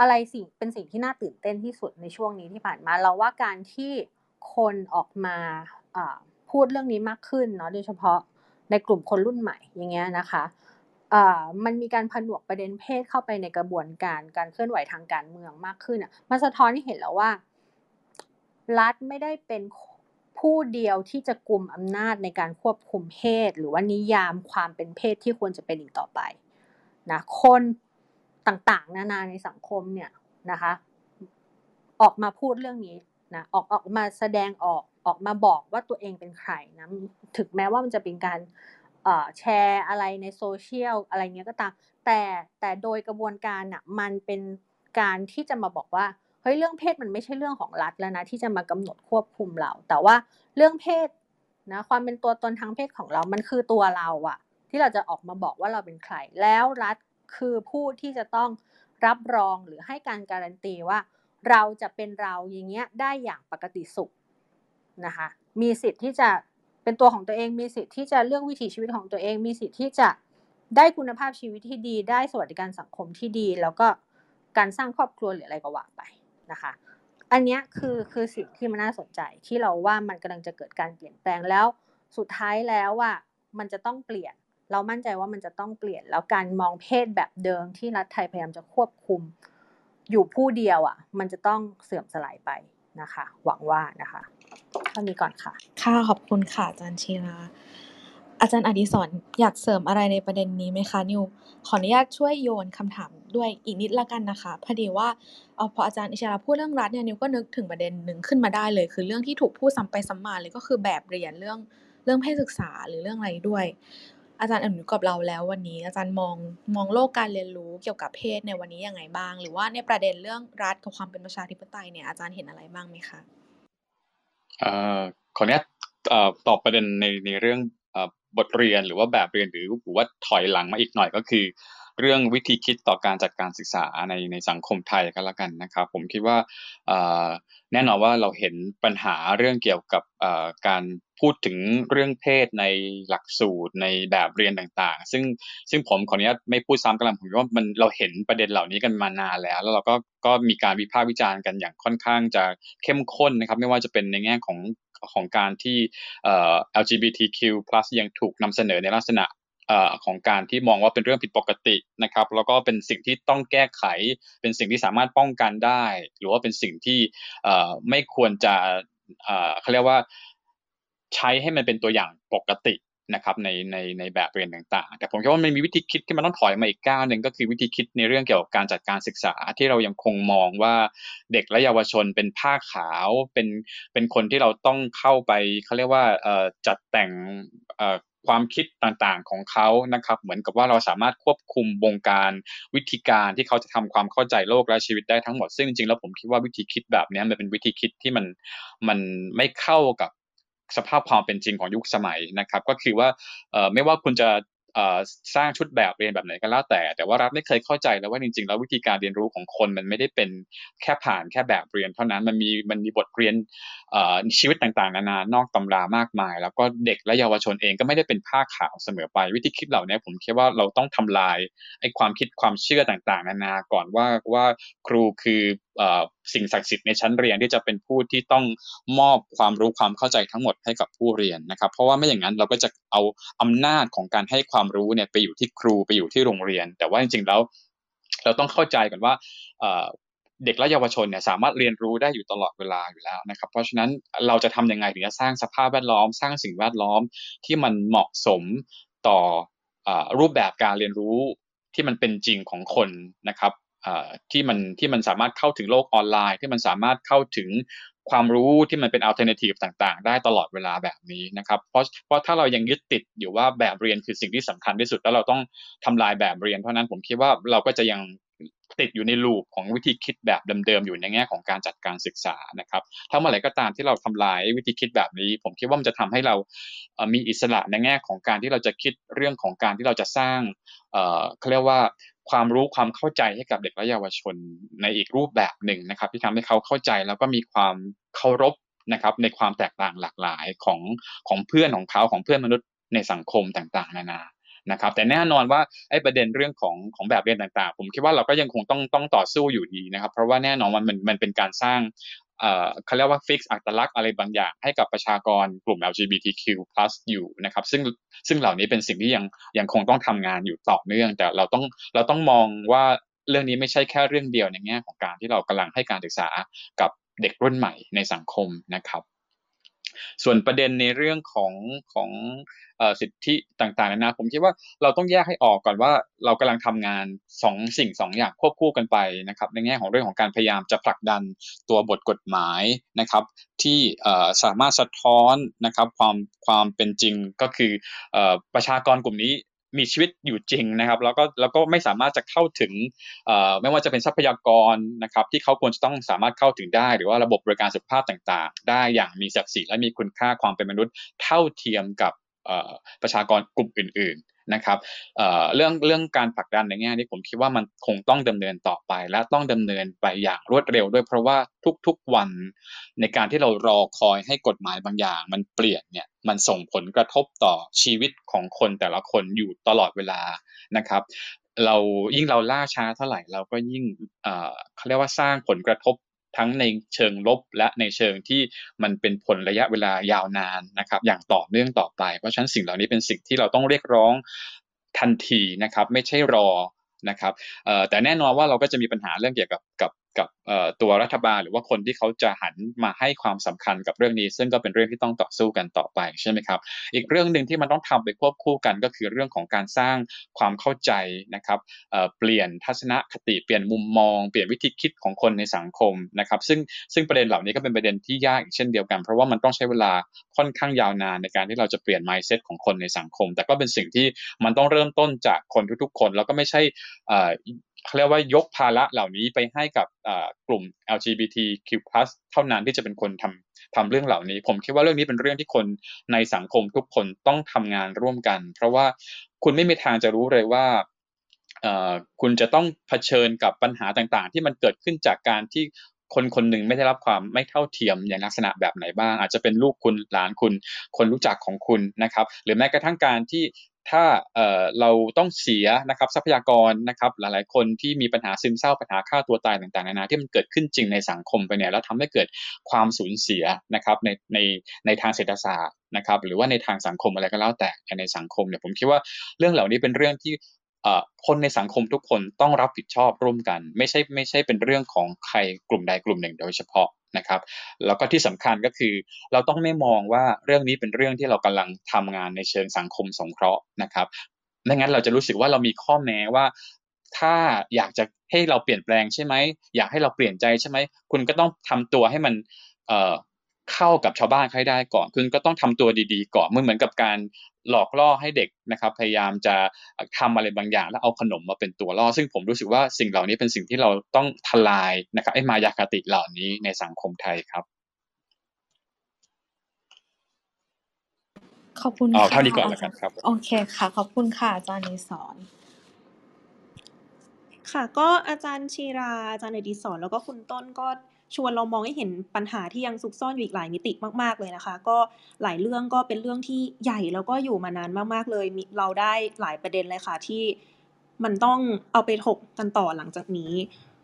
อะไรสิ่งเป็นสิ่งที่น่าตื่นเต้นที่สุดในช่วงนี้ที่ผ่านมา เราว่าการที่คนออกมาพูดเรื่องนี้มากขึ้นเนาะโดยเฉพาะในกลุ่มคนรุ่นใหม่อย่างเงี้ยนะคะมันมีการผนวกประเด็นเพศเข้าไปในกระบวนการการเคลื่อนไหวทางการเมืองมากขึ้นอะมันสะท้อนให้เห็นแล้วว่ารัฐไม่ได้เป็น ผู้เดียวที่จะกลุ่มอำนาจในการควบคุมเพศ หรือว่านิยามความเป็นเพศที่ควรจะเป็นอีกต่อไปนะคนต่างๆ นานาในสังคมเนี่ยนะคะออกมาพูดเรื่องนี้นะออกออกมาแสดงออกออกมาบอกว่าตัวเองเป็นใครนะถึงแม้ว่ามันจะเป็นการแชร์อะไรในโซเชียลอะไรเงี้ยก็ตามแต่แต่โดยกระบวนการน่ะมันเป็นการที่จะมาบอกว่า เฮ้ยเรื่องเพศมันไม่ใช่เรื่องของรัฐแล้วนะที่จะมากำหนดควบคุมเรา แต่ว่าเรื่องเพศนะความเป็นตัวตนทางเพศของเรา มันคือตัวเราอะที่เราจะออกมาบอกว่าเราเป็นใคร แล้วรัฐคือผู้ที่จะต้องรับรองหรือให้การการันตีว่า เราจะเป็นเราอย่างเงี้ยได้อย่างปกติสุขนะคะมีสิทธิ์ที่จะเป็นตัวของตัวเองมีสิทธิ์ที่จะเลือกวิถีชีวิตของตัวเอง มีสิทธิ์ที่จะได้คุณภาพชีวิตที่ดี ได้สวัสดิการสังคมที่ดี แล้วก็การสร้างครอบครัวหรืออะไรก็ว่าไป นะคะ อันนี้คือคือสิ่งที่มันน่าสนใจที่เราว่ามันกำลังจะเกิดการเปลี่ยนแปลงแล้ว สุดท้ายแล้วว่ามันจะต้องเปลี่ยน เรามั่นใจว่ามันจะต้องเปลี่ยน แล้วการมองเพศแบบเดิมที่รัฐไทยพยายามจะควบคุม อยู่ผู้เดียวอะ มันจะต้องเสื่อมสลายไปนะคะ หวังว่านะคะเท่านี้ก่อนค่ะ ค่ะขอบคุณค่ะอาจารย์ชีรา อาจารย์อดิศรอยากเสริมอะไรในประเด็นนี้ไหมคะ นิว ขออนุญาตช่วยโยนคำถามด้วยอีกนิดละกันนะคะ พอดีว่าเอพออาจารย์อิชราพูดเรื่องรัฐเนี่ยนิวก็นึกถึงประเด็นหนึ่งขึ้นมาได้เลย คือเรื่องที่ถูกพูดซ้ำไปซ้ำมาเลยก็คือแบบเรียนเรื่องเรื่องเพศศึกษาหรือเรื่องอะไรด้วย อาจารย์อนุกับเราแล้ววันนี้ อาจารย์มองมองโลกการเรียนรู้เกี่ยวกับเพศในวันนี้ยังไงบ้าง หรือว่าในประเด็นเรื่องรัฐกับความเป็นประชาธิปไตยเนี่ยอาจารย์เห็นอะไรบ้างไหมคะเอ่อขออนุญาตตอบประเด็นในในเรื่อง บทเรียนหรือว่าแบบเรียนหรือหรือว่าถอยหลังมาอีกหน่อยก็คือ เรื่องวิธีคิดต่อการจัดการศึกษาในในสังคมไทยก็แล้วกันนะครับ ผมคิดว่าแน่นอนว่าเราเห็นปัญหาเรื่องเกี่ยวกับการพูดถึงเรื่องเพศในหลักสูตรในแบบเรียนต่างๆ ซึ่งซึ่งผมขออนุญาตไม่พูดซ้ำกันแล้วผมว่ามันเราเห็นประเด็นเหล่านี้กันมานานแล้ว แล้วเราก็ก็มีการวิพากษ์วิจารณ์กันอย่างค่อนข้างจะเข้มข้นนะครับ ไม่ว่าจะเป็นในแง่ของของการที่ LGBTQ+ ยังถูกนำเสนอในลักษณะ ของการที่มองว่าเป็นเรื่องผิดปกตินะครับ แล้วก็เป็นสิ่งที่ต้องแก้ไข เป็นสิ่งที่สามารถป้องกันได้ หรือว่าเป็นสิ่งที่ไม่ควรจะเขาเรียกว่าใช้ให้มันเป็นตัวอย่างปกตินะครับในในในแบบเรียนต่างๆ แต่ผมคิดว่ามันมีวิธีคิดที่มันต้องถอยมาอีกก้าวหนึ่งก็คือวิธีคิดในเรื่องเกี่ยวกับการจัดการศึกษาที่เรายังคงมองว่าเด็กและเยาวชนเป็นผ้าขาวเป็นเป็นคนที่เราต้องเข้าไปเขาเรียกว่าจัดแต่ง ความคิดต่างๆของเขานะครับ เหมือนกับว่าเราสามารถควบคุมวงการวิธีการที่เขาจะทำความเข้าใจโลกและชีวิตได้ทั้งหมด ซึ่งจริงๆแล้วผมคิดว่าวิธีคิดแบบนี้มันเป็นวิธีคิดที่มันมันไม่เข้ากับสภาพความเป็นจริงของยุคสมัยนะครับ ก็คือว่าไม่ว่าคุณจะ สร้างชุดแบบเรียนแบบไหนก็แล้วแต่ แต่ว่ารัฐไม่เคยเข้าใจแล้วว่าจริงๆ แล้ววิธีการเรียนรู้ของคนมันไม่ได้เป็นแค่ผ่านแค่แบบเรียนเท่านั้นมันมีมันมีบทเรียนชีวิตต่างๆนานานอกตำรามากมาย แล้วก็เด็กและเยาวชนเองก็ไม่ได้เป็นผ้าขาวเสมอไป วิธีคิดเหล่านี้ผมคิดว่าเราต้องทำลายไอ้ความคิดความเชื่อต่างๆ นานาก่อนว่าว่าครูคือสิ่งศักดิ์สิทธิ์ในชั้นเรียนที่จะเป็นผู้ที่ต้องมอบความรู้ความเข้าใจทั้งหมดให้กับผู้เรียนนะครับ เพราะว่าไม่อย่างนั้นเราก็จะเอาอำนาจของการให้ความรู้เนี่ยไปอยู่ที่ครูไปอยู่ที่โรงเรียน แต่ว่าจริงๆแล้ว เราต้องเข้าใจกันว่าเด็กและเยาวชนเนี่ยสามารถเรียนรู้ได้อยู่ตลอดเวลาอยู่แล้วนะครับ เพราะฉะนั้นเราจะทำยังไงถึงจะสร้างสภาพแวดล้อม สร้างสิ่งแวดล้อมที่มันเหมาะสมต่อรูปแบบการเรียนรู้ที่มันเป็นจริงของคนนะครับ ที่มันที่มันสามารถเข้าถึงโลกออนไลน์ ที่มันสามารถเข้าถึงความรู้ที่มันเป็น alternative ต่างๆ ได้ตลอดเวลาแบบนี้นะครับเพราะเพราะถ้าเรายังยึดติดอยู่ว่าแบบเรียนคือสิ่งที่สำคัญที่สุดแล้วเราต้องทำลายแบบเรียน เพราะนั้นผมคิดว่าเราก็จะยังติดอยู่ในลูปของวิธีคิดแบบเดิมๆอยู่ในแง่ของการจัดการศึกษานะครับถ้าเมื่อไหร่ก็ตามที่เราทำลายวิธีคิดแบบนี้ ผมคิดว่ามันจะทำให้เรามีอิสระในแง่ของการที่เราจะคิดเรื่องของการที่เราจะสร้างเขาเรียกว่า ความรู้ความเข้าใจให้กับเด็กและเยาวชนในอีกรูปแบบหนึ่งนะครับ ที่ทำให้เขาเข้าใจแล้วก็มีความเคารพนะครับ ในความแตกต่างหลากหลายของของเพื่อนของเขาของเพื่อนมนุษย์ในสังคมต่างๆ นานานะครับ แต่แน่นอนว่าไอ้ประเด็นเรื่องของของแบบเรียนต่างๆ ผมคิดว่าเราก็ยังคงต้องต้องต่อสู้อยู่ดีนะครับ เพราะว่าแน่นอนมันมันมันเป็นการสร้าง เขาเรียกว่าฟิกซ์อัตลักษณ์อะไรบางอย่างให้กับประชากรกลุ่ม LGBTQ+ อยู่นะครับซึ่งซึ่งเหล่านี้เป็นสิ่งที่ยังยังคงต้องทำงานอยู่ต่อเนื่อง แต่เราต้องเราต้องมองว่าเรื่องนี้ไม่ใช่แค่เรื่องเดียวในแง่ของการที่เรากำลังให้การศึกษากับเด็กรุ่นใหม่ในสังคมนะครับ ส่วนประเด็นในเรื่องของของสิทธิต่างๆนะผมคิดว่าเราต้องแยกให้ออกก่อนว่าเรากำลังทำงานสองสิ่งสองอย่างควบคู่กันไปนะครับในแง่ของเรื่องของการพยายามจะผลักดันตัวบทกฎหมายนะครับที่สามารถสะท้อนนะครับความความเป็นจริงก็คือประชากรกลุ่มนี้ มีชีวิตอยู่จริงนะครับ แล้วก็แล้วก็ไม่สามารถจะเข้าถึงไม่ว่าจะเป็นทรัพยากรนะครับ ที่เขาควรจะต้องสามารถเข้าถึงได้ หรือว่าระบบบริการสุขภาพต่าง ๆ ได้อย่างมีศักดิ์ศรีและมีคุณค่าความเป็นมนุษย์เท่าเทียมกับ ประชากรกลุ่มอื่น ๆนะครับเรื่องเรื่องการผลักดันในแง่นี้ผมคิดว่ามันคงต้องดำเนินต่อไป และต้องดำเนินไปอย่างรวดเร็วด้วย เพราะว่าทุกๆวันในการที่เรารอคอยให้กฎหมายบางอย่าง มันเปลี่ยนเนี่ยมันส่งผลกระทบต่อชีวิตของคนแต่ละคนอยู่ตลอดเวลานะครับเรายิ่งเราล่าช้าเท่าไหร่เราก็ยิ่งเขาเรียกว่าสร้างผลกระทบ ทั้งในเชิงลบและในเชิงที่มันเป็นผลระยะเวลายาวนานนะครับอย่างต่อเนื่องต่อไป เพราะฉะนั้นสิ่งเหล่านี้เป็นสิ่งที่เราต้องเรียกร้องทันทีนะครับไม่ใช่รอนะครับแต่แน่นอนว่าเราก็จะมีปัญหาเรื่องเกี่ยวกับกับ กับตัวรัฐบาล หรือว่าคนที่เขาจะหันมาให้ความสำคัญกับเรื่องนี้ ซึ่งก็เป็นเรื่องที่ต้องต่อสู้กันต่อไปใช่ไหมครับ อีกเรื่องหนึ่งที่มันต้องทำไปควบคู่กันก็คือเรื่องของการสร้างความเข้าใจนะครับเปลี่ยนทัศนคติเปลี่ยนมุมมอง เปลี่ยนวิธีคิดของคนในสังคมนะครับซึ่งซึ่งประเด็นเหล่านี้ก็เป็นประเด็นที่ยากอีกเช่นเดียวกัน เพราะว่ามันต้องใช้เวลาค่อนข้างยาวนานในการที่เราจะเปลี่ยน mindset ของคนในสังคม แต่ก็เป็นสิ่งที่มันต้องเริ่มต้นจากคนทุกๆคน แล้วก็ไม่ใช่ เขาเรียกว่ายกภาระเหล่านี้ไปให้กับกลุ่ม LGBTQ+ เท่านั้นที่จะเป็นคนทำทำเรื่องเหล่านี้ ผมคิดว่าเรื่องนี้เป็นเรื่องที่คนในสังคมทุกคนต้องทำงานร่วมกัน เพราะว่าคุณไม่มีทางจะรู้เลยว่าคุณจะต้องเผชิญกับปัญหาต่างๆ ที่มันเกิดขึ้นจากการที่ คนคนหนึ่งไม่ได้รับความไม่เท่าเทียมอย่างลักษณะแบบไหนบ้าง อาจจะเป็นลูกคุณหลานคุณ คนรู้จักของคุณนะครับ หรือแม้กระทั่งการที่ถ้าเเราต้องเสียนะครับทรัพยากรนะครับหลายๆ คนที่มีปัญหาซึมเศร้าปัญหาฆ่าตัวตายต่างๆนานาที่มันเกิดขึ้นจริงในสังคมไปเนี่ยแล้วทำให้เกิดความสูญเสียนะครับในในในทางเศรษฐศาสตร์นะครับหรือว่าในทางสังคมอะไรก็แล้วแต่ในสังคมเนี่ยผมคิดว่าเรื่องเหล่านี้เป็นเรื่องที่ คนในสังคมทุกคนต้องรับผิดชอบร่วมกัน ไม่ใช่ไม่ใช่เป็นเรื่องของใครกลุ่มใดกลุ่มหนึ่งโดยเฉพาะนะครับ แล้วก็ที่สำคัญก็คือ เราต้องไม่มองว่าเรื่องนี้เป็นเรื่องที่เรากำลังทำงานในเชิงสังคมสงเคราะห์นะครับไม่งั้นเราจะรู้สึกว่าเรามีข้อแม้ว่า ถ้าอยากจะให้เราเปลี่ยนแปลงใช่ไหมอยากให้เราเปลี่ยนใจใช่ไหมคุณก็ต้องทำตัวให้มัน เอ่อเข้ากับชาวบ้านให้ได้ก่อนคุณก็ต้องทำตัวดีๆ ก่อนมันเหมือนกับการหลอกล่อให้เด็กนะครับพยายามจะทำอะไรบางอย่าง แล้วเอาขนมมาเป็นตัวล่อ ซึ่งผมรู้สึกว่าสิ่งเหล่านี้เป็นสิ่งที่เราต้องทลายนะครับไอ้มายาคติเหล่านี้ในสังคมไทยครับขอบคุณค่ะเท่านี้ก่อนแล้วกันครับโอเคค่ะ ขอบคุณค่ะอาจารย์นิสอนค่ะ ก็อาจารย์ชีราอาจารย์อดิศรแล้วก็คุณต้นก็ ชวนเรามองให้เห็นปัญหาที่ยังซุกซ่อนอยู่อีกหลายมิติมาก ๆ เลยนะคะ ก็หลายเรื่องก็เป็นเรื่องที่ใหญ่แล้วก็อยู่มานานมากๆเลยเราได้หลายประเด็นเลยค่ะที่มันต้องเอาไปถกกันต่อหลังจากนี้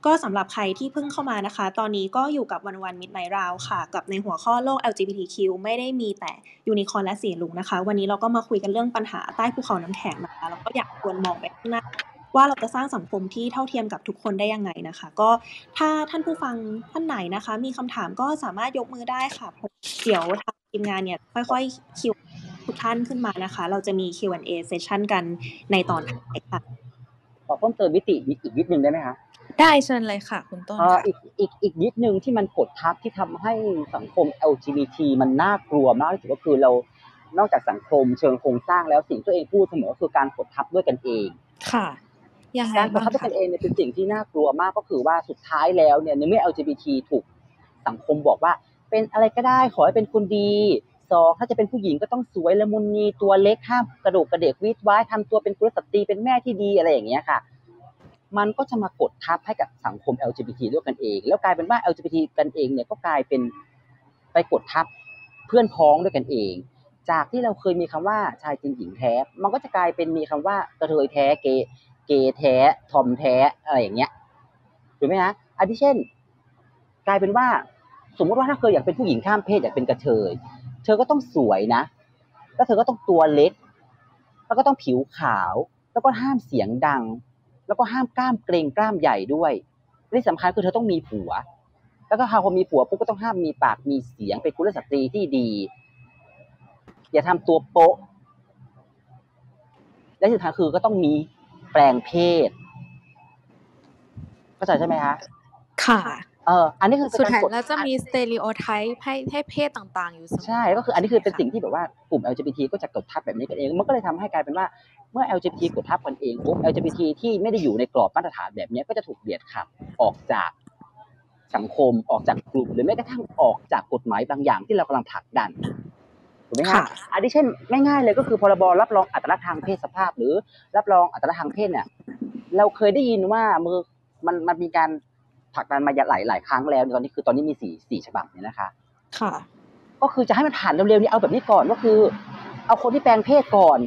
ก็สำหรับใครที่เพิ่งเข้ามานะคะ ตอนนี้ก็อยู่กับวันวันมิดไนราวค่ะ กับในหัวข้อโลก LGBTQ ไม่ได้มีแต่ยูนิคอร์และสีลุงนะคะ วันนี้เราก็มาคุยกันเรื่องปัญหาใต้ภูเขาน้ำแข็งนะคะแล้วก็อยากควรมองไปข้างหน้า ว่าเราจะสร้างสังคมที่เท่าเทียมกับทุกคนได้ยังไงนะคะ ก็ถ้าท่านผู้ฟังท่านไหนนะคะ มีคำถามก็สามารถยกมือได้ค่ะเดี๋ยวทางทีมงานเนี่ยค่อยๆคิวทุกท่านขึ้นมานะคะ เราจะมี Q&A session กันในตอนท้ายค่ะขอเพิ่มเติมมิติอีกนิดนึงได้ไหมคะได้เชิญเลยค่ะ คุณต้นอีกอีกอีกนิดนึงที่มันกดทับที่ทำให้สังคม LGBT มันน่ากลัวมากที่สุดก็คือเรานอกจากสังคมเชิงโครงสร้างแล้วสิ่งตัวเองพูดเสมอคือการกดทับด้วยกันเอง ค่ะ การบังคับด้วยกันเองเนี่ยเป็นสิ่งที่น่ากลัวมากก็คือว่าสุดท้ายแล้วเนี่ยในเมื่อ LGBT ถูกสังคมบอกว่า เป็นอะไรก็ได้ขอให้เป็นคนดีสองถ้าจะเป็นผู้หญิงก็ต้องสวยละมุนนีตัวเล็กห้ามกระดูกกระเดกวิดไว้ทำตัวเป็นกุลสตรีเป็นแม่ที่ดีอะไรอย่างเงี้ยค่ะ มันก็จะมากดทับให้กับสังคม LGBT ด้วยกันเอง แล้วกลายเป็นว่า LGBT กันเองเนี่ยก็กลายเป็นไปกดทับเพื่อนพ้องด้วยกันเอง จากที่เราเคยมีคำว่าชายจริงหญิงแท้ มันก็จะกลายเป็นมีคำว่ากระเทยแท้เก เกแท้ทอมแท้อะไรอย่างเงี้ยถูกไหมฮะอันที่เช่น กลายเป็นว่า สมมติว่าถ้าเคยอยากเป็นผู้หญิงข้ามเพศอยากเป็นกระเทยเธอก็ต้องสวยนะ แล้วเธอก็ต้องตัวเล็ก แล้วก็ต้องผิวขาว แล้วก็ห้ามเสียงดัง แล้วก็ห้ามกล้ามเกรงกล้ามใหญ่ด้วยที่สำคัญคือเธอต้องมีผัว แล้วก็พอมีผัวปุ๊บก็ต้องห้ามมีปากมีเสียงเป็นกุลสตรีที่ดี อย่าทำตัวโป๊ะและสุดท้ายคือก็ต้องมี แปลงเพศเข้าใจใช่ไหมคะค่ะเอออันนี้คือสุดเป็นท้ายกฎแล้วจะมีสเต r ริโอไทป์ให้ให้เพศต่าง ๆ อยู่เสมอใช่ก็คืออันนี้คือเป็นใช่สิ่งไหมะที่แบบว่ากลุ่ม LGBT ก็จะกดทับแบบนี้กันเอง มันก็เลยทำให้กลายเป็นว่าเมื่อ LGBT กดทับกันเองปุ๊บ LGBT ที่ไม่ได้อยู่ในกรอบมาตรฐานแบบนี้ก็จะถูกเบียดขับออกจากสังคมออกจากกลุ่ม หรือแม้กระทั่งออกจากกฎหมายบางอย่างที่เรากำลังผลักดัน ถูกไหมค่ะคะอันนี้เช่นง่ายๆเลยก็คือพรบรับรองอัตลักษณ์ทางเพศสภาพ หรือรับรองอัตลักษณ์ทางเพศเนี่ย เราเคยได้ยินว่ามือมันมันมีการผลักดันมาหลายหลายๆครั้งแล้วตอนนี้คือตอนนี้มีสี่สี่ฉบับเนี่ยนะคะ ค่ะ ก็คือจะให้มันผ่านเร็วๆนี่เอาแบบนี้ก่อนก็คือ เอาคนที่แปลงเพศก่อน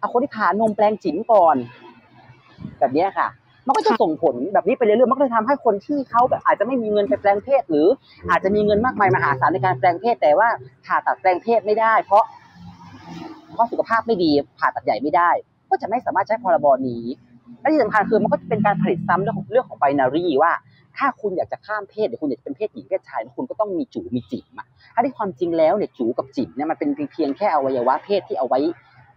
เอาคนที่ผ่านนมแปลงจิ๋มก่อน แบบเนี้ยค่ะ มันก็จะค่ะส่งผลแบบนี้ไปเรื่อยๆมันก็เลยทำให้คนที่เขาแบบอาจจะไม่มีเงินไปแปลงเพศ หรืออาจจะมีเงินมากมายมหาศาลในการแปลงเพศ แต่ว่าผ่าตัดแปลงเพศไม่ได้ เพราะ เพราะสุขภาพไม่ดีผ่าตัดใหญ่ไม่ได้ ก็จะไม่สามารถใช้พรบนี้และที่สำคัญคือมันก็จะเป็นการผลิตซ้ำเรื่องของเรื่องของไบนารีว่า ถ้าคุณอยากจะข้ามเพศหรือคุณอยากจะเป็นเพศหญิงเพศชายคุณก็ต้องมีจูมีจิ๋มอะถ้าที่ความจริงแล้วเนี่ยจูกับจิ๋มเนี่ยมันเป็นเพียงแค่อวัยวะเพศที่เอาไว้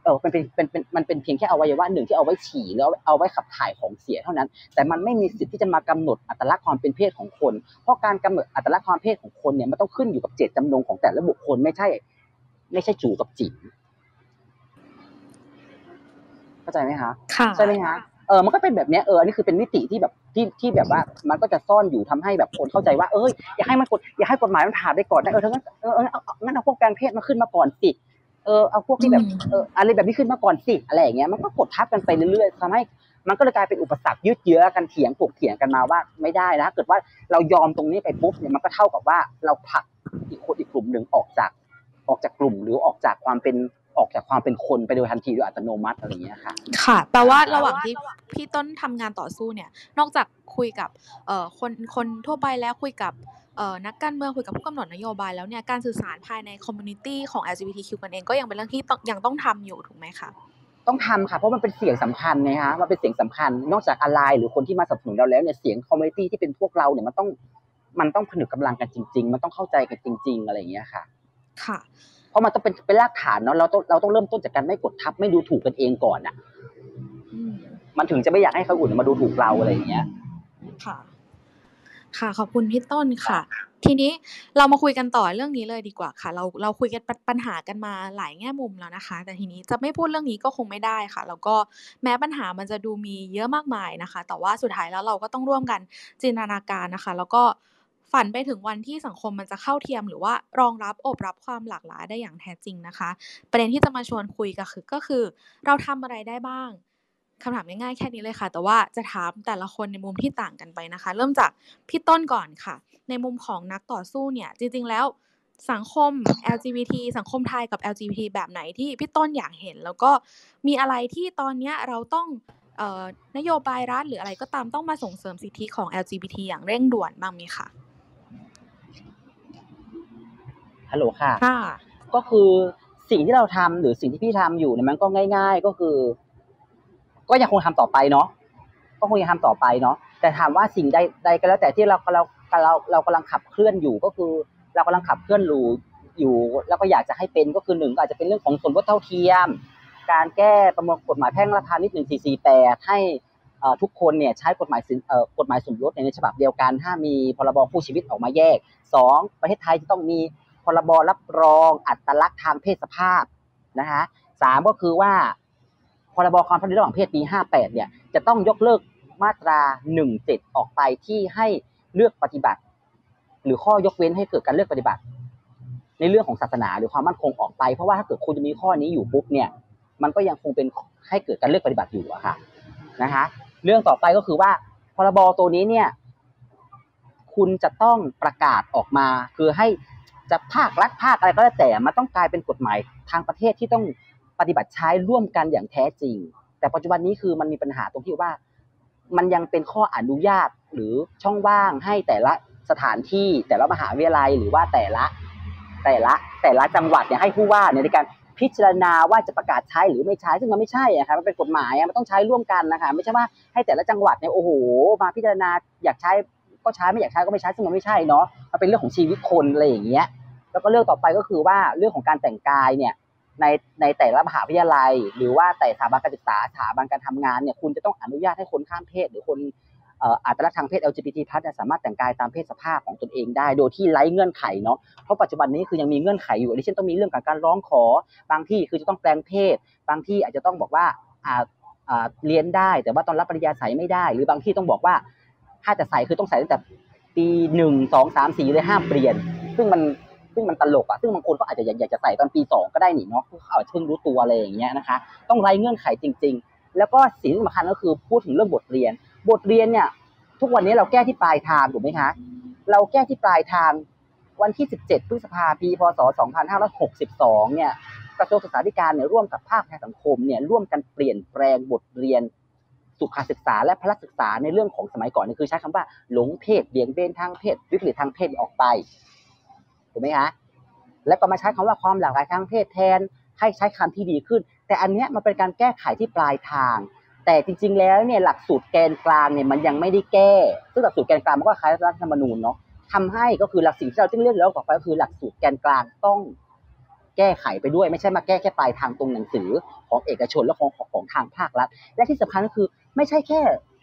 เออเป็นเป็นเป็นเป็นมันเป็นเพียงแค่อวัยวะหนึ่งที่เอาไว้ฉี่แล้วเอาไว้ขับถ่ายของเสียเท่านั้น แต่มันไม่มีสิทธิ์ที่จะมากำหนดอัตลักษณ์ความเป็นเพศของคน เพราะการกำหนดอัตลักษณ์ความเพศของคนเนี่ยมันต้องขึ้นอยู่กับเจตจำนงของแต่ละบุคคลไม่ใช่ ไม่ใช่จูกับจิ๋มเข้าใจไหมคะค่ะใช่ไหมคะเออมันก็เป็นแบบเนี้ยเอออันนี้คือเป็นมิติที่แบบที่ที่แบบว่ามันก็จะซ่อนอยู่ทำให้แบบคนเข้าใจว่าเอ้ยอย่าให้มันกดอย่าให้กฎหมายมันผ่านไปก่อนนะเออถ้างั้นเออเออเอาเอางั้นเอาพวกแปลงเพศมาขึ้นมาก่อนสิเออเอาพวกที่แบบอืมเอออะไรแบบนี้ขึ้นมาก่อนสิอะไรอย่างเงี้ยมันก็กดทับกันไปเรื่อยๆทำให้มันก็เลยกลายเป็นอุปสรรคยืดเยื้อกันเถียงถกเถียงกันมาว่าไม่ได้นะถ้าเกิดว่าเรายอมตรงนี้ไปปุ๊บเนี่ยมันก็เท่ากับว่าเราผลักอีกคนอีกกลุ่มหนึ่งออกจากออกจากกลุ่มหรือออกจากความเป็นออกจากความเป็นคนไปโดยทันทีโดยอัตโนมัติอะไรอย่างเงี้ยค่ะ ค่ะแปลว่าระหว่างที่พี่ต้นทำงานต่อสู้เนี่ย นอกจากคุยกับเอ่อคนคนทั่วไปแล้วคุยกับเอ่อ นักการเมืองคุยกับผู้กำหนดนโยบายแล้วเนี่ยการสื่อสารภายใน community ของ LGBTQ กันเองก็ยังเป็นเรื่องที่ต้องยังต้องทำอยู่ถูกไหมคะต้องทำค่ะเพราะมันเป็นเสียงสำคัญไงฮะมันเป็นเสียงสำคัญ นอกจากอะไรหรือคนที่มาสนับสนุนเราแล้วเนี่ยเสียง community ที่เป็นพวกเราเนี่ยมันต้องมันต้องผนึกกำลังกันจริง ๆ มันต้องเข้าใจกันจริง ๆ อะไรอย่างเงี้ยค่ะ ค่ะ เพราะมันต้องเป็นเป็นรากฐานเนาะเราต้องเราต้องเริ่มต้นจากการไม่กดทับไม่ดูถูกกันเองก่อนอะอืมมันถึงจะไม่อยากให้เขาอื่นมาดูถูกเราอะไรอย่างเงี้ย ค่ะ ค่ะขอบคุณพี่ต้นค่ะ ทีนี้เรามาคุยกันต่อเรื่องนี้เลยดีกว่าค่ะ เราเราคุยกันปปัญหากันมาหลายแง่มุมแล้วนะคะ แต่ทีนี้จะไม่พูดเรื่องนี้ก็คงไม่ได้ค่ะ แล้วก็แม้ปัญหามันจะดูมีเยอะมากมายนะคะ แต่ว่าสุดท้ายแล้วเราก็ต้องร่วมกันจินตนาการนะคะ แล้วก็ฝันไปถึงวันที่สังคมมันจะเข้าเทียมหรือว่ารองรับอบรับความหลากหลายได้อย่างแท้จริงนะคะ ประเด็นที่จะมาชวนคุยก็คือก็คือ เราทำอะไรได้บ้าง คำถามง่ายๆแค่นี้เลยค่ะ แต่ว่าจะถามแต่ละคนในมุมที่ต่างกันไปนะคะ เริ่มจากพี่ต้นก่อนค่ะ ในมุมของนักต่อสู้เนี่ยจริงๆแล้วสังคม LGBT สังคมไทยกับ LGBT แบบไหนที่พี่ต้นอยากเห็น แล้วก็มีอะไรที่ตอนเนี้ยเราต้องเอ่อนโยบายรัฐหรืออะไรก็ตามต้องมาส่งเสริมสิทธิของ LGBT อย่างเร่งด่วนบ้างไหมคะฮัลโหลค่ะค่ะก็คือสิ่งที่เราทำหรือสิ่งที่พี่ทำอยู่เนี่ยมันก็ง่าย ๆ ก็คือ ก็ยังคงทำต่อไปเนาะก็คงยังทำต่อไปเนาะแต่ถามว่าสิ่งใดใดก็แล้วแต่ที่เราเราเราเรากำลังขับเคลื่อนอยู่ก็คือเรากำลังขับเคลื่อนอยู่อยู่ แล้วก็อยากจะให้เป็นก็คือหนึ่งอาจจะเป็นเรื่องของสมรสเท่าเทียม การแก้ประมวลกฎหมายแพ่งราคานิดหนึ่งสี่สี่แปดให้ทุกคนเนี่ยใช้กฎหมายสินกฎหมายสมรสในฉบับเดียวกันถ้ามีพรบคู่ชีวิตออกมาแยกสองประเทศไทยจะต้องมีพรบรับรองอัตลักษณ์ทางเพศสภาพนะคะสามก็คือว่า รบความสัมพันธ์ระหว่างเพศปี 58 เนี่ยจะต้องยกเลิกมาตรา 17 ออกไปที่ให้เลือกปฏิบัติ หรือข้อยกเว้นให้เกิดการเลือกปฏิบัติ ในเรื่องของศาสนาหรือความมั่นคงออกไป เพราะว่าถ้าเกิดคุณจะมีข้อนี้อยู่ปุ๊บเนี่ยมันก็ยังคงเป็นให้เกิดการเลือกปฏิบัติอยู่อะค่ะนะคะเรื่องต่อไปก็คือว่าพรบตัวนี้เนี่ยคุณจะต้องประกาศออกมา คือให้จะภาครัฐภาคอะไรก็แล้วแต่มันต้องกลายเป็นกฎหมายทางประเทศที่ต้อง ปฏิบัติใช้ร่วมกันอย่างแท้จริง แต่ปัจจุบันนี้คือมันมีปัญหาตรงที่ว่า มันยังเป็นข้ออนุญาตหรือช่องว่างให้แต่ละสถานที่แต่ละมหาวิทยาลัยหรือว่าแต่ละแต่ละแต่ละจังหวัดเนี่ยให้ผู้ว่าเนี่ยในการพิจารณาว่าจะประกาศใช้หรือไม่ใช้ซึ่งมันไม่ใช่อะค่ะมันเป็นกฎหมายมันต้องใช้ร่วมกันนะคะไม่ใช่ว่าให้แต่ละจังหวัดเนี่ยโอ้โห มาพิจารณาอยากใช้ก็ใช้ไม่อยากใช้ก็ไม่ใช้ซึ่งมันไม่ใช่เนาะมันเป็นเรื่องของชีวิตคนอะไรอย่างเงี้ยแล้วก็เรื่องต่อไปก็คือว่าเรื่องของการแต่งกายเนี่ย ในในแต่ละมหาวิทยาลัย หรือว่าแต่สถาบันการศึกษาสถาบันการทำงานเนี่ยคุณจะต้องอนุญาตให้คนข้ามเพศ หรือคนอัตลักษณ์ทางเพศ LGBT+ เนี่ยสามารถแต่งกายตามเพศสภาพของตนเองได้ โดยที่ไร้เงื่อนไขเนาะเพราะปัจจุบันนี้คือยังมีเงื่อนไขอยู่ดิฉันต้องมีเรื่องการร้องขอ บางที่คือจะต้องแปลงเพศ บางที่อาจจะต้องบอกว่าอ่าอ่าเรียนได้ แต่ว่าตอนรับปริญญาใส่ไม่ได้ หรือบางที่ต้องบอกว่า ถ้าจะใส่คือต้องใส่ตั้งแต่ปีหนึ่งสองสามสี่เลยห้ามเปลี่ยน ซึ่งมัน ซึ่งมันตลกอะซึ่งบางคนก็อาจจะอยากอยากจะใส่ตอนปีสองก็ได้นี่เนาะเขาอาจจะเพิ่งรู้ตัวอะไรอย่างเงี้ยนะคะ ต้องไร้เงื่อนไขจริง ๆ แล้วก็สิ่งที่สำคัญก็คือพูดถึงเรื่องบทเรียน บทเรียนเนี่ย ทุกวันนี้เราแก้ที่ปลายทางถูกไหมคะเราแก้ที่ปลายทางวันที่ 17 พฤษภาปี พศ 2562 เนี่ยกระทรวงศึกษาธิการเนี่ยร่วมกับภาคประชาสังคมเนี่ยร่วมกันเปลี่ยนแปลงบทเรียนสุขศึกษาและพละศึกษาในเรื่องของสมัยก่อนนี่คือใช้คำว่าหลงเพศเบี่ยงเบนทางเพศวิกฤตทางเพศออกไป ถูกไหมคะแล้วก็มาใช้คำว่าความหลากหลายทางเพศแทน ให้ใช้คำที่ดีขึ้น แต่อันเนี้ยมันเป็นการแก้ไขที่ปลายทาง แต่จริง ๆ แล้วเนี่ยหลักสูตรแกนกลางเนี่ยมันยังไม่ได้แก้ ซึ่งหลักสูตรแกนกลางมันก็คล้ายรัฐธรรมนูญเนาะทำให้ก็คือหลักสิ่งที่เราต้องเรียกแล้วต่อไปก็คือหลักสูตรแกนกลางต้องแก้ไขไปด้วยไม่ใช่มาแก้แค่ปลายทางตรงหนังสือของเอกชนและของของของทางภาครัฐ และที่สำคัญก็คือ ไม่ใช่แค่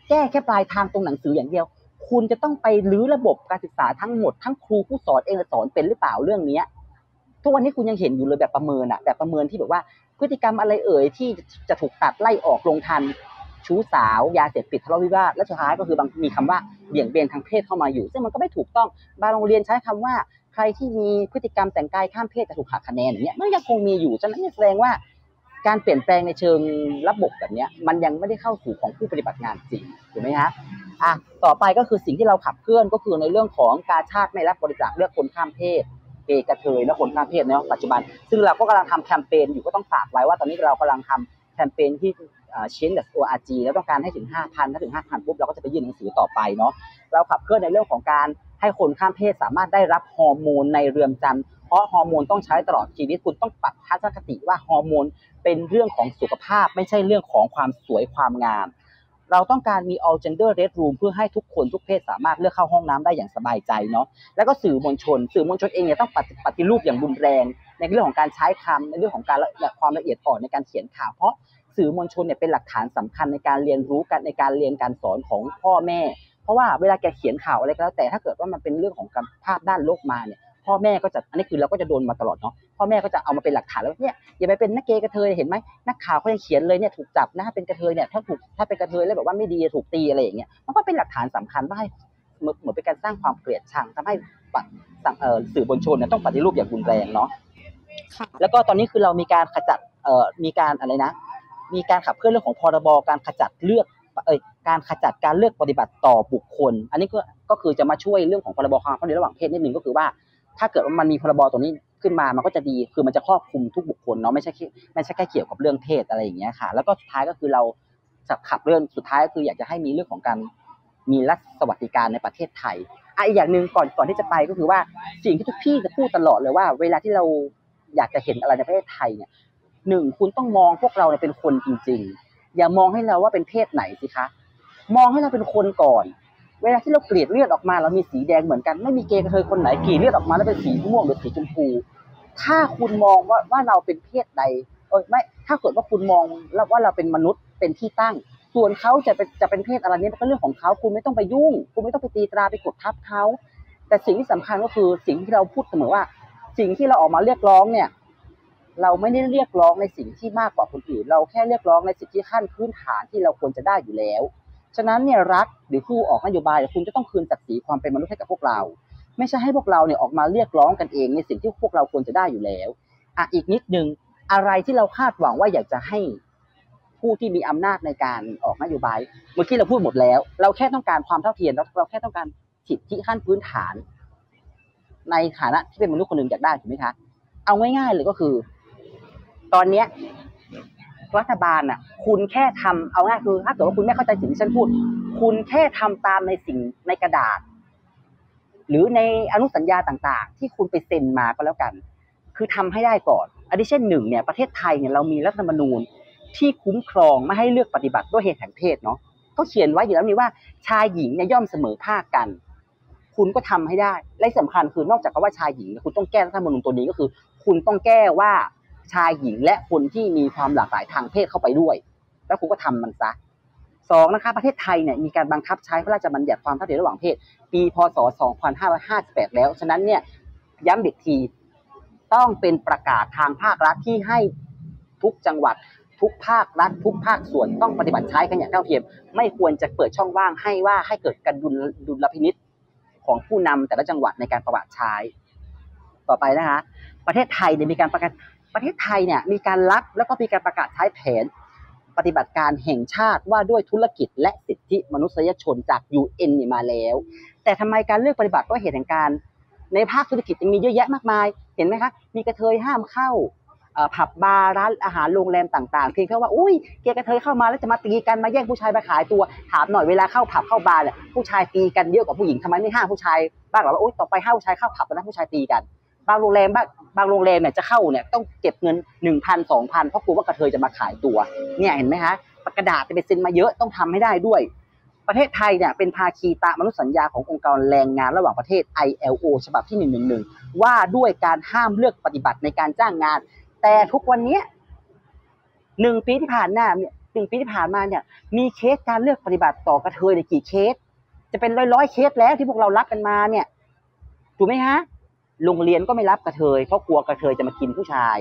แก้แค่ปลายทางตรงหนังสืออย่างเดียว คุณจะต้องไปรื้อระบบการศึกษาทั้งหมดทั้งครูผู้สอนเองสอนเป็นหรือเปล่าเรื่องเนี้ยทุกวันนี้คุณยังเห็นอยู่เลยแบบประเมินอะแบบประเมินที่แบบว่าพฤติกรรมอะไรเอ่ยที่จะถูกตัดไล่ออกลงทันชู้สาวยาเสพติดทะเลาะวิวาทและสุดท้ายก็คือบางมีคำว่าเบี่ยงเบนทางเพศเข้ามาอยู่ ซึ่งมันก็ไม่ถูกต้องบางโรงเรียนใช้คำว่า ใครที่มีพฤติกรรมแต่งกายข้ามเพศจะถูกหักคะแนนอย่างเงี้ยมันยังคงมีอยู่ฉะนั้นแสดงว่า การเปลี่ยนแปลงในเชิงระบบแบบนี้มันยังไม่ได้เข้าสู่ของผู้ปฏิบัติงานจริงถูกไหมฮะอะต่อไปก็คือสิ่งที่เราขับเคลื่อนก็คือในเรื่องของการชาติไม่รับบริจาคเลือกคนข้ามเพศเกย์กระเทยและคนข้ามเพศเนาะปัจจุบัน ซึ่งเราก็กำลังทำแคมเปญอยู่ก็ต้องฝากไว้ว่าตอนนี้เรากำลังทำแคมเปญที่เชนด์ org แล้วต้องการให้ถึง 5,000 ถ้าถึง 5,000 ปุ๊บเราก็จะไปยื่นหนังสือต่อไปเนาะเราขับเคลื่อนในเรื่องของการให้คนข้ามเพศสามารถได้รับฮอร์โมนในเรือนจำ เพราะฮอร์โมนต้องใช้ตลอดชีวิตคุณต้องปรับทัศนคติว่าฮอร์โมนเป็นเรื่องของสุขภาพ ไม่ใช่เรื่องของความสวยความงาม เราต้องการมี all gender red room เพื่อให้ทุกคนทุกเพศสามารถเลือกเข้าห้องน้ำได้อย่างสบายใจเนาะแล้วก็สื่อมวลชน สื่อมวลชนเองเนี่ยต้องปฏิปฏิรูปอย่างรุนแรง ในเรื่องของการใช้คำในเรื่องของการละความละเอียดอ่อนในการเขียนข่าวเพราะสื่อมวลชนเนี่ยเป็นหลักฐานสำคัญในการเรียนรู้กันในการเรียนการสอนของพ่อแม่ เพราะว่าเวลาแกเขียนข่าวอะไรก็แล้วแต่ถ้าเกิดว่ามันเป็นเรื่องของการภาพด้านลบมาเนี่ย พ่อแม่ก็จะอันนี้คือเราก็จะโดนมาตลอดเนาะพ่อแม่ก็จะเอามาเป็นหลักฐานแล้วเนี่ยอย่าไปเป็นนักเกย์กระเทยเห็นไหมนักข่าวเขายังเขียนเลยเนี่ยถูกจับนะถ้าเป็นกระเทยเนี่ยถ้าถูกถ้าเป็นกระเทยแล้วแบบว่าไม่ดีถูกตีอะไรอย่างเงี้ยมันก็เป็นหลักฐานสำคัญว่าให้เหมือนเหมือนเป็นการสร้างความเกลียดชังทำให้ปะสั่งเอ่อสื่อมวลชนเนี่ยต้องปฏิรูปอย่างรุนแรงเนาะค่ะแล้วก็ตอนนี้คือเรามีการขจัดเอ่อมีการอะไรนะ มีการขับเคลื่อนเรื่องของพรบการขจัดเลือกเอ้ยการขจัดการเลือกปฏิบัติต่อบุคคล อันนี้ก็ก็คือจะมาช่วยเรื่องของพรบความเข้าในระหว่างเพศนิดนึงก็คือว่า ถ้าเกิดว่ามันมีพรบตัวนี้ขึ้นมามันก็จะดีคือมันจะครอบคลุมทุกบุคคลเนาะไม่ใช่ไม่ใช่แค่เกี่ยวกับเรื่องเพศอะไรอย่างเงี้ยค่ะ แล้วก็สุดท้ายก็คือเราจะขับเรื่องสุดท้ายก็คืออยากจะให้มีเรื่องของการมีรัฐสวัสดิการในประเทศไทยอะอีกอย่างหนึ่งก่อนก่อนที่จะไปก็คือว่าสิ่งที่ทุกพี่จะพูดตลอดเลยว่า เวลาที่เราอยากจะเห็นอะไรในประเทศไทยเนี่ยหนึ่งคุณต้องมองพวกเราเนี่ยเป็นคนจริง ๆ อย่ามองให้เราว่าเป็นเพศไหนสิคะ มองให้เราเป็นคนก่อน เวลาที่เราเกลียดเลือดออกมา เรามีสีแดงเหมือนกัน ไม่มีเกย์กระเทยคนไหนกรีดเลือดออกมาแล้วเป็นสีม่วงหรือสีชมพู ถ้าคุณมองว่าว่าเราเป็นเพศใดเออไม่ถ้าเกิดว่าคุณมองว่าเราเป็นมนุษย์เป็นที่ตั้ง ส่วนเขาจะเป็นจะเป็นเพศอะไรนี่มันก็เรื่องของเขาคุณไม่ต้องไปยุ่ง คุณไม่ต้องไปตีตราไปกดทับเขาแต่สิ่งที่สำคัญก็คือสิ่งที่เราพูดเสมอว่า สิ่งที่เราออกมาเรียกร้องเนี่ย เราไม่ได้เรียกร้องในสิ่งที่มากกว่าคนอื่น เราแค่เรียกร้องในสิ่งที่ขั้นพื้นฐานที่เราควรจะได้อยู่แล้ว ฉะนั้นเนี่ยรัฐหรือผู้ออกนโยบายคุณจะต้องคืนศักดิ์ศรีความเป็นมนุษย์ให้กับพวกเรา ไม่ใช่ให้พวกเราเนี่ยออกมาเรียกร้องกันเองในสิ่งที่พวกเราควรจะได้อยู่แล้วอะอีกนิดนึงอะไรที่เราคาดหวังว่าอยากจะให้ผู้ที่มีอำนาจในการออกนโยบาย เมื่อกี้เราพูดหมดแล้ว เราแค่ต้องการความเท่าเทียมเราเราแค่ต้องการสิทธิขั้นพื้นฐาน ในฐานะที่เป็นมนุษย์คนหนึ่งอยากได้ถูกไหมคะ เอาง่ายๆเลยก็คือ ตอนเนี้ย รัฐบาลอะ คุณแค่ทำเอาง่ายคือ ถ้าเกิดว่าคุณไม่เข้าใจสิ่งที่ฉันพูด คุณแค่ทำตามในสิ่งในกระดาษ หรือในอนุสัญญาต่างๆ ที่คุณไปเซ็นมาก็แล้วกัน คือทำให้ได้ก่อนอันที่เช่นหนึ่งเนี่ยประเทศไทยเนี่ยเรามีรัฐธรรมนูญที่คุ้มครองไม่ให้เลือกปฏิบัติด้วยเหตุแห่งเพศเนาะเขาเขียนไว้อยู่แล้วนี่ว่าชายหญิงเนี่ยย่อมเสมอภาคกัน คุณก็ทำให้ได้ และสำคัญคือนอกจากคำว่าชายหญิง คุณต้องแก้รัฐธรรมนูญตัวนี้ก็คือ คุณต้องแก้ว่า ชายหญิงและคนที่มีความหลากหลายทางเพศเข้าไปด้วย แล้วคุณก็ทำมันซะสองนะคะประเทศไทยเนี่ยมีการบังคับใช้พระราชบัญญัติความเท่าเทียมระหว่างเพศ ปีพศ 2558 แล้วฉะนั้นเนี่ยย้ำอีกทีต้องเป็นประกาศทางภาครัฐที่ให้ทุกจังหวัดทุกภาครัฐทุกภาคส่วนต้องปฏิบัติใช้กันอย่างเท่าเทียม ไม่ควรจะเปิดช่องว่างให้ว่าให้เกิดการดุลดุลพินิษของผู้นำแต่ละจังหวัดในการประกาศใช้ ต่อไปนะคะ ประเทศไทยเนี่ยมีการประกาศ ประเทศไทยเนี่ยมีการรับแล้วก็มีการประกาศใช้แผน ปฏิบัติการแห่งชาติว่าด้วยธุรกิจและสิทธิมนุษยชนจาก UN นี่มาแล้ว แต่ทำไมการเลือกปฏิบัติก็เหตุแห่งการในภาคธุรกิจยังมีเยอะแยะมากมาย เห็นไหมคะ มีกระเทยห้ามเข้าผับบาร์ร้านอาหารโรงแรมต่างๆ เพียงแค่ว่าอุ้ยเกย์กระเทยเข้ามาแล้วจะมาตีกันมาแย่งผู้ชายมาขายตัวถามหน่อยเวลาเข้าผับเข้าบาร์เนี่ยผู้ชายตีกันเยอะกว่าผู้หญิงทำไมไม่ห้ามผู้ชายบ้างหรอว่าอุ้ยต่อไปห้ามผู้ชายเข้าผับแล้วนะผู้ชายตีกัน บางโรงแรมบ้างบางโรงแรมเนี่ยจะเข้าเนี่ยต้องเก็บเงินหนึ่งพันสองพันเพราะกลัวว่ากระเทยจะมาขายตัวเนี่ยเห็นไหมคะกระดาษจะไปเซ็นมาเยอะต้องทำให้ได้ด้วย ประเทศไทยเนี่ยเป็นภาคีตามนุสัญญาขององค์การแรงงานระหว่างประเทศ ILO ฉบับที่ 111 ว่าด้วยการห้ามเลือกปฏิบัติในการจ้างงาน แต่ทุกวันนี้หนึ่งปีที่ผ่านมาเนี่ยหนึ่งปีที่ผ่านมาเนี่ย มีเคสการเลือกปฏิบัติต่อกระเทยเนี่ยกี่เคส จะเป็นร้อยร้อยๆเคสแล้วที่พวกเรารับกันมาเนี่ยถูกไหมฮะ โรงเรียนก็ไม่รับกระเทยเพราะกลัวกระเทยจะมากินผู้ชาย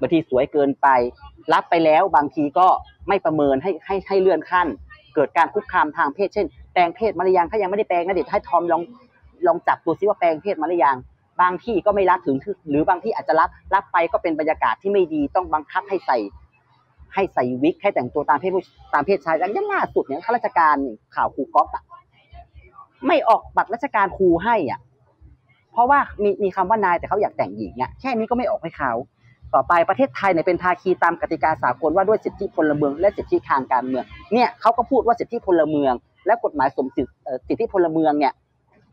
บางทีสวยเกินไป รับไปแล้วบางทีก็ไม่ประเมินให้ให้ให้เลื่อนขั้น เกิดการคุกคามทางเพศเช่นแปลงเพศมารยังถ้ายังไม่ได้แปลงนะเดี๋ยวให้ทอมลองลองจับตัวซิว่าแปลงเพศมารยังบางที่ก็ไม่รับถึงหรือบางที่อาจจะรับรับไปก็เป็นบรรยากาศที่ไม่ดีต้องบังคับให้ใส่ ให้ใส่วิกให้แต่งตัวตามเพศผู้ตามเพศชายอย่างล่าสุดเนี่ยข้าราชการข่าวครูก๊อฟอะไม่ออกบัตรราชการครูให้อะ เพราะว่ามีมีคำว่านายแต่เขาอยากแต่งหญิงเนี่ยแค่นี้ก็ไม่ออกให้เขาต่อไปประเทศไทยเนี่ยเป็นภาคีตามกติกาสากลว่าด้วยสิทธิพลเมือง และสิทธิทางการเมืองเนี่ยเขาก็พูดว่าสิทธิพลเมือง และกฎหมายสมสิทธิสิทธิพลเมืองเนี่ย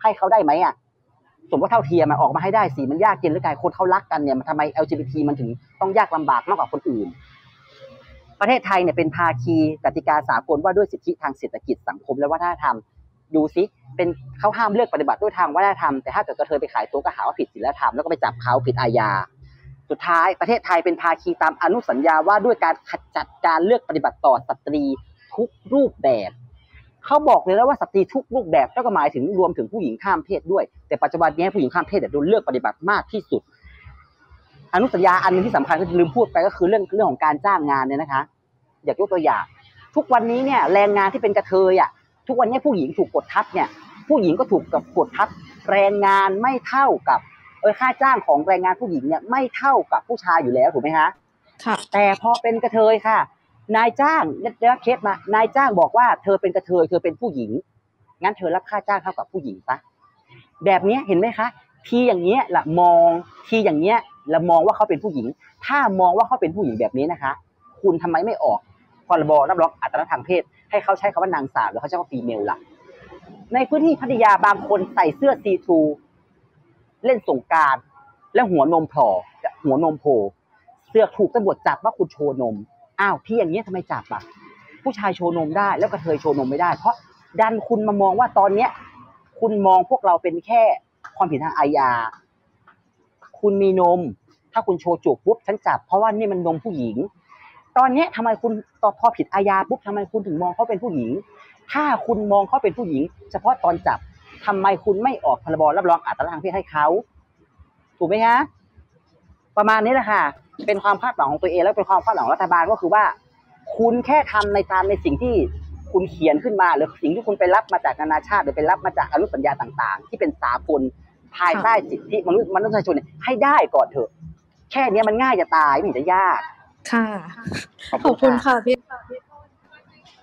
ให้เขาได้ไหมอะสมว่าเท่าเทียมมันออกมาให้ได้สิมันยากเย็นหรือไงคนเขารักกันเนี่ยมันทำไม LGBT มันถึงต้องยากลำบากมากกว่าคนอื่น ประเทศไทยเนี่ยเป็นภาคีกติกาสากลว่าด้วยสิทธิทางเศรษฐกิจสังคมและวัฒนธรรม ดูซิเป็นเขาห้ามเลือกปฏิบัติด้วยทางวัฒนธรรม แต่ถ้าเกิดกระเทยไปขายตัวก็หาว่าผิดศีลธรรมแล้วก็ไปจับเขาผิดอาญา สุดท้ายประเทศไทยเป็นภาคีตามอนุสัญญาว่าด้วยการขจัดการเลือกปฏิบัติต่อสตรีทุกรูปแบบเขาบอกเลยแล้วว่าสตรีทุกรูปแบบก็หมายถึงรวมถึงผู้หญิงข้ามเพศด้วย แต่ปัจจุบันนี้ผู้หญิงข้ามเพศโดนเลือกปฏิบัติมากที่สุด อนุสัญญาอันหนึงที่สำคัญก็ลืมพูดไปก็คือเรื่องเรื่องของการจ้างงานเนี่ยนะคะ อยากยกตัวอย่าง ทุกวันนี้เนี่ยแรงงานที่เป็นกระเทยอะ ทุกวันนี้ผู้หญิงถูกกดทับเนี่ย ผู้หญิงก็ถูกกับกดทับแรงงานไม่เท่ากับเออค่าจ้างของแรงงานผู้หญิงเนี่ยไม่เท่ากับผู้ชายอยู่แล้วถูกไหมคะค่ะ แต่พอเป็นกระเทยค่ะ นายจ้างได้รับเคสมานายจ้างบอกว่าเธอเป็นกระเทยเธอเป็นผู้หญิงงั้นเธอรับค่าจ้างเท่ากับผู้หญิงซะแบบเนี้ยเห็นไหมคะ ทีอย่างเงี้ยละมองทีอย่างเงี้ยละมองว่าเขาเป็นผู้หญิง ถ้ามองว่าเขาเป็นผู้หญิงแบบนี้นะคะ คุณทำไมไม่ออกพรบรับรองอัตลักษณ์ทางเพศ ให้เขาใช้คำว่านางสาวหรือเขาใช้คำว่าฟีเมลล่ะ ในพื้นที่พัทยาบางคนใส่เสื้อซีทูเล่นสงการแล้วหัวนมผล่หัวนมโผล่เสือกถูกตำรวจจับว่าคุณโชว์นม อ้าวที่อย่างเงี้ยทำไมจับอะ ผู้ชายโชว์นมได้ แล้วกระเทยโชว์นมไม่ได้ เพราะดันคุณมามองว่าตอนเนี้ย คุณมองพวกเราเป็นแค่ความผิดทางอาญา คุณมีนม ถ้าคุณโชว์จูบปุ๊บฉันจับ เพราะว่านี่มันนมผู้หญิง ตอนนี้ยทำไมคุณตอพอผิดอาญาปุ๊บทำไมคุณถึงมองเขาเป็นผู้หญิง ถ้าคุณมองเขาเป็นผู้หญิง เฉพาะตอนจับทำไมคุณไม่ออกพรบรับรองอัตลักษณ์ทางเพศให้เขาถูกไหมฮะประมาณนี้แหละค่ะ เป็นความคาดหวังของตัวเองแล้วเป็นความคาดหวังรัฐบาลก็คือว่า คุณแค่ทำในตามในสิ่งที่คุณเขียนขึ้นมา หรือสิ่งที่คุณไปรับมาจากนานาชาติ หรือไปรับมาจากอนุสัญญาต่าง ๆ ที่เป็นสากลภายใต้สิทธิมนุษยชนให้ได้ก่อนเถอะ แค่นี้มันง่ายจะตายไม่เห็นจะยาก ค่ะ ขอบขอบคุคุณณค่ะค่ะพี่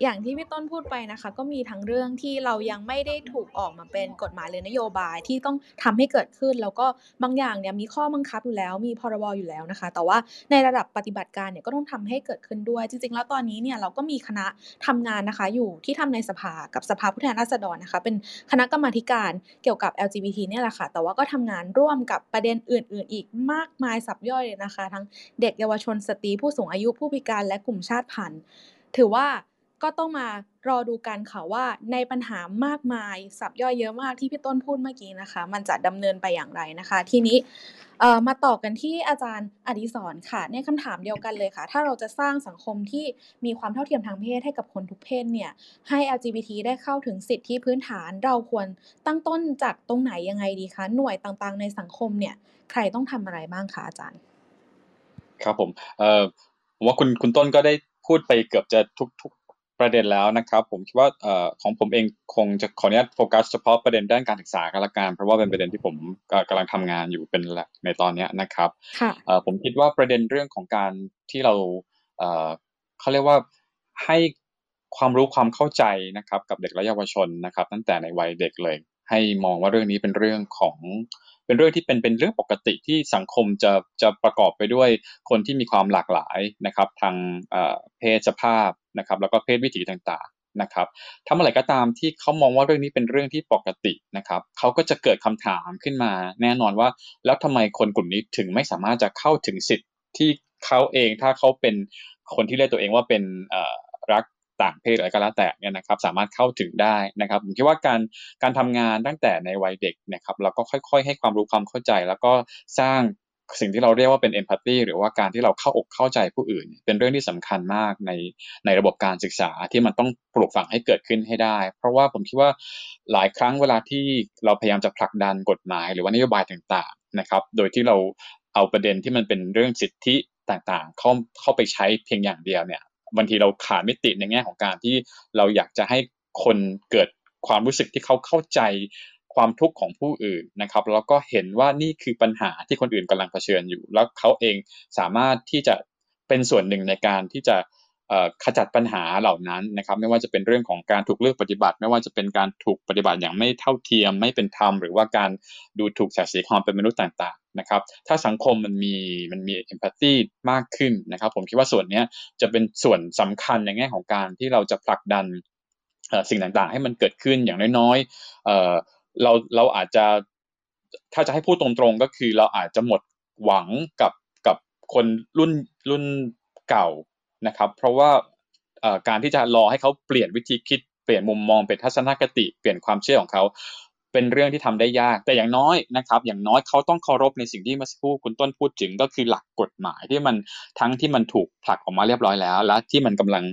อย่างที่พี่ต้นพูดไปนะคะ ก็มีทั้งเรื่องที่เรายังไม่ได้ถูกออกมาเป็นกฎหมายหรือนโยบายที่ต้องทำให้เกิดขึ้น แล้วก็บางอย่างเนี่ยมีข้อบังคับอยู่แล้ว มีพรบอยู่แล้วนะคะ แต่ว่าในระดับปฏิบัติการเนี่ยก็ต้องทำให้เกิดขึ้นด้วย จริง ๆ แล้วตอนนี้เนี่ยเราก็มีคณะทำงานนะคะ อยู่ที่ทำในสภากับสภาผู้แทนราษฎรนะคะ เป็นคณะกรรมาธิการเกี่ยวกับ LGBT เนี่ยแหละค่ะ แต่ว่าก็ทำงานร่วมกับประเด็นอื่น ๆ อีกมากมายสับย่อยเลยนะคะ ทั้งเด็กเยาวชนสตรีผู้สูงอายุผู้พิการและกลุ่มชาติพันธุ์ ถือว่า ก็ต้องมารอดูกันค่ะว่าในปัญหามากมายสับย่อยเยอะมากที่พี่ต้นพูดเมื่อกี้นะคะ มันจะดำเนินไปอย่างไรนะคะ ทีนี้มาต่อกันที่อาจารย์อดิศรค่ะ ในคำถามเดียวกันเลยค่ะ ถ้าเราจะสร้างสังคมที่มีความเท่าเทียมทางเพศให้กับคนทุกเพศเนี่ยให้ LGBT ได้เข้าถึงสิทธิพื้นฐานเราควรตั้งต้นจากตรงไหนยังไงดีคะหน่วยต่างๆ ในสังคมเนี่ยใครต้องทำอะไรบ้างคะอาจารย์ ครับผมเอ่อผมว่าคุณคุณต้นก็ได้พูดไปเกือบจะทุกทุก ประเด็นแล้วนะครับ ผมคิดว่าเอ่อของผมเองคงจะขออนุญาตโฟกัสเฉพาะประเด็นด้านการศึกษากันละกันเพราะว่าเป็นประเด็นที่ผมก็กำลังทำงานอยู่เป็นหลักในตอนเนี้ยนะครับค่ะเอ่อผมคิดว่าประเด็นเรื่องของการที่เราเอ่อเขาเรียกว่าให้ความรู้ความเข้าใจนะครับกับเด็กและเยาวชนนะครับ ตั้งแต่ในวัยเด็กเลย ให้มองว่าเรื่องนี้เป็นเรื่องของเป็นเรื่องที่เป็นเป็นเรื่องปกติที่สังคมจะจะประกอบไปด้วยคนที่มีความหลากหลายนะครับ ทางเอ่อเพศสภาพ นะครับแล้วก็เพศวิถีต่างๆนะครับถ้าเมื่อไรก็ตามที่เขามองว่าเรื่องนี้เป็นเรื่องที่ปกตินะครับเขาก็จะเกิดคำถามขึ้นมา แน่นอนว่า แล้วทำไมคนกลุ่มนี้ถึงไม่สามารถจะเข้าถึงสิทธิ์ที่เขาเองถ้าเขาเป็นคนที่เรียกตัวเองว่าเป็นรักต่างเพศอะไรก็แล้วแต่เนี่ยนะครับสามารถเข้าถึงได้นะครับผมคิดว่าการการทำงานตั้งแต่ในวัยเด็กนะครับเราก็ค่อย ๆ ให้ความรู้ความเข้าใจ แล้วก็สร้าง สิ่งที่เราเรียกว่าเป็น empathy หรือว่าการที่เราเข้าอกเข้าใจผู้อื่น เป็นเรื่องที่สำคัญมากในในระบบการศึกษาที่มันต้องปลูกฝังให้เกิดขึ้นให้ได้ เพราะว่าผมคิดว่าหลายครั้งเวลาที่เราพยายามจะผลักดันกฎหมาย หรือว่านโยบายต่างๆนะครับ โดยที่เราเอาประเด็นที่มันเป็นเรื่องสิทธิต่างๆ เข้าเข้าไปใช้เพียงอย่างเดียวเนี่ยบางทีเราขาดมิติในแง่ของการที่เราอยากจะให้คนเกิดความรู้สึกที่เขาเข้าใจ ความทุกข์ของผู้อื่นนะครับ แล้วก็เห็นว่านี่คือปัญหาที่คนอื่นกำลังเผชิญอยู่ แล้วเขาเองสามารถที่จะเป็นส่วนหนึ่งในการที่จะขจัดปัญหาเหล่านั้นนะครับ ไม่ว่าจะเป็นเรื่องของการถูกเลือกปฏิบัติ ไม่ว่าจะเป็นการถูกปฏิบัติอย่างไม่เท่าเทียม ไม่เป็นธรรมหรือว่าการดูถูกศักดิ์ศรีความเป็นมนุษย์ต่างๆนะครับ ถ้าสังคมมันมีมันมี empathy มากขึ้นนะครับ ผมคิดว่าส่วนนี้จะเป็นส่วนสำคัญในแง่ของการที่เราจะผลักดันสิ่งต่างๆ ให้มันเกิดขึ้นอย่างน้อยๆ เราเราอาจจะถ้าจะให้พูดตรงๆก็คือเราอาจจะหมดหวังกับกับคนรุ่นรุ่นเก่านะครับ เพราะว่าการที่จะรอให้เขาเปลี่ยนวิธีคิดเปลี่ยนมุมมองเปลี่ยนทัศนคติเปลี่ยนความเชื่อของเขา เป็นเรื่องที่ทำได้ยาก แต่อย่างน้อยนะครับ อย่างน้อยเขาต้องเคารพในสิ่งที่เมื่อสักครู่คุณต้นพูดถึงก็คือหลักกฎหมายที่มันทั้งที่มันถูกผลักออกมาเรียบร้อยแล้ว และที่มันกำลัง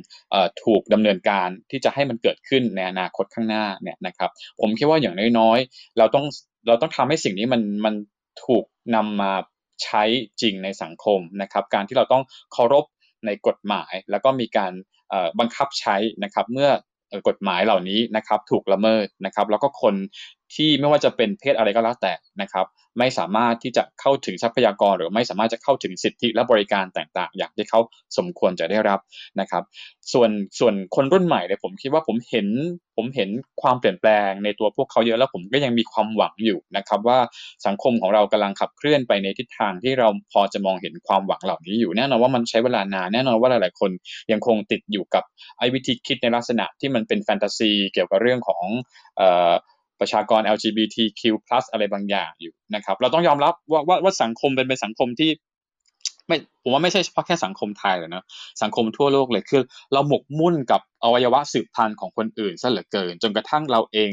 ถูกดำเนินการที่จะให้มันเกิดขึ้นในอนาคตข้างหน้าเนี่ยนะครับ ผมคิดว่าอย่างน้อยๆ เราต้องเราต้องทำให้สิ่งนี้มันมันถูกนำมาใช้จริงในสังคมนะครับ การที่เราต้องเคารพในกฎหมาย แล้วก็มีการบังคับใช้นะครับเมื่อกฎหมายเหล่านี้นะครับถูกละเมิดนะครับ แล้วก็คน ที่ไม่ว่าจะเป็นเพศอะไรก็แล้วแต่นะครับ ไม่สามารถที่จะเข้าถึงทรัพยากร หรือไม่สามารถจะเข้าถึงสิทธิและบริการต่างๆ อย่างที่เขาสมควรจะได้รับนะครับ ส่วนส่วนคนรุ่นใหม่เนี่ยผมคิดว่าผมเห็นผมเห็นความเปลี่ยนแปลงในตัวพวกเขาเยอะแล้วผมก็ยังมีความหวังอยู่นะครับ ว่าสังคมของเรากำลังขับเคลื่อนไปในทิศทางที่เราพอจะมองเห็นความหวังเหล่านี้อยู่แน่นอนว่ามันใช้เวลานานแน่นอนว่าหลายๆ คนยังคงติดอยู่กับไอ้วิธีคิดในลักษณะที่มันเป็นแฟนตาซี เกี่ยวกับเรื่องของเอ่อ ประชากร LGBTQ+ อะไรบางอย่างอยู่นะครับ เราต้องยอมรับว่าว่าว่าสังคมเป็นเป็นสังคมที่ไม่ผมว่าไม่ใช่เฉพาะแค่สังคมไทยเลยนะสังคมทั่วโลกเลยคือ เราหมกมุ่นกับอวัยวะสืบพันธุ์ของคนอื่นซะเหลือเกิน จนกระทั่งเราเอง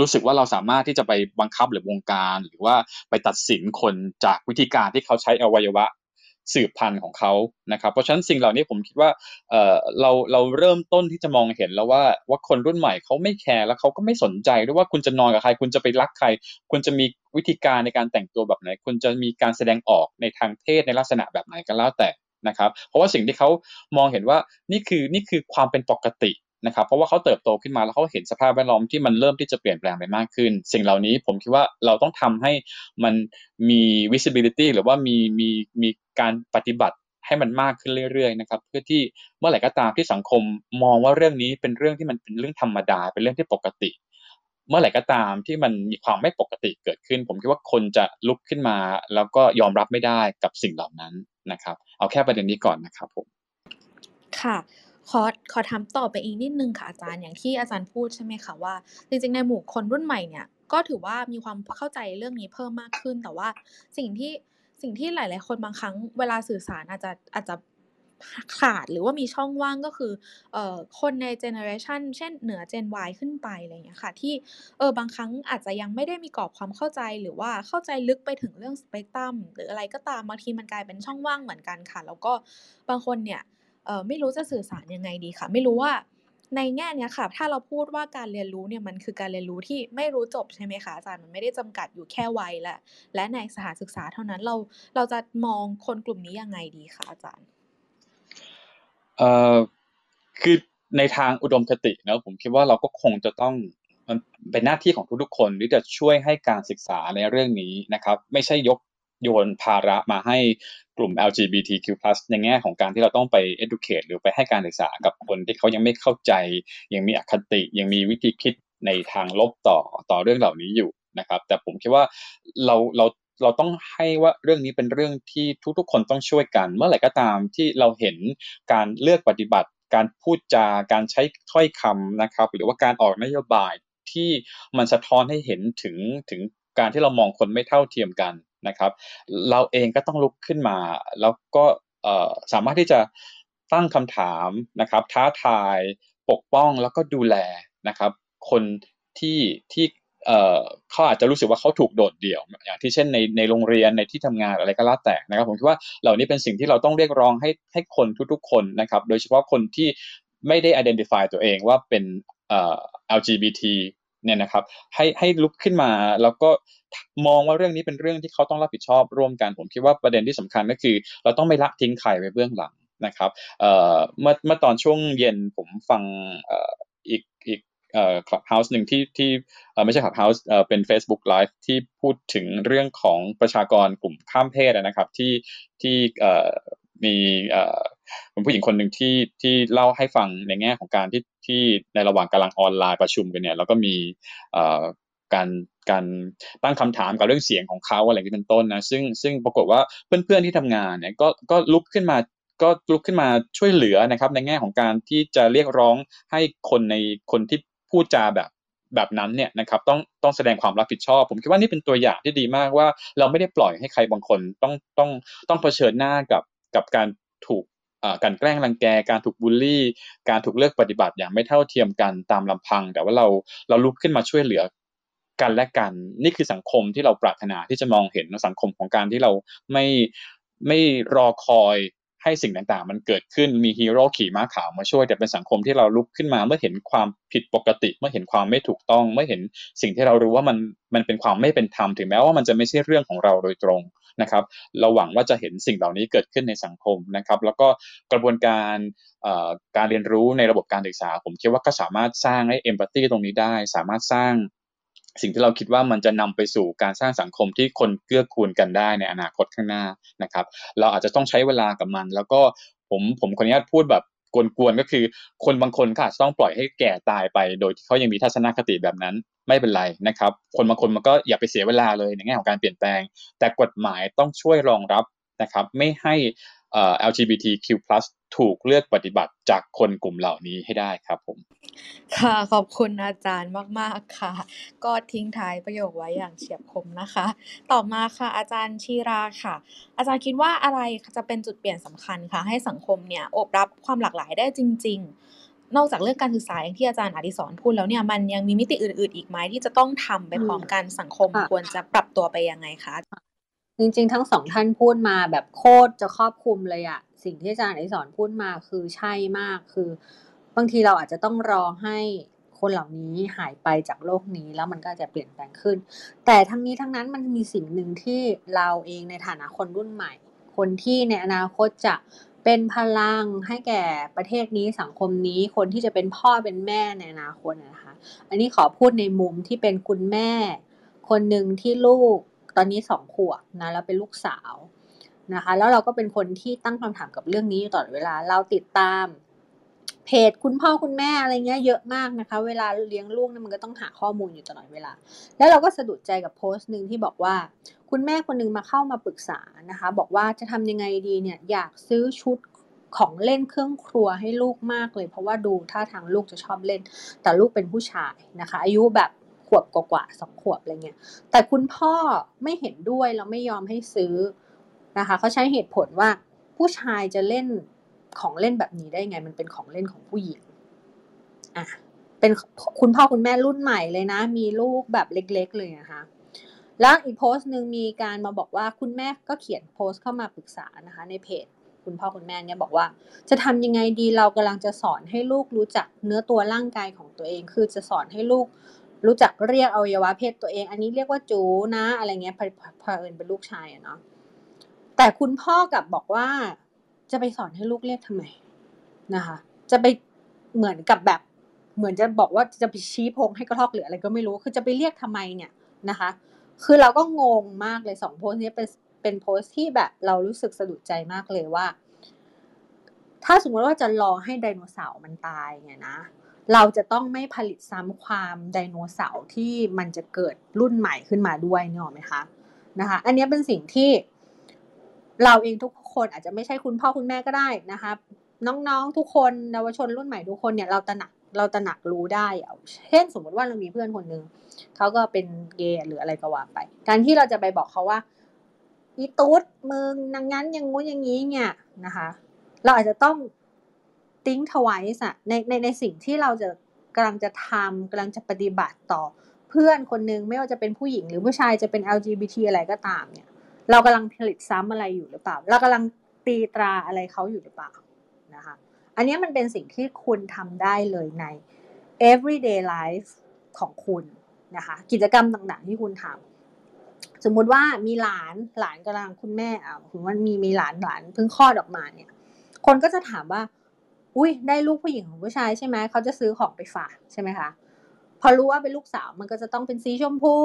รู้สึกว่าเราสามารถที่จะไปบังคับหรือวงการ หรือว่าไปตัดสินคนจากวิธีการที่เขาใช้อวัยวะ สืบพันธุ์ของเขานะครับเพราะฉะนั้นสิ่งเหล่านี้ผมคิดว่าเอ่อเราเราเริ่มต้นที่จะมองเห็นแล้วว่าว่าคนรุ่นใหม่เขาไม่แคร์แล้วเขาก็ไม่สนใจด้วยว่าคุณจะนอนกับใคร คุณจะไปรักใคร คุณจะมีวิธีการในการแต่งตัวแบบไหน คุณจะมีการแสดงออกในทางเพศในลักษณะแบบไหนก็แล้วแต่นะครับ เพราะว่าสิ่งที่เขามองเห็นว่านี่คือนี่คือความเป็นปกติ นะครับเพราะว่าเขาเติบโตขึ้นมาแล้วเขาเห็นสภาพแวดล้อมที่มันเริ่มที่จะเปลี่ยนแปลงไปมากขึ้น สิ่งเหล่านี้ผมคิดว่าเราต้องทำให้มันมี visibility หรือว่ามีมีมีการปฏิบัติให้มันมากขึ้นเรื่อยๆนะครับเพื่อที่เมื่อไหร่ก็ตามที่สังคมมองว่าเรื่องนี้เป็นเรื่องที่มันเป็นเรื่องธรรมดา เป็นเรื่องที่ปกติ เมื่อไหร่ก็ตามที่มันมีความไม่ปกติเกิดขึ้น ผมคิดว่าคนจะลุกขึ้นมา แล้วก็ยอมรับไม่ได้กับสิ่งเหล่านั้นนะครับ เอาแค่ประเด็นนี้ก่อนนะครับผมค่ะ ขอ ขอถามต่อไปอีกนิดนึงค่ะอาจารย์ อย่างที่อาจารย์พูดใช่ไหมคะว่า จริงๆ ในหมู่คนรุ่นใหม่เนี่ย ก็ถือว่ามีความเข้าใจเรื่องนี้เพิ่มมากขึ้น แต่ว่าสิ่งที่สิ่งที่หลาย ๆ คนบางครั้งเวลาสื่อสารอาจจะอาจจะขาดหรือว่ามีช่องว่างก็คือเอ่อคนในเจเนอเรชันเช่นเหนือ Gen Y ขึ้นไปอะไรอย่างเงี้ยค่ะ ที่เออบางครั้งอาจจะยังไม่ได้มีกรอบความเข้าใจหรือว่าเข้าใจลึกไปถึงเรื่องสเปกตรัมหรืออะไรก็ตามบางทีมันกลายเป็นช่องว่างเหมือนกันค่ะ แล้วก็บางคนเนี่ย เออไม่รู้จะสื่อสารยังไงดีค่ะ ไม่รู้ว่าในแง่เนี้ยค่ะ ถ้าเราพูดว่าการเรียนรู้เนี่ยมันคือการเรียนรู้ที่ไม่รู้จบใช่ไหมคะอาจารย์มันไม่ได้จำกัดอยู่แค่วัยและและในสถานศึกษาเท่านั้นเราเราจะมองคนกลุ่มนี้ยังไงดีคะอาจารย์เอ่อคือในทางอุดมคตินะผมคิดว่าเราก็คงจะต้องมันเป็นหน้าที่ของทุกๆคนที่จะช่วยให้การศึกษาในเรื่องนี้นะครับ ไม่ใช่ยก โยนภาระมาให้กลุ่ม LGBTQ+ ในแง่ของการที่เราต้องไป educate หรือไปให้การศึกษากับคนที่เขายังไม่เข้าใจ ยังมีอคติ ยังมีวิธีคิดในทางลบต่อต่อเรื่องเหล่านี้อยู่นะครับ แต่ผมคิดว่าเราเราเราต้องให้ว่าเรื่องนี้เป็นเรื่องที่ทุกๆ คนต้องช่วยกัน เมื่อไหร่ก็ตามที่เราเห็นการเลือกปฏิบัติ การพูดจาการใช้ถ้อยคำนะครับ หรือว่าการออกนโยบายที่มันสะท้อนให้เห็นถึงถึงการที่เรามองคนไม่เท่าเทียมกัน นะครับ เราเองก็ต้องลุกขึ้นมา แล้วก็สามารถที่จะตั้งคำถามนะครับท้าทายปกป้องแล้วก็ดูแลนะครับคนที่ที่เขาอาจจะรู้สึกว่าเขาถูกโดดเดี่ยว อย่างที่เช่นในในโรงเรียนในที่ทำงานอะไรก็แล้วแต่นะครับ ผมคิดว่าเหล่านี้เป็นสิ่งที่เราต้องเรียกร้องให้ให้คนทุกๆ คนนะครับ โดยเฉพาะคนที่ไม่ได้ identify ตัวเองว่าเป็น LGBT เนี่ยนะครับให้ให้ลุกขึ้นมาแล้วก็มองว่าเรื่องนี้เป็นเรื่องที่เขาต้องรับผิดชอบร่วมกันผมคิดว่าประเด็นที่สำคัญก็คือ เราต้องไม่ละทิ้งใครไว้เบื้องหลังนะครับเมื่อเมื่อตอนช่วงเย็นผมฟังอีกอีกคลับเฮาส์หนึ่งที่ที่ไม่ใช่คลับเฮาส์เป็น Facebook Live ที่พูดถึงเรื่องของประชากรกลุ่มข้ามเพศนะครับที่ที่มี เป็นผู้หญิงคนหนึ่งที่ที่เล่าให้ฟังในแง่ของการที่ที่ในระหว่างกำลังออนไลน์ประชุมกันเนี่ยแล้วก็มีเอ่อการการตั้งคำถามกับเรื่องเสียงของเขาอะไรที่เป็นต้นนะซึ่งซึ่งปรากฏว่าเพื่อนๆที่ทำงานเนี่ยก็ก็ลุกขึ้นมาก็ลุกขึ้นมาช่วยเหลือนะครับในแง่ของการที่จะเรียกร้องให้คนในคนที่พูดจาแบบแบบนั้นเนี่ยนะครับต้องต้องแสดงความรับผิดชอบ ผมคิดว่านี่เป็นตัวอย่างที่ดีมากว่า เราไม่ได้ปล่อยให้ใครบางคนต้องต้องต้องเผชิญหน้ากับกับการถูก การแกล้งรังแกการถูกบูลลี่ การถูกเลือกปฏิบัติอย่างไม่เท่าเทียมกันตามลำพัง แต่ว่าเราเราลุกขึ้นมาช่วยเหลือกันและกัน นี่คือสังคมที่เราปรารถนาที่จะมองเห็นสังคมของการที่เราไม่ไม่รอคอย ให้สิ่งต่างๆ มันเกิดขึ้นมีฮีโร่ขี่ม้าขาวมาช่วยแต่เป็นสังคมที่เราลุกขึ้นมาเมื่อเห็นความผิดปกติ เมื่อเห็นความไม่ถูกต้อง เมื่อเห็นสิ่งที่เรารู้ว่ามันมันเป็นความไม่เป็นธรรมถึงแม้ว่ามันจะไม่ใช่เรื่องของเราโดยตรงนะครับ เราหวังว่าจะเห็นสิ่งเหล่านี้เกิดขึ้นในสังคมนะครับ แล้วก็กระบวนการการเรียนรู้ในระบบการศึกษา ผมคิดว่าก็สามารถสร้างให้เอมพัตตีตรงนี้ได้ สามารถสร้าง สิ่งที่เราคิดว่ามันจะนำไปสู่การสร้างสังคมที่คนเกื้อกูลกันได้ในอนาคตข้างหน้านะครับ เราอาจจะต้องใช้เวลากับมัน แล้วก็ผมผมขออนุญาตพูดแบบกวนๆก็คือ คนบางคนก็อาจจะต้องปล่อยให้แก่ตายไป โดยที่เขายังมีทัศนคติแบบนั้นไม่เป็นไรนะครับ คนบางคนมันก็อย่าไปเสียเวลาเลยในแง่ของการเปลี่ยนแปลง แต่กฎหมายต้องช่วยรองรับนะครับ ไม่ให้ LGBTQ+ ถูกเลือกปฏิบัติจากคนกลุ่มเหล่านี้ให้ได้ครับผม ค่ะขอบคุณอาจารย์มาก ๆ ค่ะ ก็ทิ้งท้ายประโยคไว้อย่างเฉียบคมนะคะ ต่อมาค่ะ อาจารย์ชีราค่ะ อาจารย์คิดว่าอะไรจะเป็นจุดเปลี่ยนสำคัญคะให้สังคมเนี่ยโอบรับความหลากหลายได้จริง ๆ นอกจากเรื่องการศึกษาอย่างที่อาจารย์อดิศรพูดแล้วเนี่ยมันยังมีมิติอื่น ๆ อีกไหมที่จะต้องทำไปพร้อมกันสังคมควรจะปรับตัวไปยังไงคะ จริงๆ ทั้งสองท่านพูดมาแบบโคตรจะครอบคลุมเลยอะสิ่งที่อาจารย์อดิศรพูดมาคือใช่มากคือบางทีเราอาจจะต้องรอให้คนเหล่านี้หายไปจากโลกนี้แล้วมันก็จะเปลี่ยนแปลงขึ้น แต่ทั้งนี้ทั้งนั้นมันมีสิ่งหนึ่งที่เราเองในฐานะคนรุ่นใหม่ คนที่ในอนาคตจะเป็นพลังให้แก่ประเทศนี้สังคมนี้คนที่จะเป็นพ่อเป็นแม่ในอนาคตนะคะ อันนี้ขอพูดในมุมที่เป็นคุณแม่ คนหนึ่งที่ลูก ตอนนี้สองขวบนะแล้วเป็นลูกสาวนะคะ แล้วเราก็เป็นคนที่ตั้งคำถามกับเรื่องนี้อยู่ตลอดเวลา เราติดตามเพจคุณพ่อคุณแม่อะไรเงี้ยเยอะมากนะคะ เวลาเลี้ยงลูกเนี่ยมันก็ต้องหาข้อมูลอยู่ตลอดเวลา แล้วเราก็สะดุดใจกับโพสต์หนึ่งที่บอกว่า คุณแม่คนนึงมาเข้ามาปรึกษานะคะ บอกว่าจะทำยังไงดีเนี่ยอยากซื้อชุดของเล่นเครื่องครัวให้ลูกมากเลย เพราะว่าดูท่าทางลูกจะชอบเล่น แต่ลูกเป็นผู้ชายนะคะ อายุแบบ ขวบกว่าสองขวบอะไรเงี้ยแต่คุณพ่อไม่เห็นด้วยแล้วไม่ยอมให้ซื้อนะคะเขาใช้เหตุผลว่าผู้ชายจะเล่นของเล่นแบบนี้ได้ไง มันเป็นของเล่นของผู้หญิงอะเป็นคุณพ่อคุณแม่รุ่นใหม่เลยนะ มีลูกแบบเล็ก ๆ เลยนะคะแล้วอีกโพสต์หนึ่งมีการมาบอกว่าคุณแม่ก็เขียนโพสต์เข้ามาปรึกษานะคะในเพจคุณพ่อคุณแม่เนี่ยบอกว่า จะทำยังไงดีเรากำลังจะสอนให้ลูกรู้จักเนื้อตัวร่างกายของตัวเอง คือจะสอนให้ลูก รู้จักเรียกอวัยวะเพศตัวเอง อันนี้เรียกว่าจูนะอะไรเงี้ยพอเอิญเป็นลูกชายอะเนาะแต่คุณพ่อกับบอกว่าจะไปสอนให้ลูกเรียกทำไมนะคะ จะไปเหมือนกับแบบ เหมือนจะบอกว่าจะไปชี้พงให้กระทอกหรืออะไรก็ไม่รู้ คือจะไปเรียกทำไมเนี่ยนะคะ คือเราก็งงมากเลยสองโพสต์นี้เป็นเป็นโพสต์ที่แบบเรารู้สึกสะดุดใจมากเลยว่า ถ้าสมมติว่าจะรอให้ไดโนเสาร์มันตายเนี่ยนะ เราจะต้องไม่ผลิตซ้ำความไดโนเสาร์ที่มันจะเกิดรุ่นใหม่ขึ้นมาด้วยเนอะไหมคะนะคะ อันนี้เป็นสิ่งที่เราเองทุกคนอาจจะไม่ใช่คุณพ่อคุณแม่ก็ได้นะคะน้องๆทุกคนเยาวชนรุ่นใหม่ทุกคนเนี่ยเราตระหนักเราตระหนักรู้ได้เช่นสมมติว่าเรามีเพื่อนคนหนึ่งเขาก็เป็นเกย์หรืออะไรก็ว่าไป การที่เราจะไปบอกเขาว่าอีตุ๊ดมึงนังงั้นย่างงู้นอย่างนี้เนี่ยนะคะ เราอาจจะต้อง ติ้งทวายส์ในในในสิ่งที่เราจะกำลังจะทำกำลังจะปฏิบัติต่อเพื่อนคนนึงไม่ว่าจะเป็นผู้หญิงหรือผู้ชายจะเป็น LGBT อะไรก็ตามเนี่ย เรากำลังผลิตซ้ำอะไรอยู่หรือเปล่า เรากำลังตีตราอะไรเขาอยู่หรือเปล่านะคะอันนี้มันเป็นสิ่งที่คุณทำได้เลยใน everyday life ของคุณนะคะกิจกรรมต่างๆที่คุณทำสมมุติว่ามีหลานหลานกำลังคุณแม่อ่าถึงว่ามีมีหลานหลานเพิ่งคลอดออกมาเนี่ย คนก็จะถามว่า อุ้ยได้ลูกผู้หญิงของผู้ชายใช่ไหมเขาจะซื้อของไปฝากใช่ไหมคะพอรู้ว่าเป็นลูกสาวมันก็จะต้องเป็นสีชมพู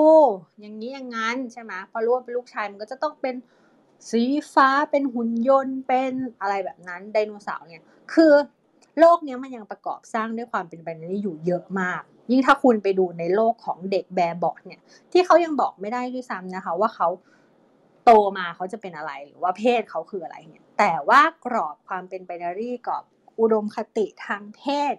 อย่างนี้อย่างนั้นใช่ไหมพอรู้ว่าเป็นลูกชายมันก็จะต้องเป็นสีฟ้าเป็นหุ่นยนต์เป็นอะไรแบบนั้นไดโนเสาร์เนี่ย คือโลกนี้มันยังประกอบสร้างด้วยความเป็นไบนารีอยู่เยอะมาก ยิ่งถ้าคุณไปดูในโลกของเด็กแบร์บอทเนี่ย ที่เขายังบอกไม่ได้ด้วยซ้ำนะคะ ว่าเขาโตมาเขาจะเป็นอะไรหรือว่าเพศเขาคืออะไรเนี่ยแต่ว่ากรอบความเป็นไบนารีกรอบ อุดมคติทางเพศ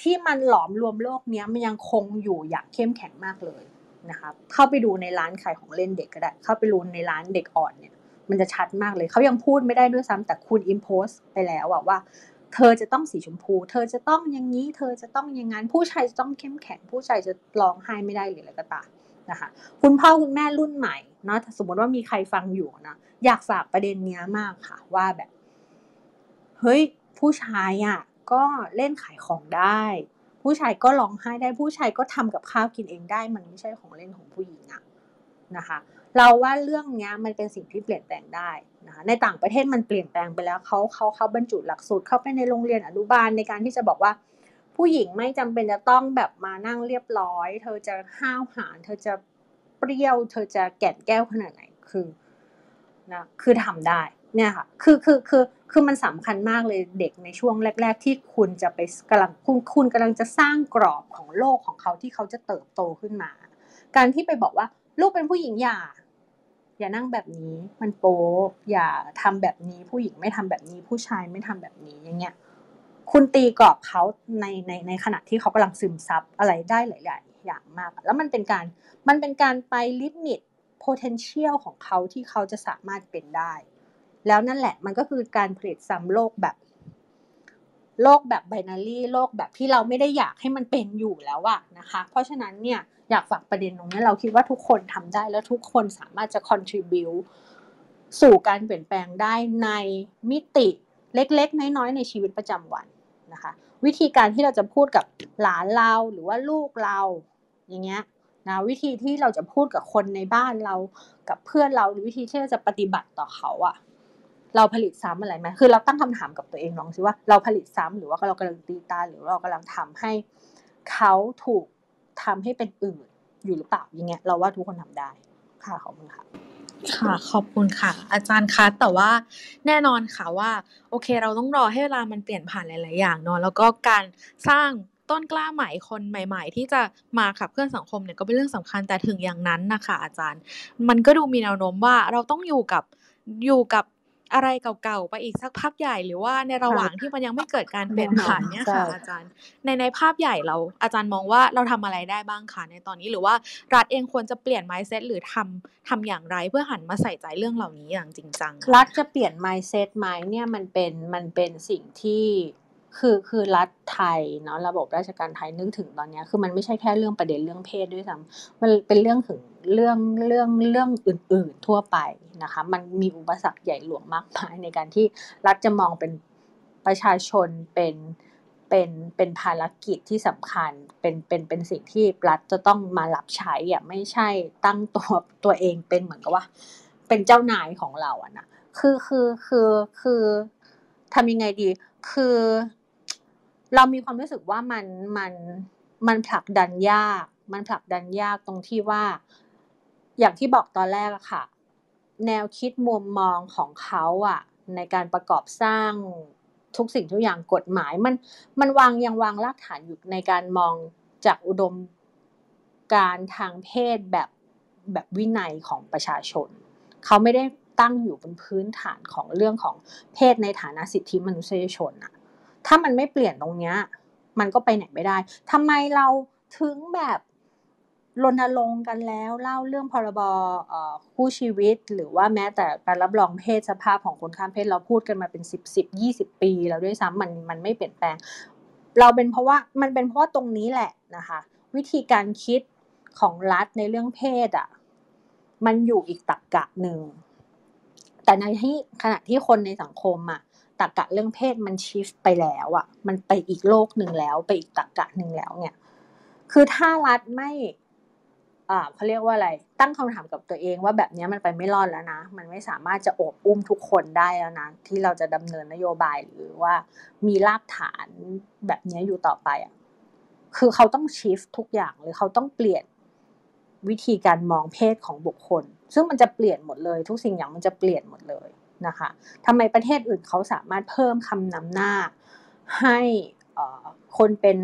ที่มันหลอมรวมโลกนี้มันยังคงอยู่อย่างเข้มแข็งมากเลยนะคะเข้าไปดูในร้านขายของเล่นเด็กก็ได้ เข้าไปดูในร้านเด็กอ่อนเนี่ย มันจะชัดมากเลย เขายังพูดไม่ได้ด้วยซ้ำแต่คุณอิมโพสไปแล้วอะว่า เธอจะต้องสีชมพู เธอจะต้องอย่างนี้ เธอจะต้องอย่างนั้น ผู้ชายจะต้องเข้มแข็ง ผู้ชายจะร้องไห้ไม่ได้หรืออะไรก็ตามนะคะ คุณพ่อคุณแม่รุ่นใหม่เนาะสมมติว่ามีใครฟังอยู่นะ อยากฝากประเด็นนี้มากค่ะว่าแบบ เฮ้ย ผู้ชายอะก็เล่นขายของได้ ผู้ชายก็ร้องไห้ได้ผู้ชายก็ทำกับข้าวกินเองได้ มันไม่ใช่ของเล่นของผู้หญิงอะนะคะ เราว่าเรื่องนี้มันเป็นสิ่งที่เปลี่ยนแปลงได้นะคะในต่างประเทศมันเปลี่ยนแปลงไปแล้วเขาเขาเขาบรรจุหลักสูตรเข้าไปในโรงเรียนอนุบาลในการที่จะบอกว่า ผู้หญิงไม่จำเป็นจะต้องแบบมานั่งเรียบร้อย เธอจะห้าวหาญเธอจะเปรี้ยว เธอจะแก่นแก้วขนาดไหนคือนะคือทำได้เนี่ยค่ะคือคือคือคือ คือมันสำคัญมากเลยเด็กในช่วงแรก ๆ ที่คุณจะไปกำลังคุณคุณกำลังจะสร้างกรอบของโลกของเขาที่เขาจะเติบโตขึ้นมา การที่ไปบอกว่า ลูกเป็นผู้หญิงอย่า อย่านั่งแบบนี้ มันโป๊อย่าทำแบบนี้ผู้หญิงไม่ทำแบบนี้ ผู้ชายไม่ทำแบบนี้อย่างเงี้ยคุณตีกรอบเขาในในในขณะที่เขากำลังซึมซับอะไรได้หลาย ๆ อย่างมาก แล้วมันเป็นการมันเป็นการไปลิมิต potential ของเขาที่เขาจะสามารถเป็นได้ แล้วนั่นแหละมันก็คือการผลิตซ้ำโลกแบบ โลกแบบไบนารีโลกแบบที่เราไม่ได้อยากให้มันเป็นอยู่แล้วอะนะคะ เพราะฉะนั้นเนี่ยอยากฝากประเด็นตรงนี้เราคิดว่าทุกคนทำได้แล้วทุกคนสามารถจะ contribu สู่การเปลี่ยนแปลงได้ในมิติเล็ก ๆ น้อยๆในชีวิตประจำวันนะคะ วิธีการที่เราจะพูดกับหลานเราหรือว่าลูกเราอย่างเงี้ยนะวิธีที่เราจะพูดกับคนในบ้านเรากับเพื่อนเราหรือวิธีที่เราจะปฏิบัติต่อเขาอะ เราผลิตซ้ำอะไรไหมคือเราตั้งคำถามกับตัวเองลองสิว่าเราผลิตซ้ำหรือว่าเรากำลังตีตาหรือเรากำลังทำให้เขาถูกทำให้เป็นอื่นอยู่หรือเปล่าอย่างเงี้ยเราว่าทุกคนทำได้ค่ะขอบคุณค่ะค่ะขอบคุณค่ะ อาจารย์คะแต่ว่าแน่นอนค่ะว่า โอเค เราต้องรอให้เวลามันเปลี่ยนผ่านหลาย ๆ อย่างเนาะแล้วก็การสร้างต้นกล้าใหม่คนใหม่ ๆ ที่จะมาขับเคลื่อนสังคมเนี่ยก็เป็นเรื่องสำคัญแต่ถึงอย่างนั้นนะคะอาจารย์ มันก็ดูมีแนวโน้มว่าเราต้องอยู่กับอยู่กับ อะไรเก่าๆไปอีกสักพักใหญ่หรือว่าในระหว่างที่มันยังไม่เกิดการเปลี่ยนผ่านเนี่ยค่ะอาจารย์ ในในภาพใหญ่เราอาจารย์มองว่าเราทำอะไรได้บ้างคะในตอนนี้หรือว่ารัฐเองควรจะเปลี่ยน mindset หรือทำทำอย่างไรเพื่อหันมาใส่ใจเรื่องเหล่านี้อย่างจริงจังรัฐจะเปลี่ยน mindset ไหมเนี่ยมันเป็นมันเป็นสิ่งที่ คือคือรัฐไทยเนาะระบบราชการไทยนึกถึงตอนนี้คือมันไม่ใช่แค่เรื่องประเด็นเรื่องเพศด้วยซ้ำมันเป็นเรื่องถึงเรื่องเรื่องเรื่องอื่น ๆ ทั่วไปนะคะ มันมีอุปสรรคใหญ่หลวงมากมายในการที่รัฐจะมองเป็นประชาชนเป็นเป็นเป็นภารกิจที่สำคัญเป็นเป็นเป็นสิ่งที่รัฐจะต้องมารับใช้อะไม่ใช่ตั้งตัวตัวเองเป็นเหมือนกับว่า เป็นเจ้านายของเราอะนะคือคือคือคือทำยังไงดี คือ เรามีความรู้สึกว่ามันมันมันผลักดันยาก มันผลักดันยากตรงที่ว่า อย่างที่บอกตอนแรกอะค่ะ แนวคิดมุมมองของเขาอะในการประกอบสร้างทุกสิ่งทุกอย่างกฎหมายมันมันวางยังวางรากฐานอยู่ในการมองจากอุดมการทางเพศแบบแบบวินัยของประชาชน เขาไม่ได้ตั้งอยู่บนพื้นฐานของเรื่องของเพศในฐานะสิทธิมนุษยชนอะ ถ้ามันไม่เปลี่ยนตรงเนี้ย มันก็ไปไหนไม่ได้ทำไมเราถึงแบบรณรงค์กันแล้วเล่าเรื่องพรบคู่ชีวิต หรือว่าแม้แต่การรับรองเพศสภาพของคนข้ามเพศเราพูดกันมาเป็นสิบสิบยี่สิบปี แล้วด้วยซ้ำมันมันไม่เปลี่ยนแปลง เราเป็นเพราะว่ามันเป็นเพราะว่าตรงนี้แหละนะคะ วิธีการคิดของรัฐในเรื่องเพศอะมันอยู่อีกตักกะหนึ่งแต่ในที่ขณะที่คนในสังคมอะ ตรกกะเรื่องเพศมันชิฟไปแล้วอะมันไปอีกโลกหนึ่งแล้ว ไปอีกตรกกะหนึ่งแล้วเนี่ย คือถ้ารัฐไม่อ่าเขาเรียกว่าอะไร ตั้งคำถามกับตัวเองว่าแบบนี้มันไปไม่รอดแล้วนะ มันไม่สามารถจะโอบอุ้มทุกคนได้แล้วนะ ที่เราจะดำเนินนโยบายหรือว่ามีรากฐานแบบนี้อยู่ต่อไปอะ คือเขาต้องชิฟทุกอย่างหรือเขาต้องเปลี่ยนวิธีการมองเพศของบุคคล ซึ่งมันจะเปลี่ยนหมดเลย ทุกสิ่งอย่างมันจะเปลี่ยนหมดเลย นะคะทำไมประเทศอื่นเขาสามารถเพิ่มคำนำหน้าให้คนเป็น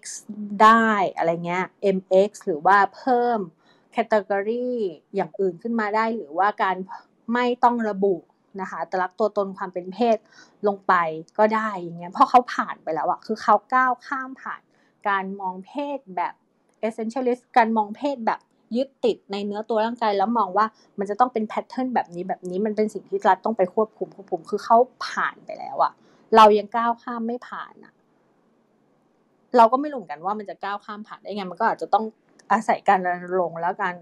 x ได้อะไรเงี้ย Mx หรือว่าเพิ่ม category อย่างอื่นขึ้นมาได้ หรือว่าการไม่ต้องระบุนะคะแต่ลักตัวตนความเป็นเพศลงไปก็ได้อย่างเงี้ยเพราะเขาผ่านไปแล้วอะคือเขาก้าวข้ามผ่านการมองเพศแบบ essentialist การมองเพศแบบ ยึดติดในเนื้อตัวร่างกายแล้วมองว่ามันจะต้องเป็น pattern แบบนี้แบบนี้มันเป็นสิ่งที่รัฐต้องไปควบคุมควบคุมคือเขาผ่านไปแล้วอะเรายังก้าวข้ามไม่ผ่านอะเราก็ไม่รู้กันว่ามันจะก้าวข้ามผ่านได้ไงมันก็อาจจะต้องอาศัยการรณรงค์แล้วการ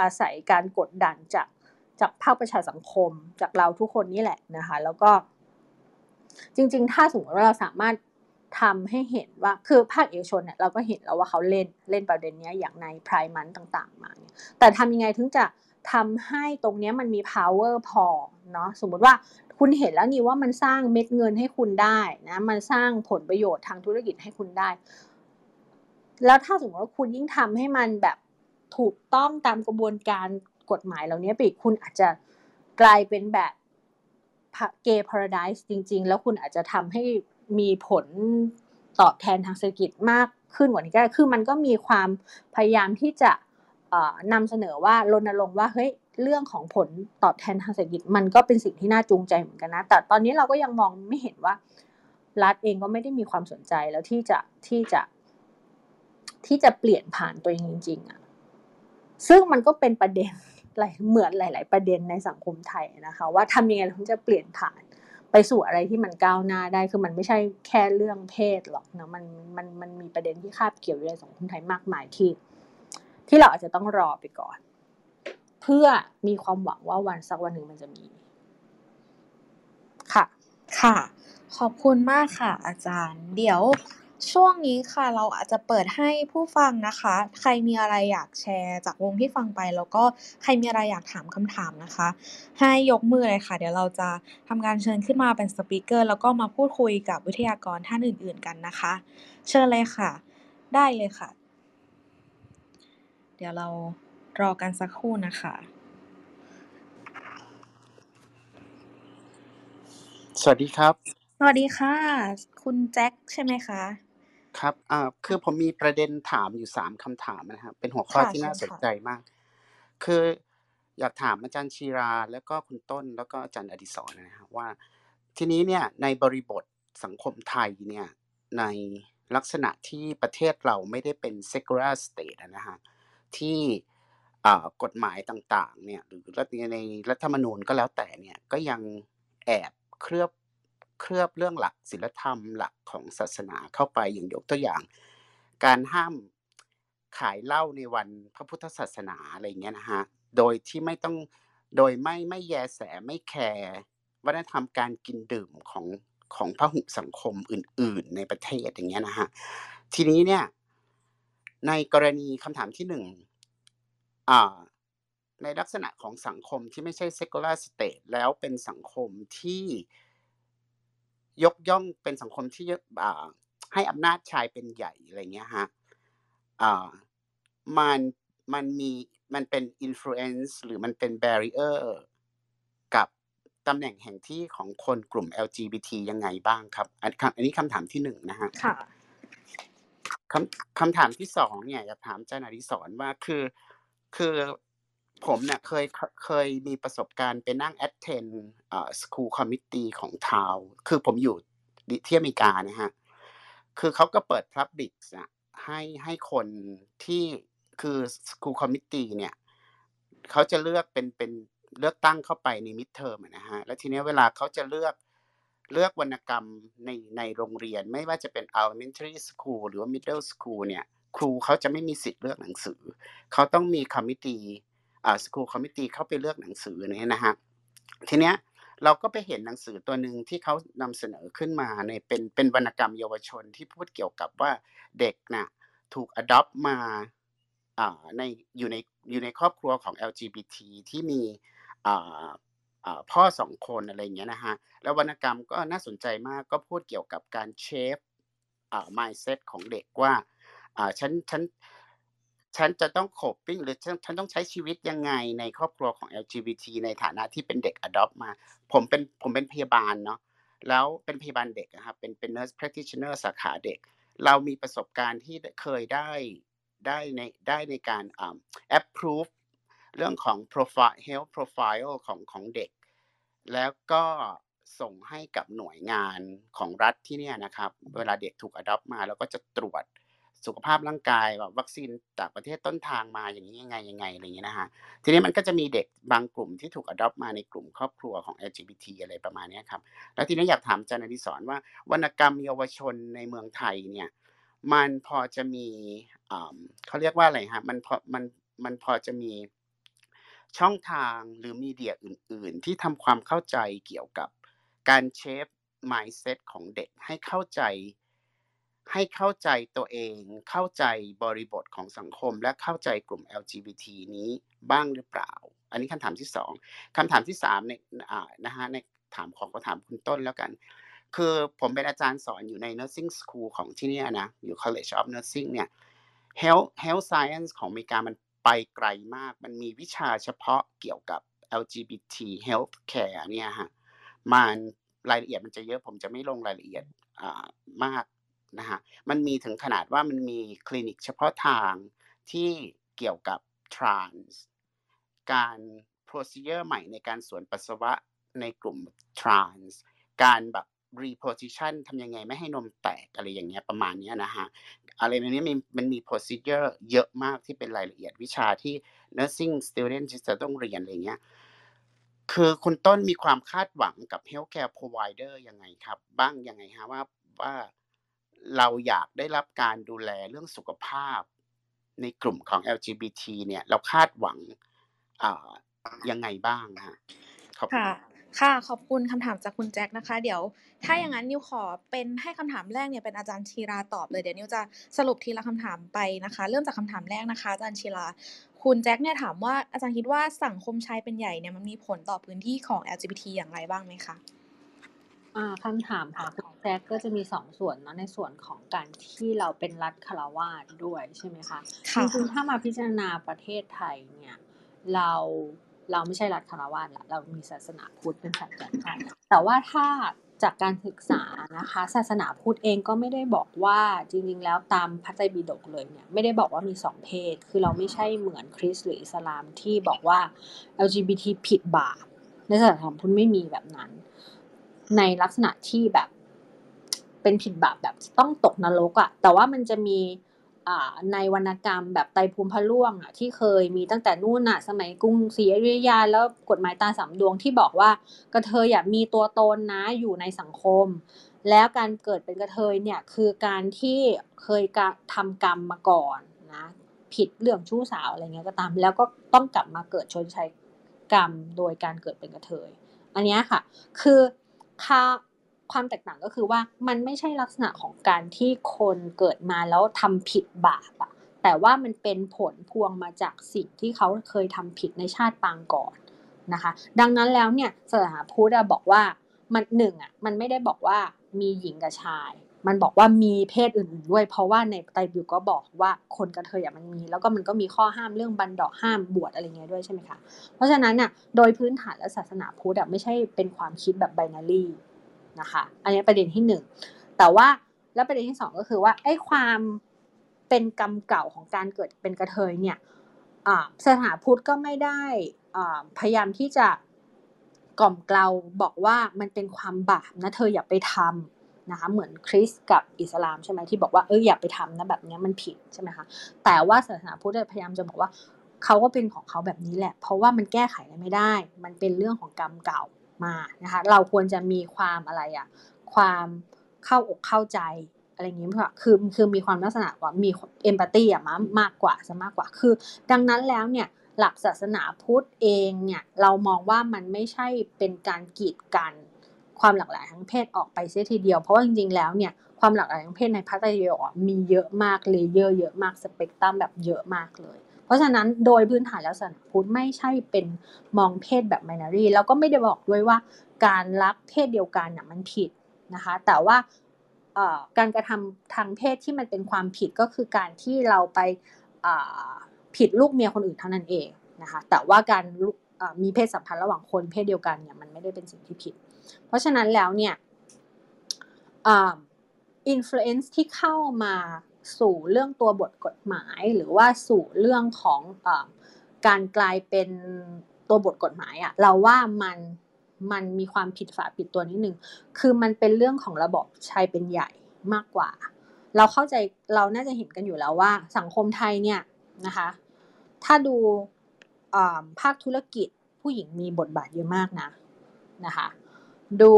อาศัยการกดดันจากจากภาคประชาสังคมจากเราทุกคนนี่แหละนะคะ แล้วก็จริง ๆ ถ้าสมมติว่าเราสามารถ ทำให้เห็นว่าคือภาคเอกชนเนี่ยเราก็เห็นแล้วว่าเขาเล่นเล่นประเด็นนี้อย่างในพรายมันต่างๆ มาแต่ทำยังไงถึงจะทำให้ตรงนี้มันมี power พอเนาะสมมุติว่าคุณเห็นแล้วนี่ว่ามันสร้างเม็ดเงินให้คุณได้นะมันสร้างผลประโยชน์ทางธุรกิจให้คุณได้ แล้วถ้าสมมติว่าคุณยิ่งทำให้มันแบบถูกต้องตามกระบวนการกฎหมายเหล่านี้ไปคุณอาจจะกลายเป็นแบบเกย์พาราไดส์จริง ๆ แล้วคุณอาจจะทำให้ มีผลตอบแทนทางเศรษฐกิจมากขึ้นกว่านี้ก็คือมันก็มีความพยายามที่จะนำเสนอว่ารณรงค์ว่าเฮ้ยเรื่องของผลตอบแทนทางเศรษฐกิจมันก็เป็นสิ่งที่น่าจูงใจเหมือนกันนะ แต่ตอนนี้เราก็ยังมองไม่เห็นว่ารัฐเองก็ไม่ได้มีความสนใจแล้วที่จะที่จะ ที่จะเปลี่ยนผ่านตัวเองจริงๆอะซึ่งมันก็เป็นประเด็นหลายเหมือนหลาย ๆ ประเด็นในสังคมไทยนะคะ ว่าทำยังไงถึงจะเปลี่ยนผ่าน ไปสู่อะไรที่มันก้าวหน้าได้คือมันไม่ใช่แค่เรื่องเพศหรอกนะมันมันมันมีประเด็นที่คาบเกี่ยวอยู่ในสังคมไทยมากมายที่ ที่เราอาจจะต้องรอไปก่อน เพื่อมีความหวังว่าวันสักวันหนึ่งมันจะมี ค่ะ ค่ะ ขอบคุณมากค่ะ อาจารย์ เดี๋ยว ช่วงนี้ค่ะ เราอาจจะเปิดให้ผู้ฟังนะคะ ใครมีอะไรอยากแชร์จากวงที่ฟังไป แล้วก็ใครมีอะไรอยากถามคำถามนะคะ ให้ยกมือเลยค่ะ เดี๋ยวเราจะทำการเชิญขึ้นมาเป็นสปีกเกอร์แล้วก็มาพูดคุยกับวิทยากรท่านอื่น ๆ กันนะคะ เชิญเลยค่ะ ได้เลยค่ะ เดี๋ยวเรารอกันสักครู่นะคะสวัสดีครับ สวัสดีค่ะ คุณแจ็คใช่ไหมคะ ครับอ่าคือผมมีประเด็นถามอยู่สามคำถามนะครับ เป็นหัวข้อที่น่าสนใจมาก คืออยากถามอาจารย์ชีรา แล้วก็คุณต้น แล้วก็อาจารย์อดิศรนะครับว่า ทีนี้เนี่ยในบริบทสังคมไทยเนี่ยในลักษณะที่ประเทศเราไม่ได้เป็น secular state อะนะฮะที่อ่ากฎหมายต่างๆเนี่ยหรือรัฐในรัฐธรรมนูญก็แล้วแต่เนี่ยก็ยังแอบเคลือบ เคลือบเรื่องหลักศีลธรรมหลักของศาสนาเข้าไปอย่างยกตัวอย่าง การห้ามขายเหล้าในวันพระพุทธศาสนาอะไรเงี้ยนะฮะโดยที่ไม่ต้องโดยไม่ไม่แยแสไม่แคร์วัฒนธรรมการกินดื่มของของพหุสังคมอื่น ๆ ในประเทศอย่างเงี้ยนะฮะทีนี้เนี่ยในกรณีคำถามที่หนึ่งในลักษณะของสังคมที่ไม่ใช่ secular state แล้วเป็นสังคมที่ ยกย่องเป็นสังคมที่อ่าให้อำนาจชายเป็นใหญ่อะไรเงี้ยฮะอ่ามันมันมีมันเป็น influence หรือมันเป็น barrier กับตำแหน่งแห่งที่ของคนกลุ่ม LGBT ยังไงบ้างครับอันคำอันนี้คำถามที่หนึ่งนะฮะค่ะคำคำถามที่สองเนี่ยอยากถามอาจารย์อดิศรว่าคือ คือ ผมเนี่ยเคยเคยมีประสบการณ์ไปนั่ง attend เอ่อ school committee ของทาวคือผมอยู่ที่อเมริกานะฮะ คือเขาก็เปิด public อะให้ให้คนที่คือ school committee เนี่ยเขาจะเลือกเป็นเป็นเลือกตั้งเข้าไปใน midterm อะนะฮะ แล้วทีนี้เวลาเขาจะเลือกเลือกวรรณกรรมในในโรงเรียน ไม่ว่าจะเป็น elementary school หรือว่า middle school เนี่ย ครูเขาจะไม่มีสิทธิ์เลือกหนังสือ เขาต้องมี committee อ่า school committee เข้าไปเลือกหนังสือเนี่ยนะฮะทีเนี้ยเราก็ไปเห็นหนังสือตัวหนึ่งที่เขานำเสนอขึ้นมาในเป็นเป็นวรรณกรรมเยาวชนที่พูดเกี่ยวกับว่าเด็กน่ะถูก adopt มาอ่าในอยู่ในอยู่ในครอบครัวของ LGBT ที่มีอ่าอ่าพ่อสองคนอะไรเงี้ยนะฮะแล้ววรรณกรรมก็น่าสนใจมากก็พูดเกี่ยวกับการเชฟอ่า mindset ของเด็กว่าอ่าฉันฉัน ฉันจะต้องโคปปิ้งหรือฉันฉันต้องใช้ชีวิตยังไงในครอบครัวของ LGBT ในฐานะที่เป็นเด็ก adopt มา ผมเป็นผมเป็นพยาบาลเนาะแล้วเป็นพยาบาลเด็กนะครับเป็นเป็น nurse practitioner สาขาเด็ก เรามีประสบการณ์ที่เคยได้ได้ในได้ในการอ่า approve เรื่องของ profile health profile ของของเด็ก แล้วก็ส่งให้กับหน่วยงานของรัฐที่เนี่ยนะครับ เวลาเด็กถูก adopt มา แล้วก็จะตรวจ สุขภาพร่างกายแบบวัคซีนจากประเทศต้นทางมาอย่างนี้ยังไงยังไงอะไรอย่างเงี้ยนะฮะทีนี้มันก็จะมีเด็กบางกลุ่มที่ถูก adopt มาในกลุ่มครอบครัวของ LGBT อะไรประมาณเนี้ยครับแล้วทีนี้อยากถามอาจารย์อดิศรว่าวรรณกรรมเยาวชนในเมืองไทยเนี่ยมันพอจะมีเขาเรียกว่าอะไรฮะมันพอมันมันพอจะมีช่องทางหรือมีเดียอื่น ๆ ที่ทำความเข้าใจเกี่ยวกับการเชฟ mindset ของเด็กให้เข้าใจ ให้เข้าใจตัวเอง เข้าใจบริบทของสังคม และเข้าใจกลุ่ม LGBT นี้บ้างหรือเปล่า อันนี้คำถามที่สองคำถามที่สามในอ่านะฮะในถามของก็ถามคุณต้นแล้วกัน คือผมเป็นอาจารย์สอนอยู่ใน nursing school ของที่นี่นะ อยู่ College of Nursing เนี่ย health health science ของอเมริกามันไปไกลมาก มันมีวิชาเฉพาะเกี่ยวกับ LGBT health care เนี่ยฮะ มันรายละเอียดมันจะเยอะ ผมจะไม่ลงรายละเอียดอ่ามาก นะฮะมันมีถึงขนาดว่ามันมีคลินิกเฉพาะทางที่เกี่ยวกับ trans การ procedure ใหม่ในการสวนปัสสาวะในกลุ่ม trans การแบบ reposition ทำยังไงไม่ให้นมแตกอะไรอย่างเงี้ยประมาณนี้นะฮะอะไรแบบนี้มันมันมี procedure เยอะมากที่เป็นรายละเอียดวิชาที่ nursing student จะต้องเรียนอะไรเงี้ยคือคุณต้นมีความคาดหวังกับ healthcare provider ยังไงครับ บ้างยังไงฮะว่าว่า เราอยากได้รับการดูแลเรื่องสุขภาพ ในกลุ่มของ LGBT เนี่ย เราคาดหวังยังไงบ้างฮะขอบคุณค่ะค่ะขอบคุณคำถามจากคุณแจ็คนะคะ เดี๋ยว ถ้าอย่างนั้นนิวขอเป็นให้คำถามแรกเนี่ยเป็นอาจารย์ชีราตอบเลยเดี๋ยวนิวจะสรุปทีละคำถามไปนะคะ เริ่มจากคำถามแรกนะคะอาจารย์ชีรา คุณแจ็คเนี่ยถามว่าอาจารย์คิดว่าสังคมชายเป็นใหญ่เนี่ยมันมีผลต่อพื้นที่ของ LGBT อย่างไรบ้างไหมคะ อ่าคำถามของคุณแจ็คก็จะมีสองส่วนเนาะในส่วนของการที่เราเป็นรัฐคารวาสด้วยใช่ไหมคะจค่ะริงๆถ้ามาพิจารณาประเทศไทยเนี่ยเราเราไม่ใช่รัฐคารวาสละเรามีศาสนาพุทธเป็นศาสนาแต่ว่าถ้าจากการศึกษานะคะ ศาสนาพุทธเองก็ไม่ได้บอกว่าจริงๆ แล้วตามพระไตรปิฎกเลยเนี่ยไม่ได้บอกว่ามีสองเพศ คือเราไม่ใช่เหมือนคริสต์หรืออิสลามที่บอกว่า LGBT ผิดบาปในศาสนาพุทธไม่มีแบบนั้น ในลักษณะที่แบบเป็นผิดบาปแบบต้องตกนรกอะ่ะ แต่ว่ามันจะมีในวรรณกรรมแบบไตภูมิพระล่วงอะที่เคยมีตั้งแต่นู่นน่ะสมัยกรุงศรีอยุธยาแล้วกฎหมายตาสามดวงที่บอกว่ากระเทยอย่ามีตัวตนนะอยู่ในสังคม แล้วการเกิดเป็นกระเทยเนี่ยคือการที่เคยกทำกรรมมาก่อนนะผิดเรื่องชู้สาวอะไรเงี้ยก็ตาม แล้วก็ต้องกลับมาเกิดชนใช้กรรมโดยการเกิดเป็นกระเทย อันนี้ค่ะ คือ ค่าความแตกต่างก็คือว่ามันไม่ใช่ลักษณะของการที่คนเกิดมาแล้วทำผิดบาปอะแต่ว่ามันเป็นผลพวงมาจากสิ่งที่เขาเคยทำผิดในชาติปางก่อนนะคะ ดังนั้นแล้วเนี่ยศาสนาพุทธบอกว่ามันหนึ่งอะมันไม่ได้บอกว่ามีหญิงกับชาย มันบอกว่ามีเพศอื่นๆด้วย เพราะว่าในไตรปิฎกก็บอกว่าคนกระเทยอะมันมี แล้วก็มันก็มีข้อห้ามเรื่องบันดอกห้ามบวชอะไรเงี้ยด้วยใช่ไหมคะเพราะฉะนั้นเนี่ยโดยพื้นฐานและศาสนาพุทธไม่ใช่เป็นความคิดแบบไบนารีนะคะอันนี้ประเด็นที่หนึ่งแต่ว่าแล้วประเด็นที่สองก็คือว่าไอ้ความเป็นกรรมเก่าของการเกิดเป็นกระเทยเนี่ยศาสถาพุทธก็ไม่ได้พยายามที่จะกล่อมเกลาบอกว่ามันเป็นความบาปนะเธออย่าไปทำ นะคะเหมือนคริสกับอิสลามใช่ไหมที่บอกว่าเอออย่าไปทำนะแบบนี้มันผิดใช่ไหมคะแต่ว่าศาสนาพุทธพยายามจะบอกว่าเขาก็เป็นของเขาแบบนี้แหละ เพราะว่ามันแก้ไขไไม่ได้ มันเป็นเรื่องของกรรมเก่ามานะคะเราควรจะมีความอะไรอะความเข้าอกเข้าใจอะไรอย่างนี้ค่ะคือคือมีความลักษณะว่ามีเอมพัตตีอะมากกว่าซะมากกว่า คือ ดังนั้นแล้วเนี่ยหลักศาสนาพุทธเองเนี่ยเรามองว่ามันไม่ใช่เป็นการกีดกัน ความหลากหลายทางเพศออกไปเสียทีเดียว เพราะว่าจริงๆแล้วเนี่ยความหลากหลายทางเพศในพระไตรปิฎกมีเยอะมากเลเยอร์เยอะมากสเปกตรัมแบบเยอะมากเลย เพราะฉะนั้นโดยพื้นฐานแล้วศาสนาพุทธไม่ใช่เป็นมองเพศแบบ binary แล้วก็ไม่ได้บอกด้วยว่าการรักเพศเดียวกันน่ะมันผิดนะคะ แต่ว่าการกระทำทางเพศที่มันเป็นความผิดก็คือการที่เราไปผิดลูกเมียคนอื่นเท่านั้นเองนะคะ แต่ว่าการ มีเพศสัมพันธ์ระหว่างคนเพศเดียวกันเนี่ยมันไม่ได้เป็นสิ่งที่ผิด เพราะฉะนั้นแล้วเนี่ย influence ที่เข้ามาสู่เรื่องตัวบทกฎหมาย หรือว่าสู่เรื่องของอการกลายเป็นตัวบทกฎหมายอะเราว่ามันมันมีความผิดฝาผิดตัวนิดนึงคือมันเป็นเรื่องของระบบชายเป็นใหญ่มากกว่า เราเข้าใจเราน่าจะเห็นกันอยู่แล้วว่าสังคมไทยเนี่ยนะคะ ถ้าดู ภาคธุรกิจผู้หญิงมีบทบาทเยอะมากนะนะคะดู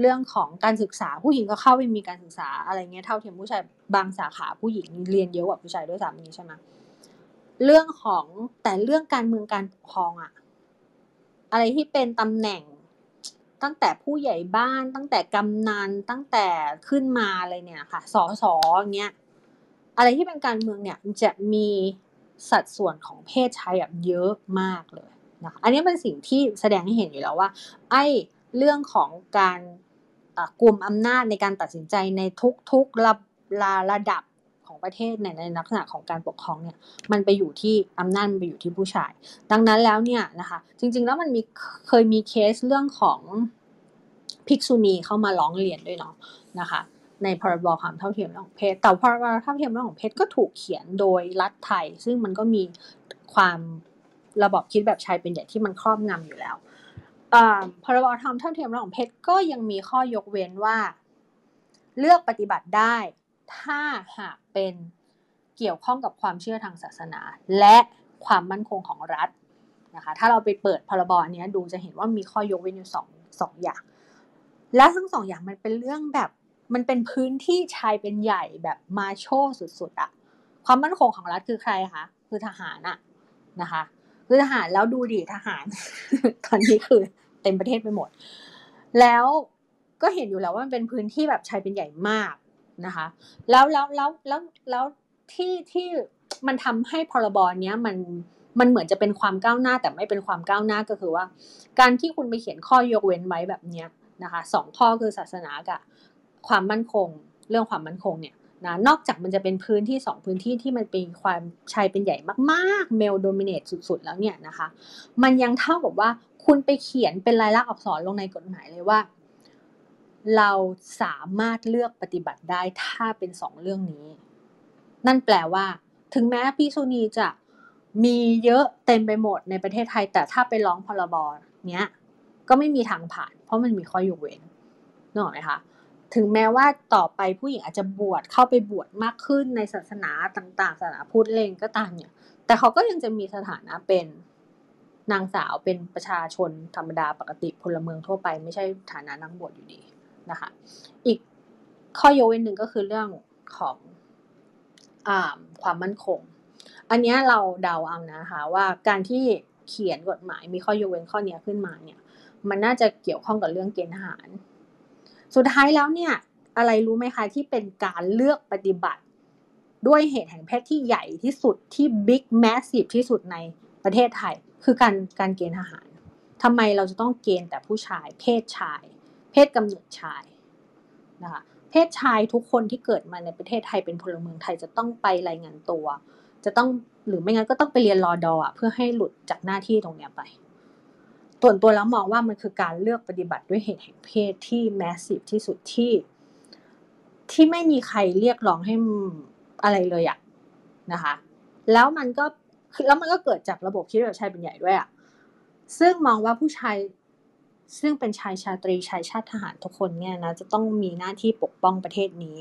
เรื่องของการศึกษาผู้หญิงก็เข้าไปมีการศึกษาอะไรเงี้ยเท่าเทียมผู้ชายบางสาขาผู้หญิงเรียนเยอะกว่าผู้ชายด้วยซ้ำนี้ใช่ไหมเรื่องของแต่เรื่องการเมืองการปกครองอะอะไรที่เป็นตำแหน่งตั้งแต่ผู้ใหญ่บ้านตั้งแต่กำนันตั้งแต่ขึ้นมาอะไรเนี่ยค่ะสอสอเงี้ยอะไรที่เป็นการเมืองเนี่ยจะมี สัดส่วนของเพศชายแบบเยอะมากเลยนะคะอันนี้เป็นสิ่งที่แสดงให้เห็นอยู่แล้วว่า ไอ้เรื่องของการกลุ่มอำนาจในการตัดสินใจในทุกๆระระดับของประเทศในในลักษณะของการปกครองเนี่ยมันไปอยู่ที่อำนาจมันไปอยู่ที่ผู้ชาย ดังนั้นแล้วเนี่ยนะคะจริงๆแล้วมันมีเคยมีเคสเรื่องของภิกษุณีเข้ามาร้องเรียนด้วยเนาะนะคะ ในพรบความเท่าเทียมของเพศ แต่พรบเท่าเทียมของเพศก็ถูกเขียนโดยรัฐไทย ซึ่งมันก็มีความระบบคิดแบบชายเป็นใหญ่ที่มันครอบงำอยู่แล้วพรบธรรมเท่าเทียมระหว่างเพศก็ยังมีข้อยกเว้นว่า เลือกปฏิบัติได้ ถ้าหากเป็นเกี่ยวข้องกับความเชื่อทางศาสนา และความมั่นคงของรัฐนะคะถ้าเราไปเปิดพรบอันนี้ดูจะเห็นว่ามีข้อยกเว้นอยู่สองสองอย่าง และทั้งสองอย่างมันเป็นเรื่องแบบ มันเป็นพื้นที่ชายเป็นใหญ่แบบมาโชสุดๆอะความมั่นคงของรัฐคือใครคะคือทหารอะนะคะ คือทหารแล้วดูดิทหาร ตอนนี้คือเต็มประเทศไปหมด แล้วก็เห็นอยู่แล้วว่ามันเป็นพื้นที่แบบชายเป็นใหญ่มากนะคะ แล้วแล้วแล้วแล้วแล้วที่ที่มันทำให้พรบเนี้ยมันมันเหมือนจะเป็นความก้าวหน้าแต่ไม่เป็นความก้าวหน้าก็คือว่า การที่คุณไปเขียนข้อยกเว้นไว้แบบเนี้ยนะคะสองข้อคือศาสนากับ ความมั่นคง เรื่องความมั่นคงเนี่ยนะนอกจากมันจะเป็นพื้นที่สองพื้นที่ที่มันเป็นความชายเป็นใหญ่มากๆเมลโดมิเนตสุดๆ แล้วเนี่ยนะคะ มันยังเท่ากับว่าคุณไปเขียนเป็นลายลักษณ์อักษรลงในกฎหมายเลยว่า เราสามารถเลือกปฏิบัติได้ถ้าเป็นสองเรื่องนี้ นั่นแปลว่า ถึงแม้พิษุณีจะมีเยอะเต็มไปหมดในประเทศไทย แต่ถ้าไปร้องพรบเนี้ยก็ไม่มีทางผ่าน เพราะมันมีข้อยกเว้นนึกออกไหมคะ ถึงแม้ว่าต่อไปผู้หญิงอาจจะบวชเข้าไปบวชมากขึ้นในศาสนาต่างๆศาสนาพุทธเลงก็ตามเนี่ย แต่เขาก็ยังจะมีสถานะเป็นนางสาวเป็นประชาชนธรรมดาปกติพลเมืองทั่วไป ไม่ใช่ฐานะนักบวชอยู่ดีนะคะ อีกข้อยกเว้นหนึ่งก็คือเรื่องของอความมั่นคง อันนี้เราเดาเอานะคะว่าการที่เขียนกฎหมายมีข้อยกเว้นข้อนี้ขึ้นมาเนี่ย มันน่าจะเกี่ยวข้องกับเรื่องเกณฑ์ทหาร สุดท้ายแล้วเนี่ยอะไรรู้ไหมคะที่เป็นการเลือกปฏิบัติ ด้วยเหตุแห่งเพศที่ใหญ่ที่สุดที่ big massive ที่สุดในประเทศไทย คือการการเกณฑ์ทหารทำไมเราจะต้องเกณฑ์แต่ผู้ชาย เพศชาย เพศกำเนิดชายนะคะเพศชายทุกคนที่เกิดมาในประเทศไทยเป็นพลเมืองไทยจะต้องไปรายงานตัว จะต้องหรือไม่งั้นก็ต้องไปเรียนรอดอเพื่อให้หลุดจากหน้าที่ตรงนี้ไป ส่วนตัวแล้วมองว่ามันคือการเลือกปฏิบัติด้วยเหตุแห่งเพศที่แมสซีฟที่สุดที่ ที่ไม่มีใครเรียกร้องให้อะไรเลยอะนะคะ แล้วมันก็แล้วมันก็เกิดจากระบบคิดแบบชายเป็นใหญ่ด้วยอะซึ่งมองว่าผู้ชายซึ่งเป็นชายชาตรีชายชาติทหารทุกคนเนี่ยนะจะต้องมีหน้าที่ปกป้องประเทศนี้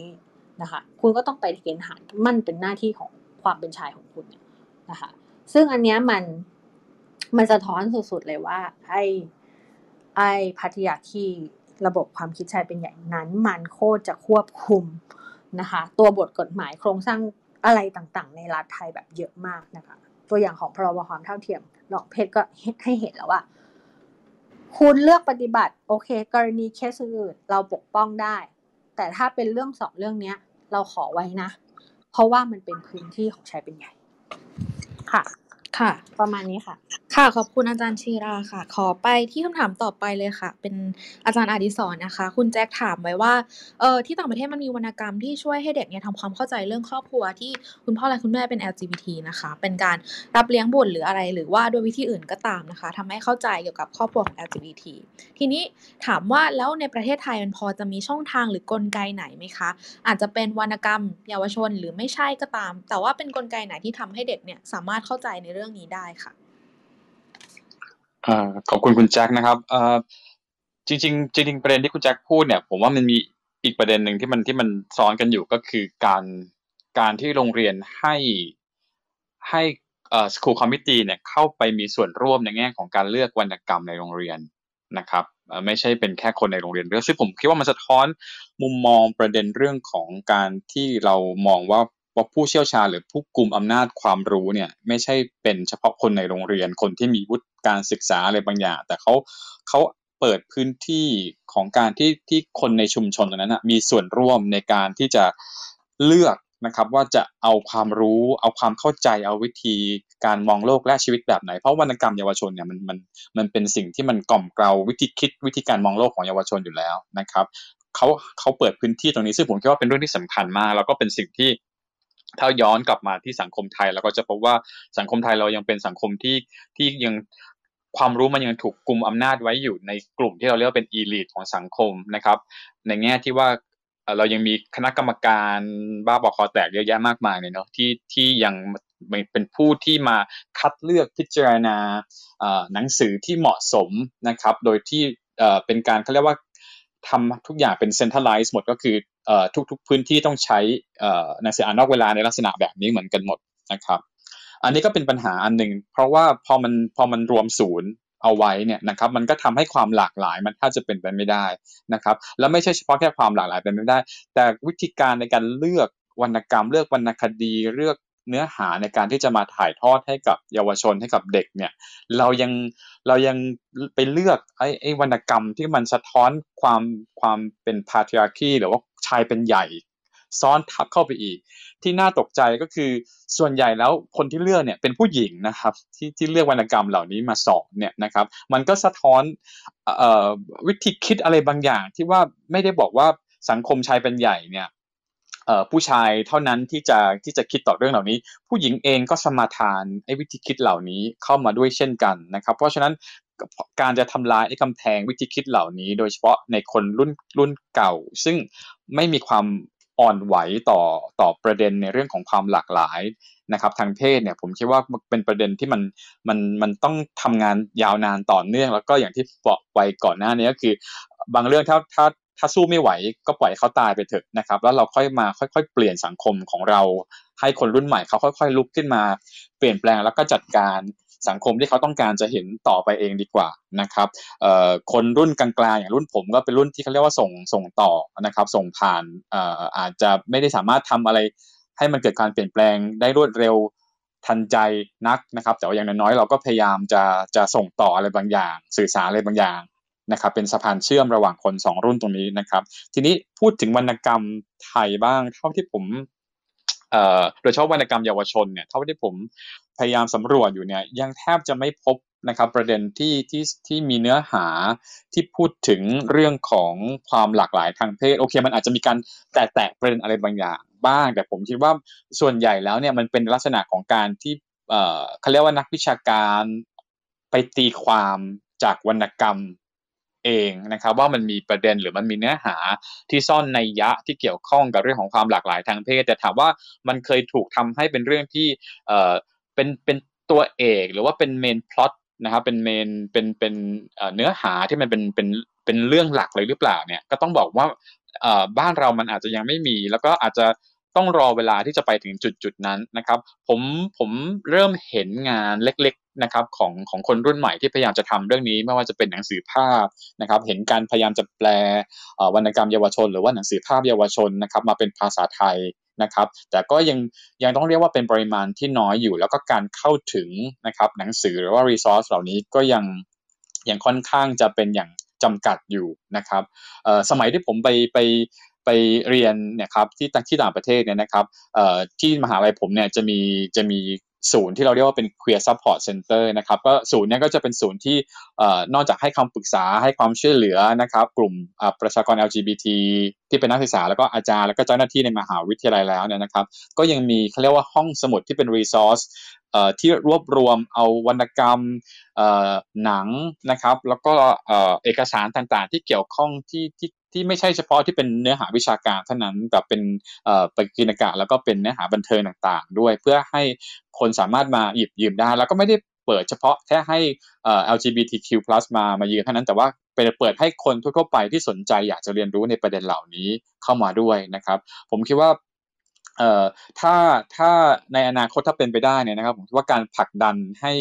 นะคะ คุณก็ต้องไปเกณฑ์ทหารมันเป็นหน้าที่ของความเป็นชายของคุณนะคะ ซึ่งอันเนี้ยมัน มันสะท้อนสุดๆเลยว่า ไอ้ไอ้พัทยาที่ระบบความคิดชายเป็นใหญ่นั้น มันโคตรจะควบคุมนะคะ ตัวบทกฎหมายโครงสร้างอะไรต่างๆ ในรัฐไทยแบบเยอะมากนะคะ ตัวอย่างของพรบความเท่าเทียมนอกเพศก็ให้เห็นแล้วว่า คุณเลือกปฏิบัติ โอเค กรณีเคสอื่นเราปกป้องได้ แต่ถ้าเป็นเรื่องสองเรื่องเนี้ย เราขอไว้นะ เพราะว่ามันเป็นพื้นที่ของชายเป็นใหญ่ค่ะ ค่ะ ประมาณนี้ค่ะ ค่ะ ขอบคุณอาจารย์ชีราค่ะ ขอไปที่คำถามต่อไปเลยค่ะ เป็นอาจารย์อดิศรนะคะ คุณแจ็คถามไว้ว่า เออที่ต่างประเทศมันมีวรรณกรรมที่ช่วยให้เด็กเนี่ยทำความเข้าใจเรื่องครอบครัวที่คุณพ่อและคุณแม่เป็น LGBT นะคะ เป็นการรับเลี้ยงบุตรหรืออะไร หรือว่าด้วยวิธีอื่นก็ตามนะคะทำให้เข้าใจเกี่ยวกับครอบครัวของ LGBT ทีนี้ถามว่าแล้วในประเทศไทยมันพอจะมีช่องทางหรือกลไกไหนไหมคะ อาจจะเป็นวรรณกรรมเยาวชนหรือไม่ใช่ก็ตาม แต่ว่าเป็นกลไกไหนที่ทำให้เด็กเนี่ยสามารถเข้าใจในเรื่องื่องนี้ได้ค่ะอขอบคุณคุณแจ็คนะครับจริงจริงๆประเด็นที่คุณแจ็คพูดเนี่ย ผมว่ามันมีอีกประเด็นหนึ่งที่มันที่มันซ้อนกันอยู่ก็คือการการที่โรงเรียนให้ให้เอ่อ school committee เนี่ยเข้าไปมีส่วนร่วมในแง่ของการเลือกวรรณกรรมในโรงเรียนนะครับไม่ใช่เป็นแค่คนในโรงเรียนเรื่องซึ่งผมคิดว่ามันสะท้อนมุมมองประเด็นเรื่องของการที่เรามองว่า ว่าผู้เชี่ยวชาญหรือผู้กลุ่มอำนาจความรู้เนี่ยไม่ใช่เป็นเฉพาะคนในโรงเรียนคนที่มีวุฒิการศึกษาอะไรบางอย่าง แต่เขาเขาเปิดพื้นที่ของการที่ที่คนในชุมชนตรงนั้นนะมีส่วนร่วมในการที่จะเลือกนะครับว่าจะเอาความรู้เอาความเข้าใจเอาวิธีการมองโลกและชีวิตแบบไหน เพราะวรรณกรรมเยาวชนเนี่ยมันมันมันเป็นสิ่งที่มันกล่อมเกลาวิธีคิดวิธีการมองโลกของเยาวชนอยู่แล้วนะครับเขาเขาเปิดพื้นที่ตรงนี้ซึ่งผมคิดว่าเป็นเรื่องที่สำคัญมาก แล้วก็เป็นสิ่งที่ ถ้าย้อนกลับมาที่สังคมไทยเราก็จะพบว่าสังคมไทยเรายังเป็นสังคมที่ที่ยังความรู้มันยังถูกกลุ่มอำนาจไว้อยู่ในกลุ่มที่เราเรียกว่าเป็นอีลิทของสังคมนะครับ ในแง่ที่ว่าเรายังมีคณะกรรมการบ้าบอคอแตกเยอะแยะมากมายเลยเนาะที่ที่ยังเป็นผู้ที่มาคัดเลือกพิจารณาหนังสือที่เหมาะสมนะครับ โดยที่เป็นการเขาเรียกว่าทำทุกอย่างเป็นเซ็นทรัลไลซ์หมดก็คือ ทุกๆพื้นที่ต้องใช้หนังสืออ่านนอกเวลาในลักษณะแบบนี้เหมือนกันหมดนะครับ อันนี้ก็เป็นปัญหาอันหนึ่งเพราะว่าพอมันพอมันรวมศูนย์เอาไว้เนี่ยนะครับมันก็ทำให้ความหลากหลายมันถ้าจะเป็นไปไม่ได้นะครับแล้วไม่ใช่เฉพาะแค่ความหลากหลายเป็นไม่ได้ แต่วิธีการในการเลือกวรรณกรรมเลือกวรรณคดีเลือก เนื้อหาในการที่จะมาถ่ายทอดให้กับเยาวชนให้กับเด็กเนี่ย เรายังเรายังไปเลือกไอ้ไอ้วรรณกรรมที่มันสะท้อนความความเป็นพาทริอาคีหรือว่าชายเป็นใหญ่ซ้อนทับเข้าไปอีก ที่น่าตกใจก็คือส่วนใหญ่แล้วคนที่เลือกเนี่ยเป็นผู้หญิงนะครับที่ที่เลือกวรรณกรรมเหล่านี้มาสอนเนี่ยนะครับ มันก็สะท้อนอวิธีคิดอะไรบางอย่างที่ว่าไม่ได้บอกว่าสังคมชายเป็นใหญ่เนี่ย ผู้ชายเท่านั้นที่จะที่จะคิดต่อเรื่องเหล่านี้ ผู้หญิงเองก็สมาทานไอ้วิธีคิดเหล่านี้เข้ามาด้วยเช่นกันนะครับ เพราะฉะนั้นการจะทำลายไอ้กำแพงวิธีคิดเหล่านี้ โดยเฉพาะในคนรุ่นรุ่นเก่า ซึ่งไม่มีความอ่อนไหวต่อต่อประเด็นในเรื่องของความหลากหลายนะครับ ทางเพศเนี่ยผมคิดว่าเป็นประเด็นที่มันมันมันต้องทำงานยาวนานต่อเนื่อง แล้วก็อย่างที่บอกไปก่อนหน้านี้ก็คือบางเรื่องถ้าถ้า ถ้าสู้ไม่ไหวก็ปล่อยเขาตายไปเถอะนะครับ แล้วเราค่อยมาค่อยๆ เปลี่ยนสังคมของเรา ให้คนรุ่นใหม่เขาค่อย ๆ ลุกขึ้นมา เปลี่ยนแปลงแล้วก็จัดการสังคมที่เขาต้องการจะเห็นต่อไปเองดีกว่านะครับคนรุ่นกลางๆอย่างรุ่นผมก็เป็นรุ่นที่เขาเรียกว่าส่งส่งต่อนะครับ ส่งผ่านออาจจะไม่ได้สามารถทำอะไร ให้มันเกิดการเปลี่ยนแปลงได้รวดเร็วทันใจนักนะครับ แต่ว่าอย่างน้อยๆเราก็พยายามจะจะส่งต่ออะไรบางอย่าง สื่อสารอะไรบางอย่าง นะครับเป็นสะพานเชื่อมระหว่างคนสองรุ่นตรงนี้นะครับ ทีนี้พูดถึงวรรณกรรมไทยบ้าง เท่าที่ผมเอ่อโดยเฉพาะวรรณกรรมเยาวชนเนี่ยเท่าที่ผมพยายามสำรวจอยู่เนี่ยยังแทบจะไม่พบนะครับประเด็นที่ที่ที่มีเนื้อหาที่พูดถึงเรื่องของความหลากหลายทางเพศโอเคมันอาจจะมีการแตะประเด็นอะไรบางอย่างบ้าง แต่ผมคิดว่าส่วนใหญ่แล้วเนี่ยมันเป็นลักษณะของการที่เอ่อเขาเรียกว่านักวิชาการไปตีความจากวรรณกรรม เองนะครับว่ามันมีประเด็นหรือมันมีเนื้อหาที่ซ่อนในยะที่เกี่ยวข้องกับเรื่องของความหลากหลายทางเพศ แต่ถามว่ามันเคยถูกทำให้เป็นเรื่องที่เอ่อเป็นเป็นตัวเอกหรือว่าเป็นเมนพล็อตนะครับเป็นเมนเป็นเป็นเนื้อหาที่มันเป็นเป็นเป็นเรื่องหลักเลยหรือเปล่าเนี่ยก็ต้องบอกว่าบ้านเรามันอาจจะยังไม่มี แล้วก็อาจจะ ต้องรอเวลาที่จะไปถึงจุดจุดนั้นนะครับ ผมผมเริ่มเห็นงานเล็กๆนะครับของของคนรุ่นใหม่ที่พยายามจะทำเรื่องนี้ไม่ว่าจะเป็นหนังสือภาพนะครับ เห็นการพยายามจะแปลวรรณกรรมเยาวชน หรือว่าหนังสือภาพเยาวชนนะครับ มาเป็นภาษาไทยนะครับ แต่ก็ยังยังต้องเรียกว่าเป็นปริมาณที่น้อยอยู่ แล้วก็การเข้าถึงนะครับ หนังสือหรือว่ารีซอสเหล่านี้ก็ยังยังค่อนข้างจะเป็นอย่างจำกัดอยู่นะครับสมัยที่ผมไปไป ไปเรียนเนี่ยครับที่ที่ต่างประเทศเนี่ยนะครับที่มหาลัยผมเนี่ยจะมีจะมีศูนย์ที่เราเรียกว่าเป็น Queer Support Center นะครับก็ศูนย์นี้ก็จะเป็นศูนย์ที่นอกจากให้คำปรึกษาให้ความช่วยเหลือนะครับกลุ่มประชากร LGBT ที่เป็นนักศึกษาแล้วก็อาจารย์แล้วก็เจ้าหน้าที่ในมหาวิทยาลัยแล้วเนี่ยนะครับ ก็ยังมีเขาเรียกว่าห้องสมุดที่เป็น resource ที่รวบรวมเอาวรรณกรรมหนังนะครับ แล้วก็เอกสารต่างๆ ที่เกี่ยวข้องที่ที่ที่ไม่ใช่เฉพาะที่เป็นเนื้อหาวิชาการเท่านั้นแต่เป็นปกิณกะแล้วก็เป็นเนื้อหาบันเทิงต่างๆ ด้วยเพื่อให้คนสามารถมาหยิบยืมได้ แล้วก็ไม่ได้เปิดเฉพาะแค่ให้ LGBTQ+ มามายืนเท่านั้นแต่ว่าเป็นเปิดให้คนทั่วไปที่สนใจอยากจะเรียนรู้ในประเด็นเหล่านี้เข้ามาด้วยนะครับ ผมคิดว่า เอ่อถ้าถ้าในอนาคตถ้าเป็นไปได้เนี่ยนะครับผมว่าการผลักดันให้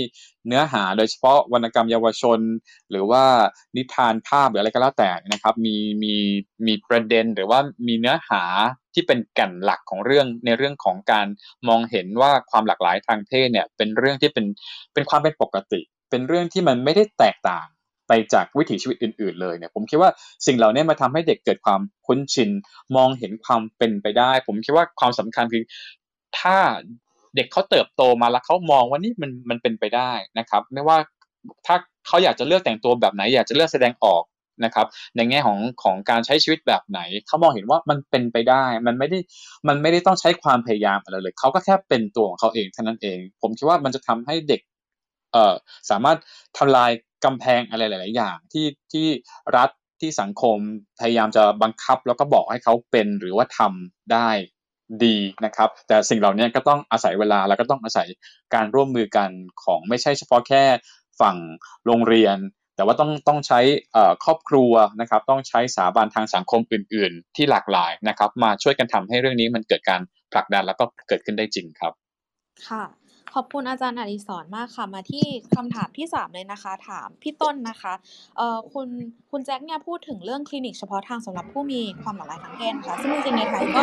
เนื้อหาโดยเฉพาะวรรณกรรมเยาวชน หรือว่านิทานภาพหรืออะไรก็แล้วแต่นะครับมีมีมีประเด็นหรือว่ามีเนื้อหาที่เป็นแก่นหลักของเรื่องในเรื่องของการมองเห็นว่าความหลากหลายทางเพศเนี่ยเป็นเรื่องที่เป็นเป็นความเป็นปกติ เป็นเรื่องที่มันไม่ได้แตกต่าง ไปจากวิถีชีวิตอื่น ๆ เลยเนี่ยผมคิดว่าสิ่งเหล่านี้มาทำให้เด็กเกิดความคุ้นชินมองเห็นความเป็นไปได้ ผมคิดว่าความสำคัญคือถ้าเด็กเขาเติบโตมาแล้วเขามองว่านี่มันมันเป็นไปได้นะครับ ไม่ว่าถ้าเขาอยากจะเลือกแต่งตัวแบบไหน อยากจะเลือกแสดงออกนะครับ ในแง่ของของการใช้ชีวิตแบบไหนเขามองเห็นว่ามันเป็นไปได้ มันไม่ได้มันไม่ได้ต้องใช้ความพยายามอะไรเลยเขาก็แค่เป็นตัวของเขาเองเท่านั้นเอง ผมคิดว่ามันจะทำให้เด็กเอ่อสามารถทำลาย กำแพงอะไรหลาย ๆ อย่างที่ที่รัฐที่สังคมพยายามจะบังคับแล้วก็บอกให้เขาเป็นหรือว่าทำได้ดีนะครับ แต่สิ่งเหล่านี้ก็ต้องอาศัยเวลาแล้วก็ต้องอาศัยการร่วมมือกันของไม่ใช่เฉพาะแค่ฝั่งโรงเรียน แต่ว่าต้องต้องใช้ครอบครัวนะครับ ต้องใช้สถาบันทางสังคมอื่น ๆ ที่หลากหลายนะครับ มาช่วยกันทำให้เรื่องนี้มันเกิดการผลักดันแล้วก็เกิดขึ้นได้จริงครับ ค่ะ ขอบคุณอาจารย์อดิศรมากค่ะ มาที่คำถามที่ 3 เลยนะคะ ถามพี่ต้นนะคะเอ่อคุณคุณแจ็คเนี่ยพูดถึงเรื่องคลินิกเฉพาะทางสำหรับผู้มีความหลากหลายทางเพศนะคะซึ่งจริงๆในไทยก็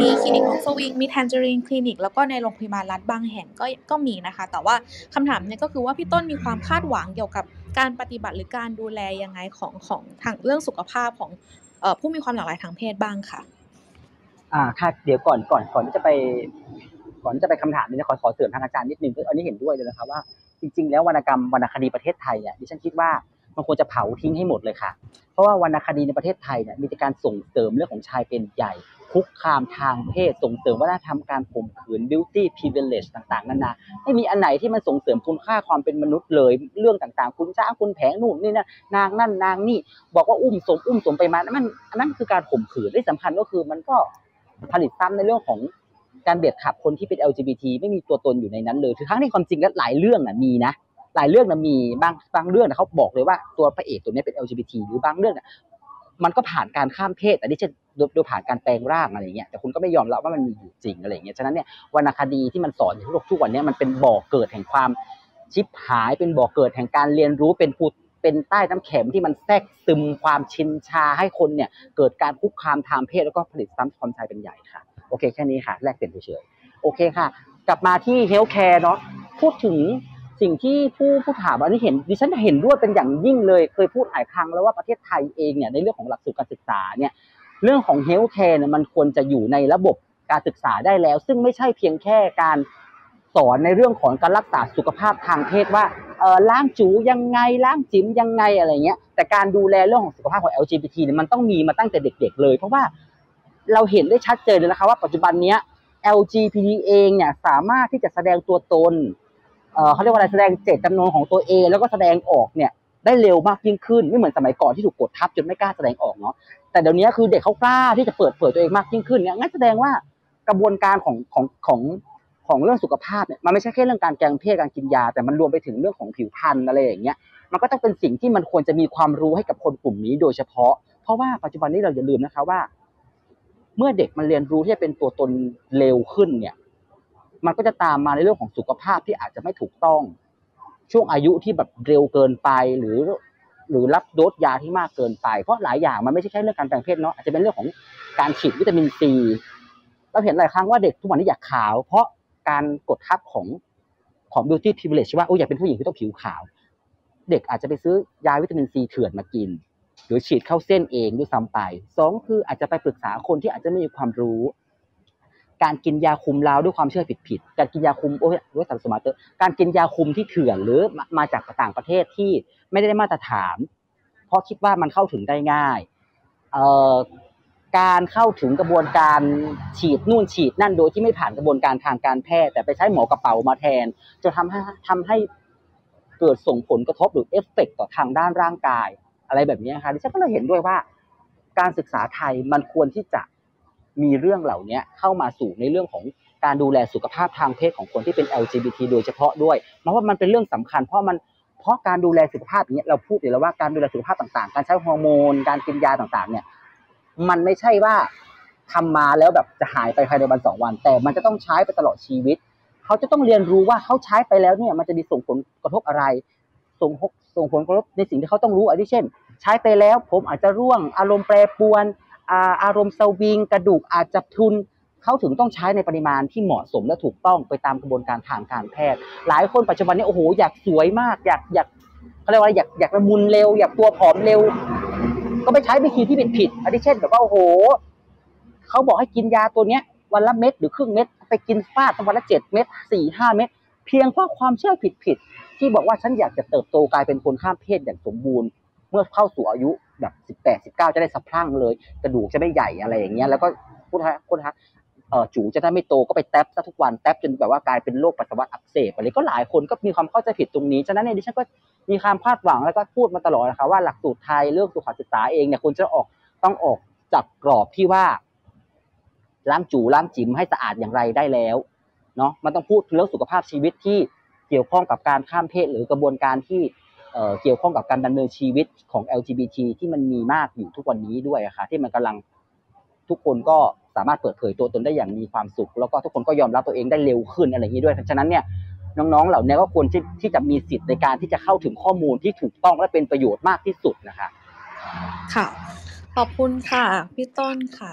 มีคลินิกของสวิงมีแทนเจอรีนคลินิก แล้วก็ในโรงพยาบาลรัฐบางแห่งก็ก็มีนะคะ แต่ว่าคำถามเนี่ยก็คือว่าพี่ต้นมีความคาดหวังเกี่ยวกับการปฏิบัติหรือการดูแลยังไงของของทางเรื่องสุขภาพของเอ่อผู้มีความหลากหลายทางเพศบ้างค่ะอ่าค่ะเดี๋ยวก่อนก่อนก่อนที่จะไป ก่อนที่จะไปคำถามนี้ขอขอเสริมทางอาจารย์นิดนึงคืออันนี้เห็นด้วยเลยนะครับว่าจริง ๆ แล้ววรรณกรรมวรรณคดีประเทศไทยเนี่ยดิฉันคิดว่ามันควรจะเผาทิ้งให้หมดเลยค่ะ เพราะว่าวรรณคดีในประเทศไทยเนี่ยมีแต่การส่งเสริมเรื่องของชายเป็นใหญ่ คุกคามทางเพศ ส่งเสริมวัฒนธรรมการข่มขืน beauty privilege ต่างๆ นานาไม่มีอันไหนที่มันส่งเสริมคุณค่าความเป็นมนุษย์เลย เรื่องต่างๆ คุณช้างคุณแผงนู่นนี่นั่นนางนั่นนางนี่ บอกว่าอุ้มสมอุ้มสมไปมานั่นมันอันนั้นคือการข่มขืนที่สำคัญก็คือมันก็ผลิตซ้ำในเรื่องของ การเบียดขับคนที่เป็น LGBT ไม่มีตัวตนอยู่ในนั้นเลยคือทั้งที่ความจริงแล้วหลายเรื่องน่ะมีนะหลายเรื่องน่ะมีบางบางเรื่องน่ะเขาบอกเลยว่าตัวพระเอกตัวนี้เป็น LGBT หรือบางเรื่องน่ะมันก็ผ่านการข้ามเพศแต่นี่จะโดยผ่านการแปลงร่างอะไรอย่างเงี้ยแต่คุณก็ไม่ยอมรับว่ามันมีอยู่จริงอะไรอย่างเงี้ยฉะนั้นเนี่ยวรรณคดีที่มันสอนอยู่ทุกทุกวันนี้มันเป็นบ่อเกิดแห่งความชิบหายเป็นบ่อเกิดแห่งการเรียนรู้เป็นภู เป็นใต้น้ำแข็งที่มันแทรกซึมความชินชาให้คนเนี่ยเกิดการคุกคามทางเพศแล้วก็ผลิตซ้ำความชายเป็นใหญ่ค่ะ โอเคแค่นี้ค่ะ แลกเปลี่ยนเฉยโอเคค่ะ กลับมาที่ healthcare เนาะพูดถึงสิ่งที่ผู้ผู้ถามอันนี้เห็นดิฉันเห็นด้วยเป็นอย่างยิ่งเลยเคยพูดหลายครั้งแล้วว่าประเทศไทยเองเนี่ยในเรื่องของหลักสูตรการศึกษาเนี่ยเรื่องของ healthcare เนี่ยมันควรจะอยู่ในระบบการศึกษาได้แล้ว ซึ่งไม่ใช่เพียงแค่การ สอนในเรื่องของการรักษาสุขภาพทางเพศว่าล้างจูยังไงล้างจิ๋มยังไงอะไรเงี้ยแต่การดูแลเรื่องของสุขภาพของ LGBT เนี่ยมันต้องมีมาตั้งแต่เด็ก ๆ เลย เพราะว่าเราเห็นได้ชัดเจนเลยนะคะว่าปัจจุบันเนี้ย LGBT เองเนี่ยสามารถที่จะแสดงตัวตนเเขาเรียกว่าอะไรแสดงเจตจำนงของตัวเอง แล้วก็แสดงออกเนี่ยได้เร็วมากยิ่งขึ้นไม่เหมือนสมัยก่อนที่ถูกกดทับจนไม่กล้าแสดงออกเนาะแต่เดี๋ยวนี้คือเด็กเขากล้าที่จะเปิดเผยตัวเองมากยิ่งขึ้นเนี่ยงั้นแสดงว่ากระบวนการของของของ ของเรื่องสุขภาพเนี่ยมันไม่ใช่แค่เรื่องการแกงเพศการกินยา แต่มันรวมไปถึงเรื่องของผิวพรรณอะไรอย่างเงี้ยมันก็ต้องเป็นสิ่งที่มันควรจะมีความรู้ให้กับคนกลุ่มนี้โดยเฉพาะ เพราะว่าปัจจุบันนี้เราอย่าลืมนะคะว่า เมื่อเด็กมันเรียนรู้ที่จะเป็นตัวตนเร็วขึ้นเนี่ย มันก็จะตามมาในเรื่องของสุขภาพที่อาจจะไม่ถูกต้อง ช่วงอายุที่แบบเร็วเกินไปหรือ หรือรับโดสยาที่มากเกินไป เพราะหลายอย่างมันไม่ใช่แค่เรื่องการแปลงเพศเนาะอาจจะเป็นเรื่องของการฉีดวิตามินซีเราเห็นหลายครั้งว่าเด็กทุกวันนี้อยากขาว เพราะ การกดทับของของ beauty privilege ว่าโอ้อยากเป็นผู้หญิงที่ต้องผิวขาว เด็กอาจจะไปซื้อยาวิตามินซีเถื่อนมากิน หรือฉีดเข้าเส้นเองด้วยซ้ำไปสองคืออาจจะไปปรึกษาคนที่อาจจะไม่มีความรู้ การกินยาคุมลาวด้วยความเชื่อผิดๆการกินยาคุมโอ้ยโอ้ยสัมสมาร์เตอร์การกินยาคุมที่เถื่อนหรือมามาจากต่างประเทศที่ไม่ได้มาตรฐาน เพราะคิดว่ามันเข้าถึงได้ง่ายเอ่อ การเข้าถึงกระบวนการฉีดนู่นฉีดนั่นโดยที่ไม่ผ่านกระบวนการทางการแพทย์แต่ไปใช้หมอกระเป๋ามาแทนจนทำให้ทำให้เกิดส่งผลกระทบหรือเอฟเฟกต่อทางด้านร่างกาย อะไรแบบนี้นะคะดิฉันก็เลยเห็นด้วยว่า การศึกษาไทยมันควรที่จะมีเรื่องเหล่านี้เข้ามาสู่ในเรื่องของการดูแลสุขภาพทางเพศของคนที่เป็น LGBT โดยเฉพาะด้วยเพราะว่ามันเป็นเรื่องสำคัญ เพราะมันเพราะการดูแลสุขภาพอย่างเงี้ยเราพูดอยู่แล้วว่าการดูแลสุขภาพต่างๆ การใช้ฮอร์โมน การกินยาต่างๆเนี่ย มันไม่ใช่ว่าทำมาแล้วแบบจะหายไปภายในวันสองวัน แต่มันจะต้องใช้ไปตลอดชีวิต เขาจะต้องเรียนรู้ว่าเขาใช้ไปแล้วเนี่ย มันจะมีส่งผลกระทบอะไร ส่งส่งผลกระทบในสิ่งที่เขาต้องรู้อันที่เช่น ใช้ไปแล้วผมอาจจะร่วงอารมณ์แปรปรวนอาอารมณ์สวิง กระดูกอาจจะทุนเขาถึงต้องใช้ในปริมาณที่เหมาะสมและถูกต้องไปตามกระบวนการทางการแพทย์ หลายคนปัจจุบันนี้โอ้โหอยากสวยมาก อยากอยากเขาเรียกว่าอยากอยากละมุนเร็ว อยากตัวผอมเร็ว ก็ไปใช้วิธีที่ผิดผิดอันที่เช่นแบบว่าโอ้โหเขาบอกให้กินยาตัวเนี้ย วันละเม็ดหรือครึ่งเม็ดไปกินฟาดวันละเจ็ดเม็ดสี่ห้าเม็ดเพียงเพราะความเชื่อผิดผิดที่บอกว่าฉันอยากจะเติบโตกลายเป็นคนข้ามเพศอย่างสมบูรณ์ เมื่อเข้าสู่อายุแบบสิบแปดสิบเก้าจะได้สะพรั่งเลย กระดูกจะไม่ใหญ่อะไรอย่างเงี้ยแล้วก็พูดฮะพูดฮะ เออจูจะได้ไม่โตก็ไปแท็บซะทุกวันแท็บจนแบบว่ากลายเป็นโรคปัสสาวะอักเสบอะไรก็หลายคนก็มีความเข้าใจผิดตรงนี้ฉะนั้นเนี่ยดิฉันก็มีความคาดหวังแล้วก็พูดมาตลอดนะคะว่าหลักสูตรไทยเรื่องสุขศึกษาเองเนี่ยควรจะออกต้องออกจากกรอบที่ว่าล้างจูล้างจิ๋มให้สะอาดอย่างไรได้แล้วเนาะมันต้องพูดเรื่องสุขภาพชีวิตที่เกี่ยวข้องกับการข้ามเพศหรือกระบวนการที่เอ่อเกี่ยวข้องกับการดำเนินชีวิตของ LGBT ที่มันมีมากอยู่ทุกวันนี้ด้วยอะค่ะที่มันกำลัง ทุกคนก็สามารถเปิดเผยตัวตนได้อย่างมีความสุข แล้วก็ทุกคนก็ยอมรับตัวเองได้เร็วขึ้นอะไรอย่างนี้ด้วยฉะนั้นเนี่ยน้องๆ เหล่านี้ก็ควรที่ที่จะมีสิทธิ์ในการที่จะเข้าถึงข้อมูลที่ถูกต้องและเป็นประโยชน์มากที่สุดนะคะค่ะ ขอบคุณค่ะพี่ต้นค่ะ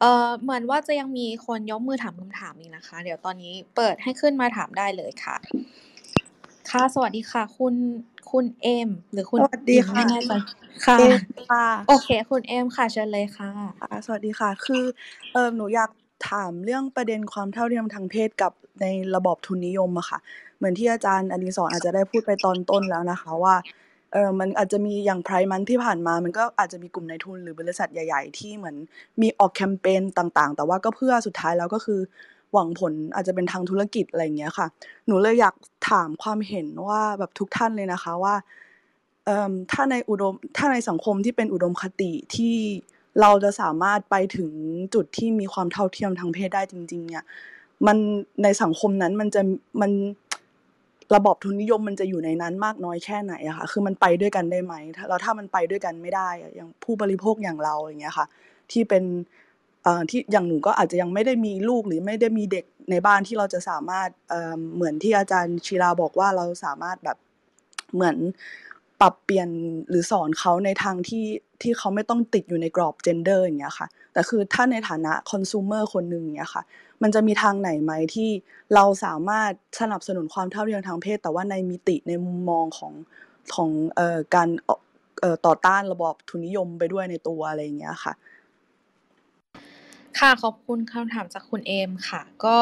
เอ่อเหมือนว่าจะยังมีคนยกมือถามคำถามอีกนะคะ เดี๋ยวตอนนี้เปิดให้ขึ้นมาถามได้เลยค่ะ ค่ะ สวัสดีค่ะ คุณ คุณเอม หรือคุณสวัสดีอิมค่ะ ไม่แน่ใจค่ะ เอมค่ะ โอเค คุณเอมค่ะ เชิญเลยค่ะอ่าสวัสดีค่ะ คือเออหนูอยากถามเรื่องประเด็นความเท่าเทียมทางเพศกับในระบอบทุนนิยมอะค่ะ เหมือนที่อาจารย์อดิศรอาจจะได้พูดไปตอนต้นแล้วนะคะว่าเอ่อมันอาจจะมีอย่าง Pride Month ที่ผ่านมา มันก็อาจจะมีกลุ่มนายทุนหรือบริษัทใหญ่ ๆ ที่เหมือนมีออกแคมเปญต่างๆ แต่ว่าก็เพื่อสุดท้ายแล้วก็คือ หวังผลอาจจะเป็นทางธุรกิจอะไรอย่างเงี้ยค่ะ หนูเลยอยากถามความเห็นว่าแบบทุกท่านเลยนะคะว่าถ้าในอุดมถ้าในสังคมที่เป็นอุดมคติที่เราจะสามารถไปถึงจุดที่มีความเท่าเทียมทางเพศได้จริง ๆ เนี่ย มันในสังคมนั้นมันจะมันระบอบทุนนิยมมันจะอยู่ในนั้นมากน้อยแค่ไหนอะค่ะคือมันไปด้วยกันได้ไหมถ้าแล้วถ้ามันไปด้วยกันไม่ได้อย่างผู้บริโภคอย่างเราอย่างเงี้ยค่ะ ที่เป็น ที่อย่างหนูก็อาจจะยังไม่ได้มีลูกหรือไม่ได้มีเด็กในบ้านที่เราจะสามารถเหมือนที่อาจารย์ชีราบอกว่าเราสามารถแบบเหมือนปรับเปลี่ยนหรือสอนเขาในทางที่ที่เขาไม่ต้องติดอยู่ในกรอบ gender อย่างเงี้ยค่ะแต่คือถ้าในฐานะ consumer คนหนึ่งอย่างเงี้ยค่ะ มันจะมีทางไหนไหมที่เราสามารถสนับสนุนความเท่าเทียมทางเพศ แต่ว่าในมิติในมุมมองของของการต่อต้านระบอบทุนนิยมไปด้วยในตัวอะไรอย่างเงี้ยค่ะ ค่ะขอบคุณคำถามจากคุณเอมค่ะ ก็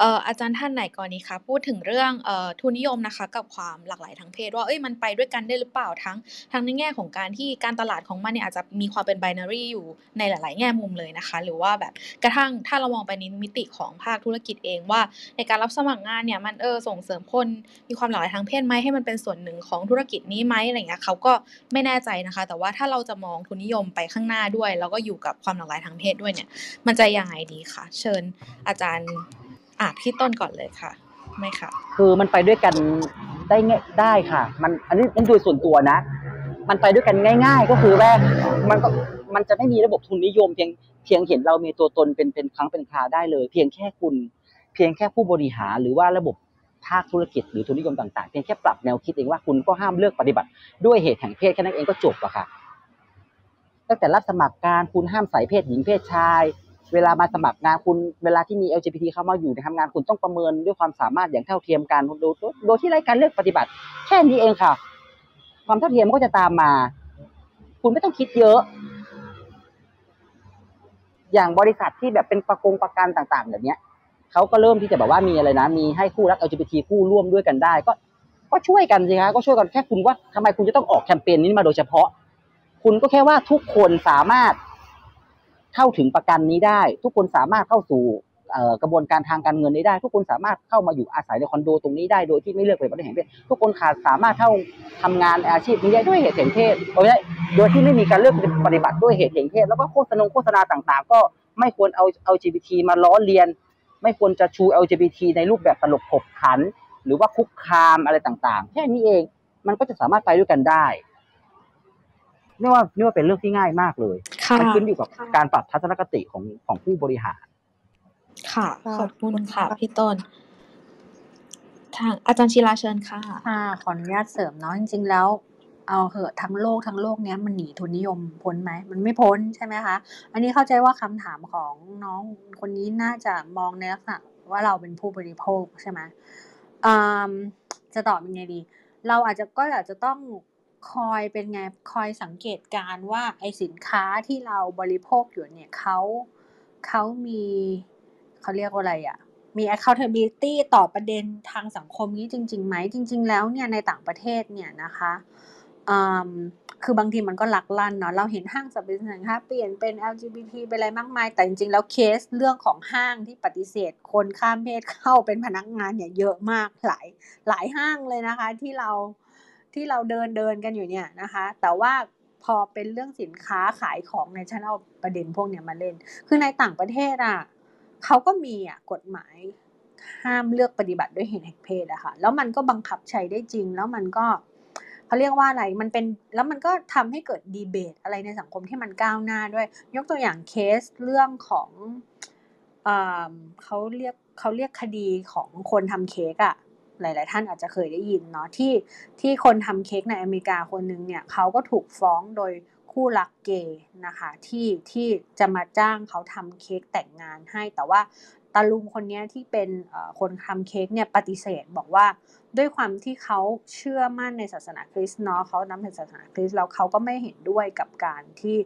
อ่ออาจารย์ท่านไหนก่อนดีคะพูดถึงเรื่องเอ่อทุนนิยมนะคะ กับความหลากหลายทางเพศว่าเอ้ยมันไปด้วยกันได้หรือเปล่าทั้งทั้งในแง่ของการที่การตลาดของมันเนี่ยอาจจะมีความเป็น binary อยู่ในหลาย ๆ แง่มุมเลยนะคะ หรือว่าแบบกระทั่งถ้าเรามองไปในมิติของภาคธุรกิจเองว่า ในการรับสมัครงานเนี่ยมันเออส่งเสริมคนมีความหลากหลายทางเพศไหมให้มันเป็นส่วนหนึ่งของธุรกิจนี้ไหมอะไรเงี้ยเขาก็ไม่แน่ใจนะคะ แต่ว่าถ้าเราจะมองทุนนิยมไปข้างหน้าด้วย แล้วก็อยู่กับความหลากหลายทางเพศด้วยเนี่ยมันจะยังไงดีคะเชิญอาจารย์ อะพี่ต้นก่อนเลยค่ะ ไม่ค่ะ คือมันไปด้วยกันได้ง่ายได้ค่ะ มันอันนี้นั่นโดยส่วนตัวนะ มันไปด้วยกันง่าย ๆ ก็คือแรกมันก็มันจะไม่มีระบบทุนนิยม เพียงเพียงเห็นเรามีตัวตนเป็นเป็นครั้งเป็นคราได้เลย เพียงแค่คุณ เพียงแค่ผู้บริหารหรือว่าระบบภาคธุรกิจหรือทุนนิยมต่างๆเพียงแค่ปรับแนวคิดเองว่าคุณก็ห้ามเลือกปฏิบัติ ด้วยเหตุแห่งเพศแค่นั้นเองก็จบอะค่ะตั้งแต่รับสมัครการคุณห้ามใส่เพศหญิงเพศชาย เวลามาสมัครงานคุณเวลาที่มี LGBT เข้ามาอยู่ในทำงานคุณต้องประเมินด้วยความสามารถอย่างเท่าเทียมกันโดยโดยที่ไร้การเลือกปฏิบัติ แค่นี้เองค่ะ ความเท่าเทียมก็จะตามมา คุณไม่ต้องคิดเยอะ อย่างบริษัทที่แบบเป็นประกงประกันต่าง ๆ แบบเนี้ยเขาก็เริ่มที่จะแบบว่ามีอะไรนะ มีให้คู่รัก LGBT คู่ร่วมด้วยกันได้ ก็ก็ช่วยกันสิคะก็ช่วยกันแค่คุณว่าทำไมคุณจะต้องออกแคมเปญนี้มาโดยเฉพาะ คุณก็แค่ว่าทุกคนสามารถ เข้าถึงประกันนี้ได้ ทุกคนสามารถเข้าสู่กระบวนการทางการเงินนี้ได้ ทุกคนสามารถเข้ามาอยู่อาศัยในคอนโดตรงนี้ได้โดยที่ไม่เลือกเป็นประเด็นแห่งเพศทุกคนขาดสามารถเข้าทำงานอาชีพนี้ได้ด้วยเหตุแห่งเพศโดยได้โดยที่ไม่มีการเลือกปฏิบัติด้วยเหตุแห่งเพศแล้วก็โฆษณาโฆษณาต่างๆ ก็ไม่ควรเอา LGBT มาล้อเลียน ไม่ควรจะชู LGBT ในรูปแบบตลกขบขัน หรือว่าคุกคามอะไรต่างๆ แค่นี้เองมันก็จะสามารถไปด้วยกันได้ นี่ว่านี่ว่าเป็นเรื่องที่ง่ายมากเลยค่ะมันขึ้นอยู่กับการปรับทัศนคติของของผู้บริหารค่ะค่ะ ขอบคุณค่ะพี่ต้น ทางอาจารย์ชีลาเชิญค่ะค่ะขออนุญาตเสริมเนาะจริง ๆ แล้วเอาเหอะทั้งโลกทั้งโลกเนี้ยมันหนีทุนนิยมพ้นไหมมันไม่พ้นใช่ไหมคะอันนี้เข้าใจว่าคำถามของน้องคนนี้น่าจะมองในลักษณะว่าเราเป็นผู้บริโภคใช่ไหมอืมจะตอบยังไงดี เราอาจจะก็อาจจะต้อง คอยเป็นไงคอยสังเกตการว่าไอสินค้าที่เราบริโภคอยู่เนี่ยเขาเขามีเขาเรียกว่าอะไรอะมี accountability ต่อประเด็นทางสังคมนี้จริงๆไหมจริง ๆ แล้วเนี่ยในต่างประเทศเนี่ยนะคะอืมคือบางทีมันก็ลักลั่นเนาะเราเห็นห้างสรรพสินค้าเปลี่ยนเป็น LGBT ไปอะไรมากมาย แต่จริงๆ แล้วเคสเรื่องของห้างที่ปฏิเสธ คนข้ามเพศเข้าเป็นพนักงานเนี่ยเยอะมากหลายหลายห้างเลยนะคะ ที่เรา ที่เราเดินเดินกันอยู่เนี่ยนะคะ แต่ว่าพอเป็นเรื่องสินค้าขายของในยฉันเอาประเด็นพวกเนี้ยมาเล่น คือในต่างประเทศอะเขาก็มีอะกฎหมายห้ามเลือกปฏิบัติด้วยเหตุแห่งเพศอะค่ะ แล้วมันก็บังคับใช้ได้จริง แล้วมันก็เขาเรียกว่าอะไร มันเป็น แล้วมันก็ทำให้เกิดดีเบตอะไรในสังคมที่มันก้าวหน้าด้วย ยกตัวอย่างเคสเรื่องของเอ่อเขาเรียกเขาเรียกคดีของคนทำเค้กอะ หลาย ๆ ท่านอาจจะเคยได้ยินเนาะที่ที่คนทำเค้กในอเมริกาคนนึงเนี่ยเขาก็ถูกฟ้องโดยคู่รักเกย์นะคะที่ที่จะมาจ้างเขาทำเค้กแต่งงานให้ แต่ว่าตาลุงคนนี้ที่เป็นคนทำเค้กเนี่ยปฏิเสธบอกว่าด้วยความที่เขาเชื่อมั่นในศาสนาคริสต์เนาะเขานับถือศาสนาคริสต์แล้วเขาก็ไม่เห็นด้วยกับการที่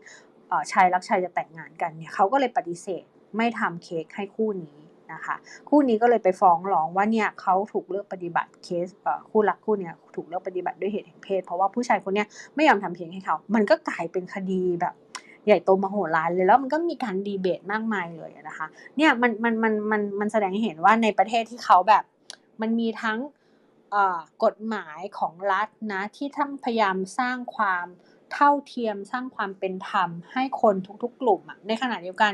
ชายรักชายจะแต่งงานกันเนี่ยเขาก็เลยปฏิเสธไม่ทำเค้กให้คู่นี้ นะคะ คู่นี้ก็เลยไปฟ้องร้องว่าเนี่ยเขาถูกเลือกปฏิบัติเคสคู่รักคู่เนี้ยถูกเลือกปฏิบัติด้วยเหตุแห่งเพศ เพราะว่าผู้ชายคนเนี้ยไม่ยอมทำเพียงให้เขา มันก็กลายเป็นคดีแบบใหญ่โตมโหฬารเลยแล้วมันก็มีการดีเบตมากมายเลยนะคะเนี่ยมันมันมันมันมันแสดงให้เห็นว่าในประเทศที่เขาแบบ มันมีทั้งกฎหมายของรัฐนะที่ท่านพยายามสร้างความเท่าเทียมสร้างความเป็นธรรมให้คนทุกๆ กลุ่มอะในขณะเดียวกัน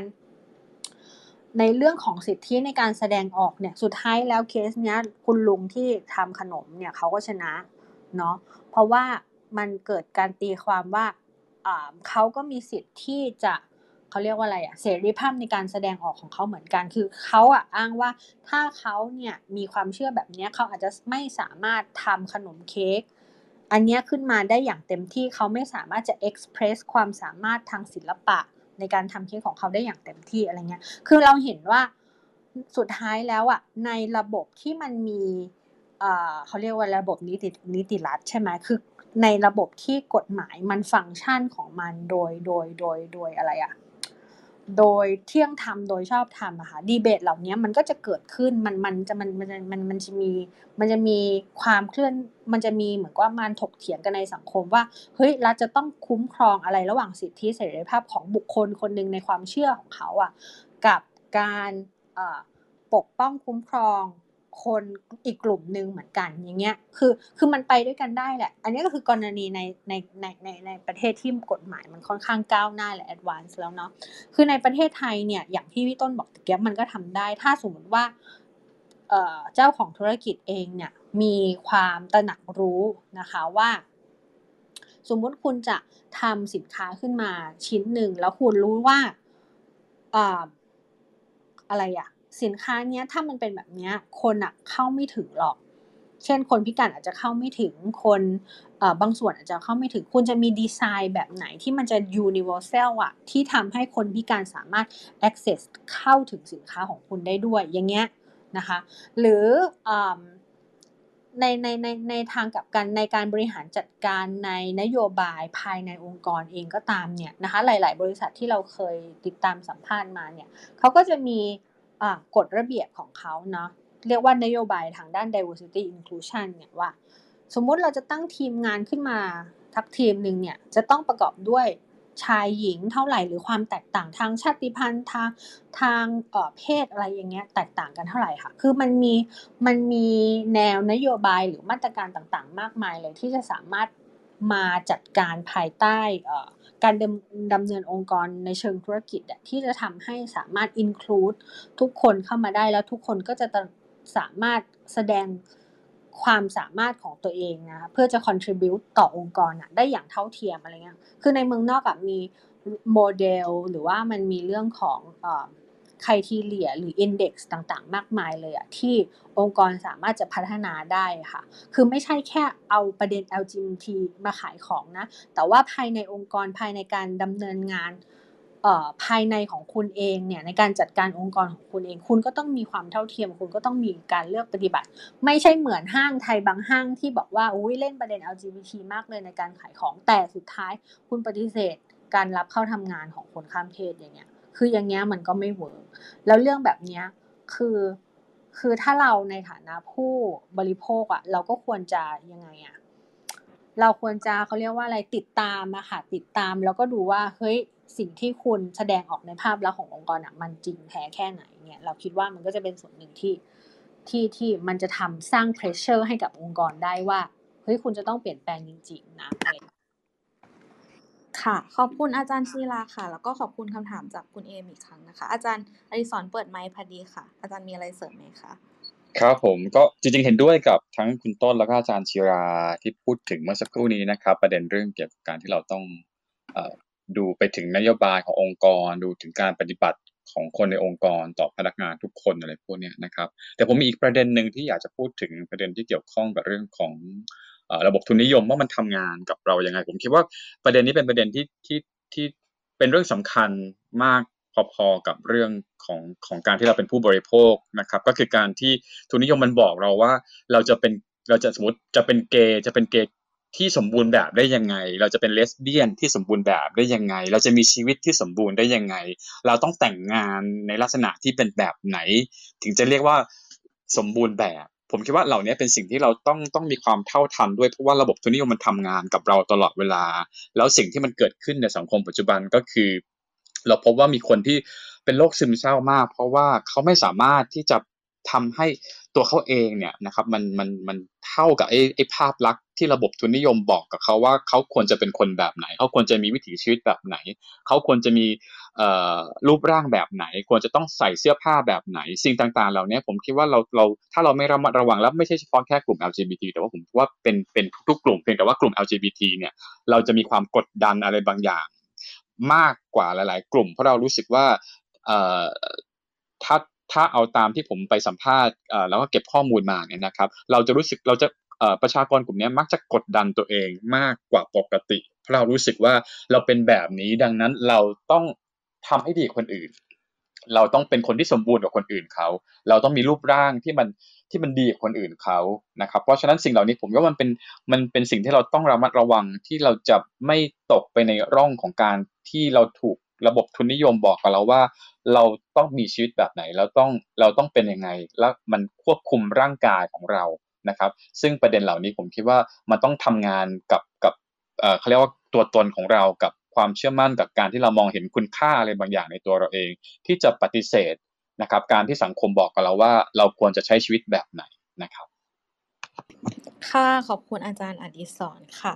ในเรื่องของสิทธิในการแสดงออกเนี่ยสุดท้ายแล้วเคสเนี้ยคุณลุงที่ทำขนมเนี่ยเขาก็ชนะเนาะเพราะว่ามันเกิดการตีความว่าเขาก็มีสิทธิ์ที่จะเขาเรียกว่าอะไรอะเสรีภาพในการแสดงออกของเขาเหมือนกันคือเขาอะอ้างว่าถ้าเขาเนี่ยมีความเชื่อแบบนี้เขาอาจจะไม่สามารถทำขนมเค้กอันนี้ขึ้นมาได้อย่างเต็มที่เขาไม่สามารถจะเอ็กซ์เพรสความสามารถทางศิลปะ ในการทำเค้กของเขาได้อย่างเต็มที่อะไรเงี้ย คือเราเห็นว่าสุดท้ายแล้วอะในระบบที่มันมีเขาเรียกว่าระบบนิตินิติรัฐใช่ไหมคือในระบบที่กฎหมายมันฟังก์ชันของมันโดยโดยโดยโดยอะไรอะ โดยเที่ยงธรรมโดยชอบธรรมอะค่ะดีเบตเหล่านี้มันก็จะเกิดขึ้นมันมันจะมันมันมันมันจะมีมันจะมีความเคลื่อนมันจะมีเหมือนว่ามันถกเถียงกันในสังคมว่าเฮ้ยรัฐจะต้องคุ้มครองอะไรระหว่างสิทธิเสรีภาพของบุคคลคนหนึ่งในความเชื่อของเขาอะกับการปกป้องคุ้มครอง คนอีกกลุ่มหนึ่งเหมือนกันอย่างเงี้ยคือคือมันไปด้วยกันได้แหละ อันนี้ก็คือกรณีในในในในในประเทศที่กฎหมายมันค่อนข้างก้าวหน้าและแอดวานซ์แล้วเนาะคือในประเทศไทยเนี่ยอย่างที่พี่ต้นบอกตะเกียบมันก็ทำได้ ถ้าสมมติว่าเจ้าของธุรกิจเองเนี่ยมีความตระหนักรู้นะคะว่า สมมุติคุณจะทำสินค้าขึ้นมาชิ้นหนึ่งแล้วคุณรู้ว่าอะไรอะ สินค้าเนี้ยถ้ามันเป็นแบบเนี้ยคนอะเข้าไม่ถึงหรอก เช่น คนพิการอาจจะเข้าไม่ถึงคนบางส่วนอาจจะเข้าไม่ถึงคุณจะมีดีไซน์แบบไหนที่มันจะ universal อะที่ทำให้คนพิการสามารถ access เข้าถึงสินค้าของคุณได้ด้วยอย่างเงี้ยนะคะหรือในในในในทางกับการในการบริหารจัดการในนโยบายภายในองค์กรเองก็ตามเนี่ยนะคะหลาย ๆ บริษัทที่เราเคยติดตามสัมภาษณ์มาเนี่ยเขาก็จะมี กฎระเบียบของเขาเนาะเรียกว่านโยบายทางด้าน diversity inclusion เนี่ยว่า สมมุติเราจะตั้งทีมงานขึ้นมาทักทีมหนึ่งเนี่ยจะต้องประกอบด้วยชายหญิงเท่าไหร่หรือความแตกต่างทางชาติพันธุ์ทางทางเอ่อเพศอะไรอย่างเงี้ยแตกต่างกันเท่าไหร่ค่ะ คือมันมีมันมีแนวนโยบายหรือมาตรการต่างๆ มากมายเลยที่จะสามารถมาจัดการภายใต้ การดำเนินองค์กรในเชิงธุรกิจที่จะทำให้สามารถ include ทุกคนเข้ามาได้แล้วทุกคนก็จะสามารถแสดงความสามารถของตัวเองนะเพื่อจะ contribute ต่อองค์กรได้อย่างเท่าเทียมอะไรเงี้ยคือในเมืองนอกแบบมีโมเดล หรือว่ามันมีเรื่องของ ครทีเลียหรืออินเด็กซ์ต่างๆ มากมายเลยอะที่องค์กรสามารถจะพัฒนาได้ค่ะ คือไม่ใช่แค่เอาประเด็น LGBT มาขายของนะ แต่ว่าภายในองค์กรภายในการดำเนินงานภายในของคุณเองเนี่ยในการจัดการองค์กรของคุณเอง คุณก็ต้องมีความเท่าเทียม คุณก็ต้องมีการเลือกปฏิบัติ ไม่ใช่เหมือนห้างไทยบางห้างที่บอกว่าอุ้ยเล่นประเด็น LGBT มากเลยในการขายของแต่สุดท้าย คุณปฏิเสธการรับเข้าทำงานของคนข้ามเพศอย่างเงี้ย คืออย่างเงี้ยมันก็ไม่เวิร์กแล้วเรื่องแบบเนี้ยคือคือถ้าเราในฐานะผู้บริโภคอะเราก็ควรจะยังไงอะเราควรจะเขาเรียกว่าอะไรติดตามอะค่ะติดตามแล้วก็ดูว่าเฮ้ยสิ่งที่คุณแสดงออกในภาพลักษณ์ขององค์กรอะมันจริงแท้แค่ไหนเนี่ยเราคิดว่ามันก็จะเป็นส่วนหนึ่งที่ที่ที่มันจะทำสร้าง pressure ให้กับองค์กรได้ว่าเฮ้ยคุณจะต้องเปลี่ยนแปลงจริงๆนะอะไร ค่ะ ขอบคุณอาจารย์ชีลาค่ะ แล้วก็ขอบคุณคำถามจากคุณเอมอีกครั้งนะคะ อาจารย์อดิศรเปิดไมค์พอดีค่ะ อาจารย์มีอะไรเสริมไหมคะครับผมก็จริงๆเห็นด้วยกับทั้งคุณต้นแล้วก็อาจารย์ชีราที่พูดถึงเมื่อสักครู่นี้นะครับ ประเด็นเรื่องเกี่ยวกับการที่เราต้องดูไปถึงนโยบายขององค์กร ดูถึงการปฏิบัติของคนในองค์กรต่อพนักงานทุกคนอะไรพวกนี้นะครับ แต่ผมมีอีกประเด็นหนึ่งที่อยากจะพูดถึงประเด็นที่เกี่ยวข้องกับเรื่องของ ระบบทุนนิยมว่ามันทำงานกับเรายังไง ผมคิดว่าประเด็นนี้เป็นประเด็นที่ที่ที่เป็นเรื่องสำคัญมากพอๆกับเรื่องของของการที่เราเป็นผู้บริโภคนะครับ ก็คือการที่ทุนนิยมมันบอกเราว่า เราจะเป็นเราจะสมมติจะเป็นเกย์จะเป็นเกย์ที่สมบูรณ์แบบได้ยังไง เราจะเป็นเลสเบี้ยนที่สมบูรณ์แบบได้ยังไง เราจะมีชีวิตที่สมบูรณ์ได้ยังไง เราต้องแต่งงานในลักษณะที่เป็นแบบไหน ถึงจะเรียกว่าสมบูรณ์แบบ ผมคิดว่าเหล่านี้เป็นสิ่งที่เราต้องต้องมีความเท่าทันด้วยเพราะว่าระบบทุนนิยมมันทำงานกับเราตลอดเวลา แล้วสิ่งที่มันเกิดขึ้นในสังคมปัจจุบันก็คือ เราพบว่ามีคนที่เป็นโรคซึมเศร้ามาก เพราะว่าเขาไม่สามารถที่จะทำให้ตัวเขาเองเนี่ยนะครับมันมันมันเท่ากับไอ้ไอ้ภาพลักษณ์ ที่ระบบทุนนิยมบอกกับเขาว่าเขาควรจะเป็นคนแบบไหน เขาควรจะมีวิถีชีวิตแบบไหน เขาควรจะมีรูปร่างแบบไหน ควรจะต้องใส่เสื้อผ้าแบบไหน สิ่งต่างๆ เหล่านี้ผมคิดว่าเราเราถ้าเราไม่ระมัดระวังแล้วไม่ใช่เฉพาะแค่กลุ่ม LGBT แต่ว่าผมว่าเป็นเป็นทุกกลุ่มเพียงแต่ว่ากลุ่ม LGBT เนี่ยเราจะมีความกดดันอะไรบางอย่าง มากกว่าหลาย ๆ กลุ่ม เพราะเรารู้สึกว่าถ้าถ้าเอาตามที่ผมไปสัมภาษณ์แล้วก็เก็บข้อมูลมาเนี่ยนะครับ เราจะรู้สึกเราจะ ประชากรกลุ่มนี้มักจะกดดันตัวเองมากกว่าปกติ เพราะเรารู้สึกว่าเราเป็นแบบนี้ดังนั้นเราต้องทำให้ดีคนอื่น เราต้องเป็นคนที่สมบูรณ์กว่าคนอื่นเขา เราต้องมีรูปร่างที่มันที่มันดีกว่าคนอื่นเขานะครับ เพราะฉะนั้นสิ่งเหล่านี้ผมว่ามันเป็นมันเป็นสิ่งที่เราต้องระมัดระวังที่เราจะไม่ตกไปในร่องของการที่เราถูกระบบทุนนิยมบอกกับเราว่า เราต้องมีชีวิตแบบไหนเราต้องเราต้องเป็นยังไง แล้วมันควบคุมร่างกายของเรา นะครับซึ่งประเด็นเหล่านี้ผมคิดว่ามันต้องทำงานกับกับเขาเรียกว่าตัวตนของเรากับความเชื่อมั่นกับการที่เรามองเห็นคุณค่าอะไรบางอย่างในตัวเราเอง ที่จะปฏิเสธนะครับการที่สังคมบอกกับเราว่าเราควรจะใช้ชีวิตแบบไหนนะครับค่ะขอบคุณอาจารย์อดิศรค่ะ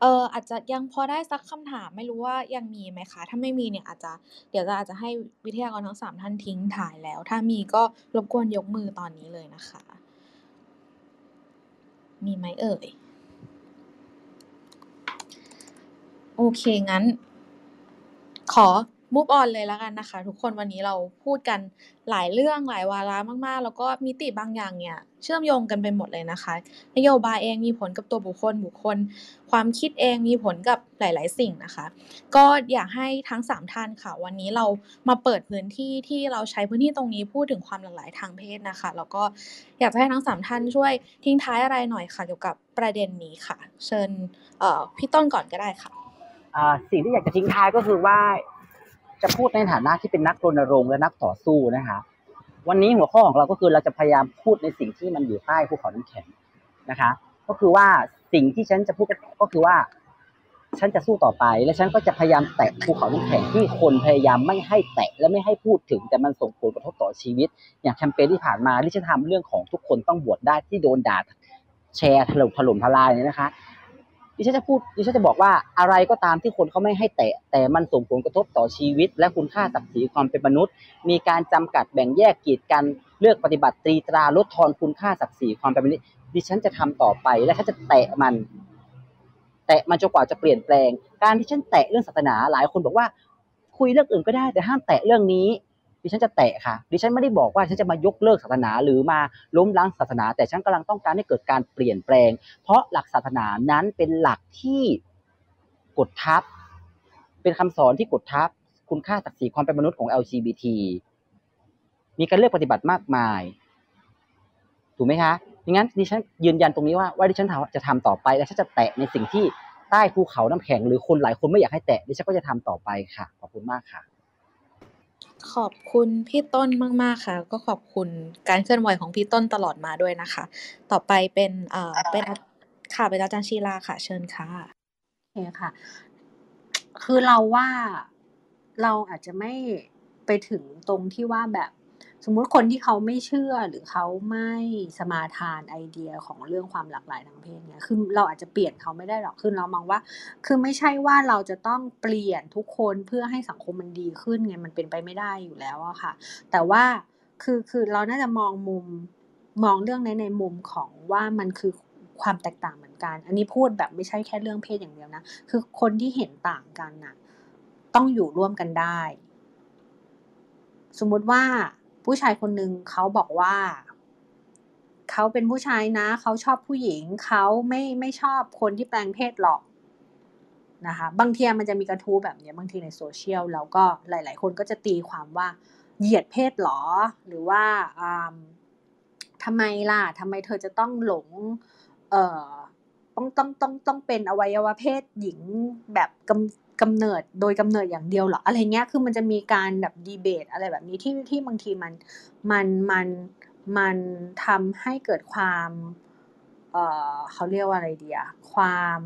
เอออาจจะยังพอได้สักคำถามไม่รู้ว่ายังมีไหมคะ ถ้าไม่มีเนี่ยอาจจะเดี๋ยวจะอาจจะให้วิทยากรทั้งสามท่านทิ้งถ่ายแล้ว ถ้ามีก็รบกวนยกมือตอนนี้เลยนะคะ มีไหมเอ่ย โอเคงั้น ขอ move on เลยแล้วกันนะคะ ทุกคนวันนี้เราพูดกันหลายเรื่องหลายวาระมากๆ แล้วก็มิติบางอย่างเนี่ย เชื่อมโยงกันไปหมดเลยนะคะ นโยบายเองมีผลกับตัวบุคคลบุคคล ความคิดเองมีผลกับหลาย ๆ สิ่งนะคะ ก็อยากให้ทั้ง 3ท่านค่ะ วันนี้เรามาเปิดพื้นที่ที่เราใช้พื้นที่ตรงนี้พูดถึงความหลากหลายทางเพศนะคะ แล้วก็อยากจะให้ทั้ง 3 ท่านช่วยทิ้งท้ายอะไรหน่อยค่ะเกี่ยวกับประเด็นนี้ค่ะ เชิญพี่ต้นก่อนก็ได้ค่ะสิ่งที่อยากจะทิ้งท้ายก็คือว่า จะพูดในฐานะที่เป็นนักรณรงค์และนักต่อสู้นะคะวันนี้หัวข้อของเราก็คือเราจะพยายามพูดในสิ่งที่มันอยู่ใต้ภูเขาน้ำแข็งนะคะ ก็คือว่าสิ่งที่ฉันจะพูดก็คือว่า ฉันจะสู้ต่อไป และฉันก็จะพยายามแตะภูเขาน้ำแข็งที่คนพยายามไม่ให้แตะและไม่ให้พูดถึง แต่มันส่งผลกระทบต่อชีวิต อย่างแคมเปญที่ผ่านมาที่ฉันทำเรื่องของทุกคนต้องบวชได้ที่โดนด่าแชร์ถล่มถล่มทลายเนี่ยนะคะ ดิฉันจะพูดดิฉันจะบอกว่าอะไรก็ตามที่คนเขาไม่ให้แตะแต่มันส่งผลกระทบต่อชีวิต และคุณค่าศักดิ์ศรีความเป็นมนุษย์ มีการจำกัดแบ่งแยกกีดกันเลือกปฏิบัติตรีตราลดทอนคุณค่าศักดิ์ศรีความเป็นมนุษย์ดิฉันจะทำต่อไปและฉันจะแตะมัน แตะมันจนกว่าจะเปลี่ยนแปลง การที่ฉันแตะเรื่องศาสนาหลายคนบอกว่า คุยเรื่องอื่นก็ได้แต่ห้ามแตะเรื่องนี้ ดิฉันจะแตะค่ะ ดิฉันไม่ได้บอกว่าฉันจะมายกเลิกศาสนาหรือมาล้มล้างศาสนา แต่ฉันกำลังต้องการให้เกิดการเปลี่ยนแปลง เพราะหลักศาสนานั้นเป็นหลักที่กดทับ เป็นคำสอนที่กดทับ คุณค่าศักดิ์ศรีความเป็นมนุษย์ของ LGBT มีการเลือกปฏิบัติมากมาย ถูกไหมคะดังนั้นดิฉันยืนยันตรงนี้ว่าว่าดิฉันจะทำต่อไป และฉันจะแตะในสิ่งที่ใต้ภูเขาน้ำแข็งหรือคนหลายคนไม่อยากให้แตะดิฉันก็จะทำต่อไปค่ะ ขอบคุณมากค่ะ ขอบคุณพี่ต้นมาก ๆ ค่ะ ก็ขอบคุณการเคลื่อนไหวของพี่ต้นตลอดมาด้วยนะคะ ต่อไปเป็นเอ่อเป็นค่ะเป็นอาจารย์ชีลาค่ะ เชิญค่ะโอเคค่ะ คือเราว่าเราอาจจะไม่ไปถึงตรงที่ว่าแบบ สมมุติคนที่เขาไม่เชื่อหรือเขาไม่สมาทานไอเดียของเรื่องความหลากหลายทางเพศเนี่ยคือเราอาจจะเปลี่ยนเขาไม่ได้หรอกคือเรามองว่า คือไม่ใช่ว่าเราจะต้องเปลี่ยนทุกคนเพื่อให้สังคมมันดีขึ้นไงมันเป็นไปไม่ได้อยู่แล้วอะค่ะ แต่ว่าคือคือเราน่าจะมองมุมมองเรื่องในในมุมของว่ามันคือความแตกต่างเหมือนกัน อันนี้พูดแบบไม่ใช่แค่เรื่องเพศอย่างเดียวนะ คือคนที่เห็นต่างกันน่ะ ต้องอยู่ร่วมกันได้ สมมุติว่า ผู้ชายคนหนึ่งเขาบอกว่าเขาเป็นผู้ชายนะ เขาชอบผู้หญิง เขาไม่ไม่ชอบคนที่แปลงเพศหรอกนะคะบางทีมันจะมีกระทู้แบบนี้บางทีในโซเชียลแล้วก็หลาย ๆ คนก็จะตีความว่าเหยียดเพศหรอ หรือว่าทำไมล่ะทำไมเธอจะต้องหลงเอ่อ ต้องต้องต้องต้องเป็นอวัยวะเพศหญิงแบบกำกำเนิดโดยกำเนิดอย่างเดียวเหรออะไรเงี้ย คือมันจะมีการแบบดีเบตอะไรแบบนี้ที่ที่บางทีมันมันมันมันทำให้เกิดความ เอ่อเขาเรียกว่าอะไรดีอะความ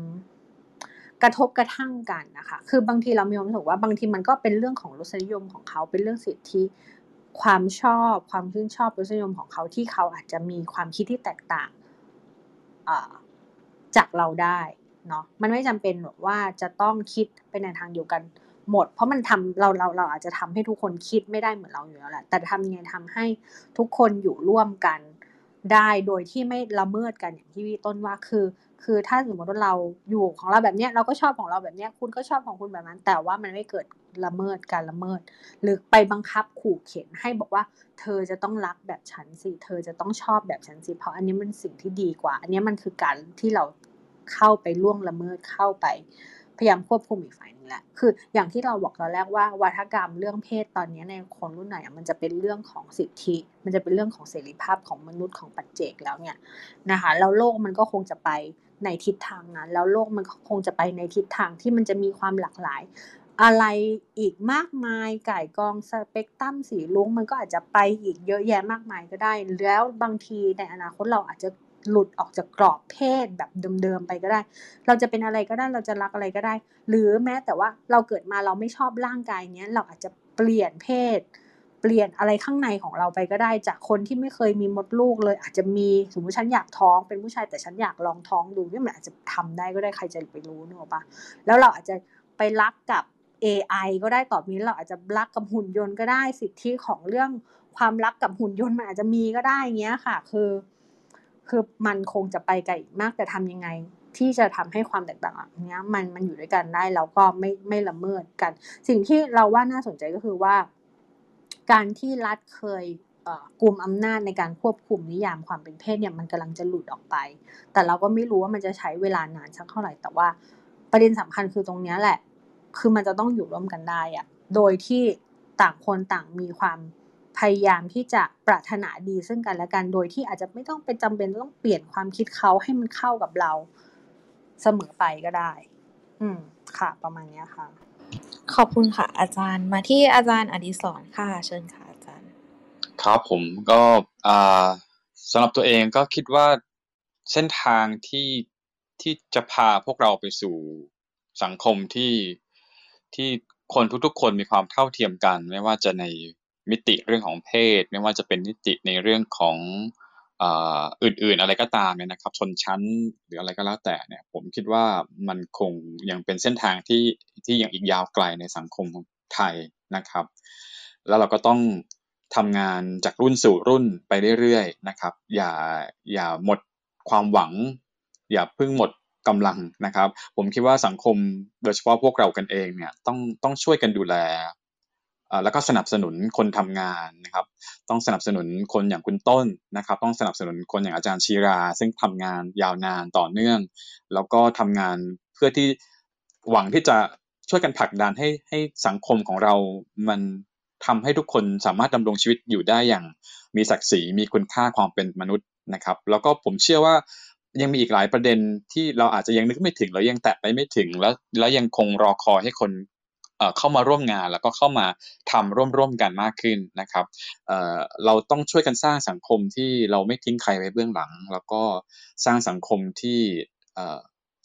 กระทบกระทั่งกันนะคะ คือบางทีเรามีความรู้สึกว่าบางทีมันก็เป็นเรื่องของรสนิยมของเขาเป็นเรื่องสิทธิความชอบความชื่นชอบรสนิยมของเขาที่เขาอาจจะมีความคิดที่แตกต่าง จากเราได้เนาะมันไม่จำเป็นว่าจะต้องคิดไปในทางเดียวกันหมด เพราะมันทำเราเราเราอาจจะทำให้ทุกคนคิดไม่ได้เหมือนเราอยู่แล้วแหละแต่ทำยังไงทำให้ทุกคนอยู่ร่วมกันได้โดยที่ไม่ละเมิดกันอย่างที่พี่ต้นว่าคือ คือถ้าสมมติว่าเราอยู่ของเราแบบเนี้ยเราก็ชอบของเราแบบเนี้ยคุณก็ชอบของคุณแบบนั้น แต่ว่ามันไม่เกิดละเมิดการละเมิด หรือไปบังคับขู่เข็นให้บอกว่า เธอจะต้องรักแบบฉันสิเธอจะต้องชอบแบบฉันสิเพราะอันนี้มันสิ่งที่ดีกว่า อันนี้มันคือการที่เราเข้าไปล่วงละเมิดเข้าไปพยายามควบคุมอีกฝ่ายนึงแหละ คืออย่างที่เราบอกตอนแรกว่าวัฒกรรมเรื่องเพศตอนนี้ในคนรุ่นไหนมันจะเป็นเรื่องของสิทธิ มันจะเป็นเรื่องของเสรีภาพของมนุษย์ของปัจเจกแล้วเนี่ยนะคะ แล้วโลกมันก็คงจะไป ในทิศทางนั้น แล้วโลกมันคงจะไปในทิศทางที่มันจะมีความหลากหลาย อะไรอีกมากมายไก่กองสเปกตรัมสีลุ้งมันก็อาจจะไปอีกเยอะแยะมากมายก็ได้ แล้วบางทีในอนาคตเราอาจจะหลุดออกจากกรอบเพศแบบเดิมๆไปก็ได้ เราจะเป็นอะไรก็ได้ เราจะรักอะไรก็ได้ หรือแม้แต่ว่าเราเกิดมาเราไม่ชอบร่างกายเนี้ย เราอาจจะเปลี่ยนเพศ เปลี่ยนอะไรข้างในของเราไปก็ได้ จากคนที่ไม่เคยมีมดลูกเลย อาจจะมีสมมติฉันอยากท้องเป็นผู้ชายแต่ฉันอยากลองท้องดูนี่มันอาจจะทำได้ก็ได้ใครจะไปรู้เนอะปะแล้วเราอาจจะไปรักกับ AI ก็ได้ต่อไปนี้เราอาจจะรักกับหุ่นยนต์ก็ได้สิทธิของเรื่องความรักกับหุ่นยนต์มันอาจจะมีก็ได้เงี้ยค่ะ คือ คือมันคงจะไปไกลมากแต่ทำยังไงที่จะทำให้ความแตกต่างเนี้ยมันมันอยู่ด้วยกันได้แล้วก็ไม่ไม่ละเมิดกัน สิ่งที่เราว่าน่าสนใจก็คือว่า การที่รัฐเคยกลุ่มอำนาจในการควบคุมนิยามความเป็นเพศเนี่ยมันกำลังจะหลุดออกไป แต่เราก็ไม่รู้ว่ามันจะใช้เวลานานสักเท่าไหร่ แต่ว่าประเด็นสำคัญคือตรงนี้แหละ คือมันจะต้องอยู่ร่วมกันได้อะโดยที่ต่างคนต่างมีความพยายามที่จะปรารถนาดีซึ่งกันและกัน โดยที่อาจจะไม่ต้องเป็นจำเป็นต้องเปลี่ยนความคิดเขาให้มันเข้ากับเราเสมอไปก็ได้ อืม ค่ะ ประมาณนี้ค่ะ ขอบคุณค่ะอาจารย์ มาที่อาจารย์อดิศรค่ะ เชิญค่ะอาจารย์ ครับผมก็อ่าสำหรับตัวเองก็คิดว่าเส้นทางที่ที่จะพาพวกเราไปสู่สังคมที่ที่คนทุกๆ คนมีความเท่าเทียมกัน ไม่ว่าจะในมิติเรื่องของเพศ ไม่ว่าจะเป็นมิติในเรื่องของ อื่นๆอะไรก็ตามเนี่ยนะครับ ชนชั้นหรืออะไรก็แล้วแต่เนี่ย ผมคิดว่ามันคงยังเป็นเส้นทางที่ที่ยังอีกยาวไกลในสังคมไทยนะครับ แล้วเราก็ต้องทำงานจากรุ่นสู่รุ่นไปเรื่อยๆนะครับ อย่าอย่าหมดความหวัง อย่าเพิ่งหมดกำลังนะครับ ผมคิดว่าสังคมโดยเฉพาะพวกเรากันเองเนี่ยต้องต้องช่วยกันดูแล แล้วก็สนับสนุนคนทำงานนะครับ ต้องสนับสนุนคนอย่างคุณต้นนะครับ ต้องสนับสนุนคนอย่างอาจารย์ชีรา ซึ่งทำงานยาวนานต่อเนื่อง แล้วก็ทำงานเพื่อที่หวังที่จะช่วยกันผลักดันให้ให้สังคมของเรา มันทำให้ทุกคนสามารถดำรงชีวิตอยู่ได้อย่างมีศักดิ์ศรีมีคุณค่าความเป็นมนุษย์นะครับ แล้วก็ผมเชื่อว่ายังมีอีกหลายประเด็นที่เราอาจจะยังนึกไม่ถึงแล้วยังแตะไปไม่ถึง แล้วแล้วยังคงรอคอยให้คน เข้ามาร่วมงานแล้วก็เข้ามาทำร่วมร่วมกันมากขึ้นนะครับเราต้องช่วยกันสร้างสังคมที่เราไม่ทิ้งใครไว้เบื้องหลัง แล้วก็สร้างสังคมที่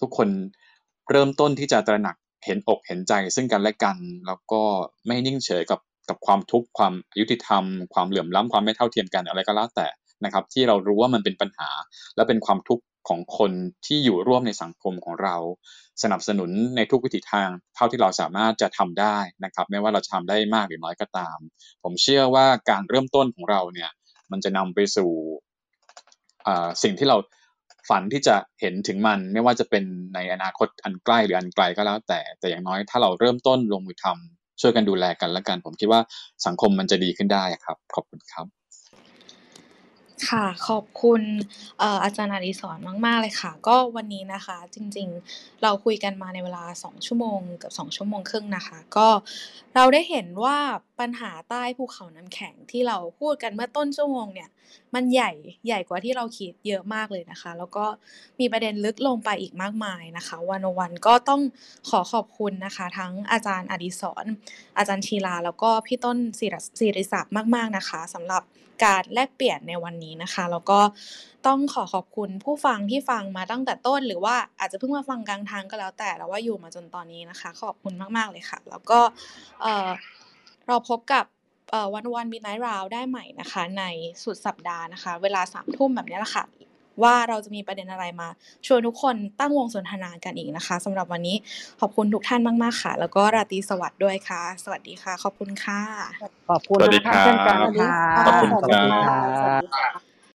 ทุกคนเริ่มต้นที่จะตระหนักเห็นอกเห็นใจซึ่งกันและกัน แล้วก็ไม่นิ่งเฉยกับกับความทุกข์ความยุติธรรม ความเหลื่อมล้ำความไม่เท่าเทียมกันอะไรก็แล้วแต่นะครับ ที่เรารู้ว่ามันเป็นปัญหาและเป็นความทุกข์ ของคนที่อยู่ร่วมในสังคมของเรา สนับสนุนในทุกวิถีทาง เท่าที่เราสามารถจะทำได้นะครับ ไม่ว่าเราจะทำได้มากหรือน้อยก็ตาม ผมเชื่อว่าการเริ่มต้นของเราเนี่ย มันจะนำไปสู่สิ่งที่เราฝันที่จะเห็นถึงมันไม่ว่าจะเป็นในอนาคตอันใกล้หรืออันไกลก็แล้ว แต่แต่อย่างน้อยถ้าเราเริ่มต้นลงมือทำช่วยกันดูแลกันและกัน ผมคิดว่าสังคมมันจะดีขึ้นได้ครับ ขอบคุณครับ ค่ะ ขอบคุณอาจารย์อดิศรมาก ๆ เลยค่ะ ก็วันนี้นะคะ จริง ๆ เราคุยกันมาในเวลา 2 ชั่วโมงกับ2 ชั่วโมงครึ่งนะคะ ก็เราได้เห็นว่า ปัญหาใต้ภูเขาน้ำแข็งที่เราพูดกันเมื่อต้นชั่วโมงเนี่ย มันใหญ่ใหญ่กว่าที่เราคิดเยอะมากเลยนะคะ แล้วก็มีประเด็นลึกลงไปอีกมากมายนะคะ วันวันก็ต้องขอขอบคุณนะคะ ทั้งอาจารย์อดิศรอาจารย์ชีลา แล้วก็พี่ต้นศิรศิริศักดิ์มาก ๆนะคะสำหรับการแลกเปลี่ยนในวันนี้นะคะ แล้วก็ต้องขอขอบคุณผู้ฟังที่ฟังมาตั้งแต่ต้น หรือว่าอาจจะเพิ่งมาฟังกลางทางก็แล้วแต่แล้วว่าอยู่มาจนตอนนี้นะคะ ขอบคุณมาก ๆ เลยค่ะ แล้วก็ เอ่อเราพบกับเอ่อวันวันมิดไนท์ราวได้ใหม่นะคะ ในสุดสัปดาห์นะคะ เวลาสามทุ่มแบบนี้แหละค่ะ ว่าเราจะมีประเด็นอะไรมา ชวนทุกคนตั้งวงสนทนากันอีกนะคะสำหรับวันนี้ขอบคุณทุกท่านมาก ๆ ค่ะ แล้วก็ราตรีสวัสดิ์ด้วยค่ะ สวัสดีค่ะ ขอบคุณค่ะ ขอบคุณสวัสดีทุกท่านเช่นกันครับค่ะขอบคุณสวัสดีครัค่ะสวัสดีค่ะ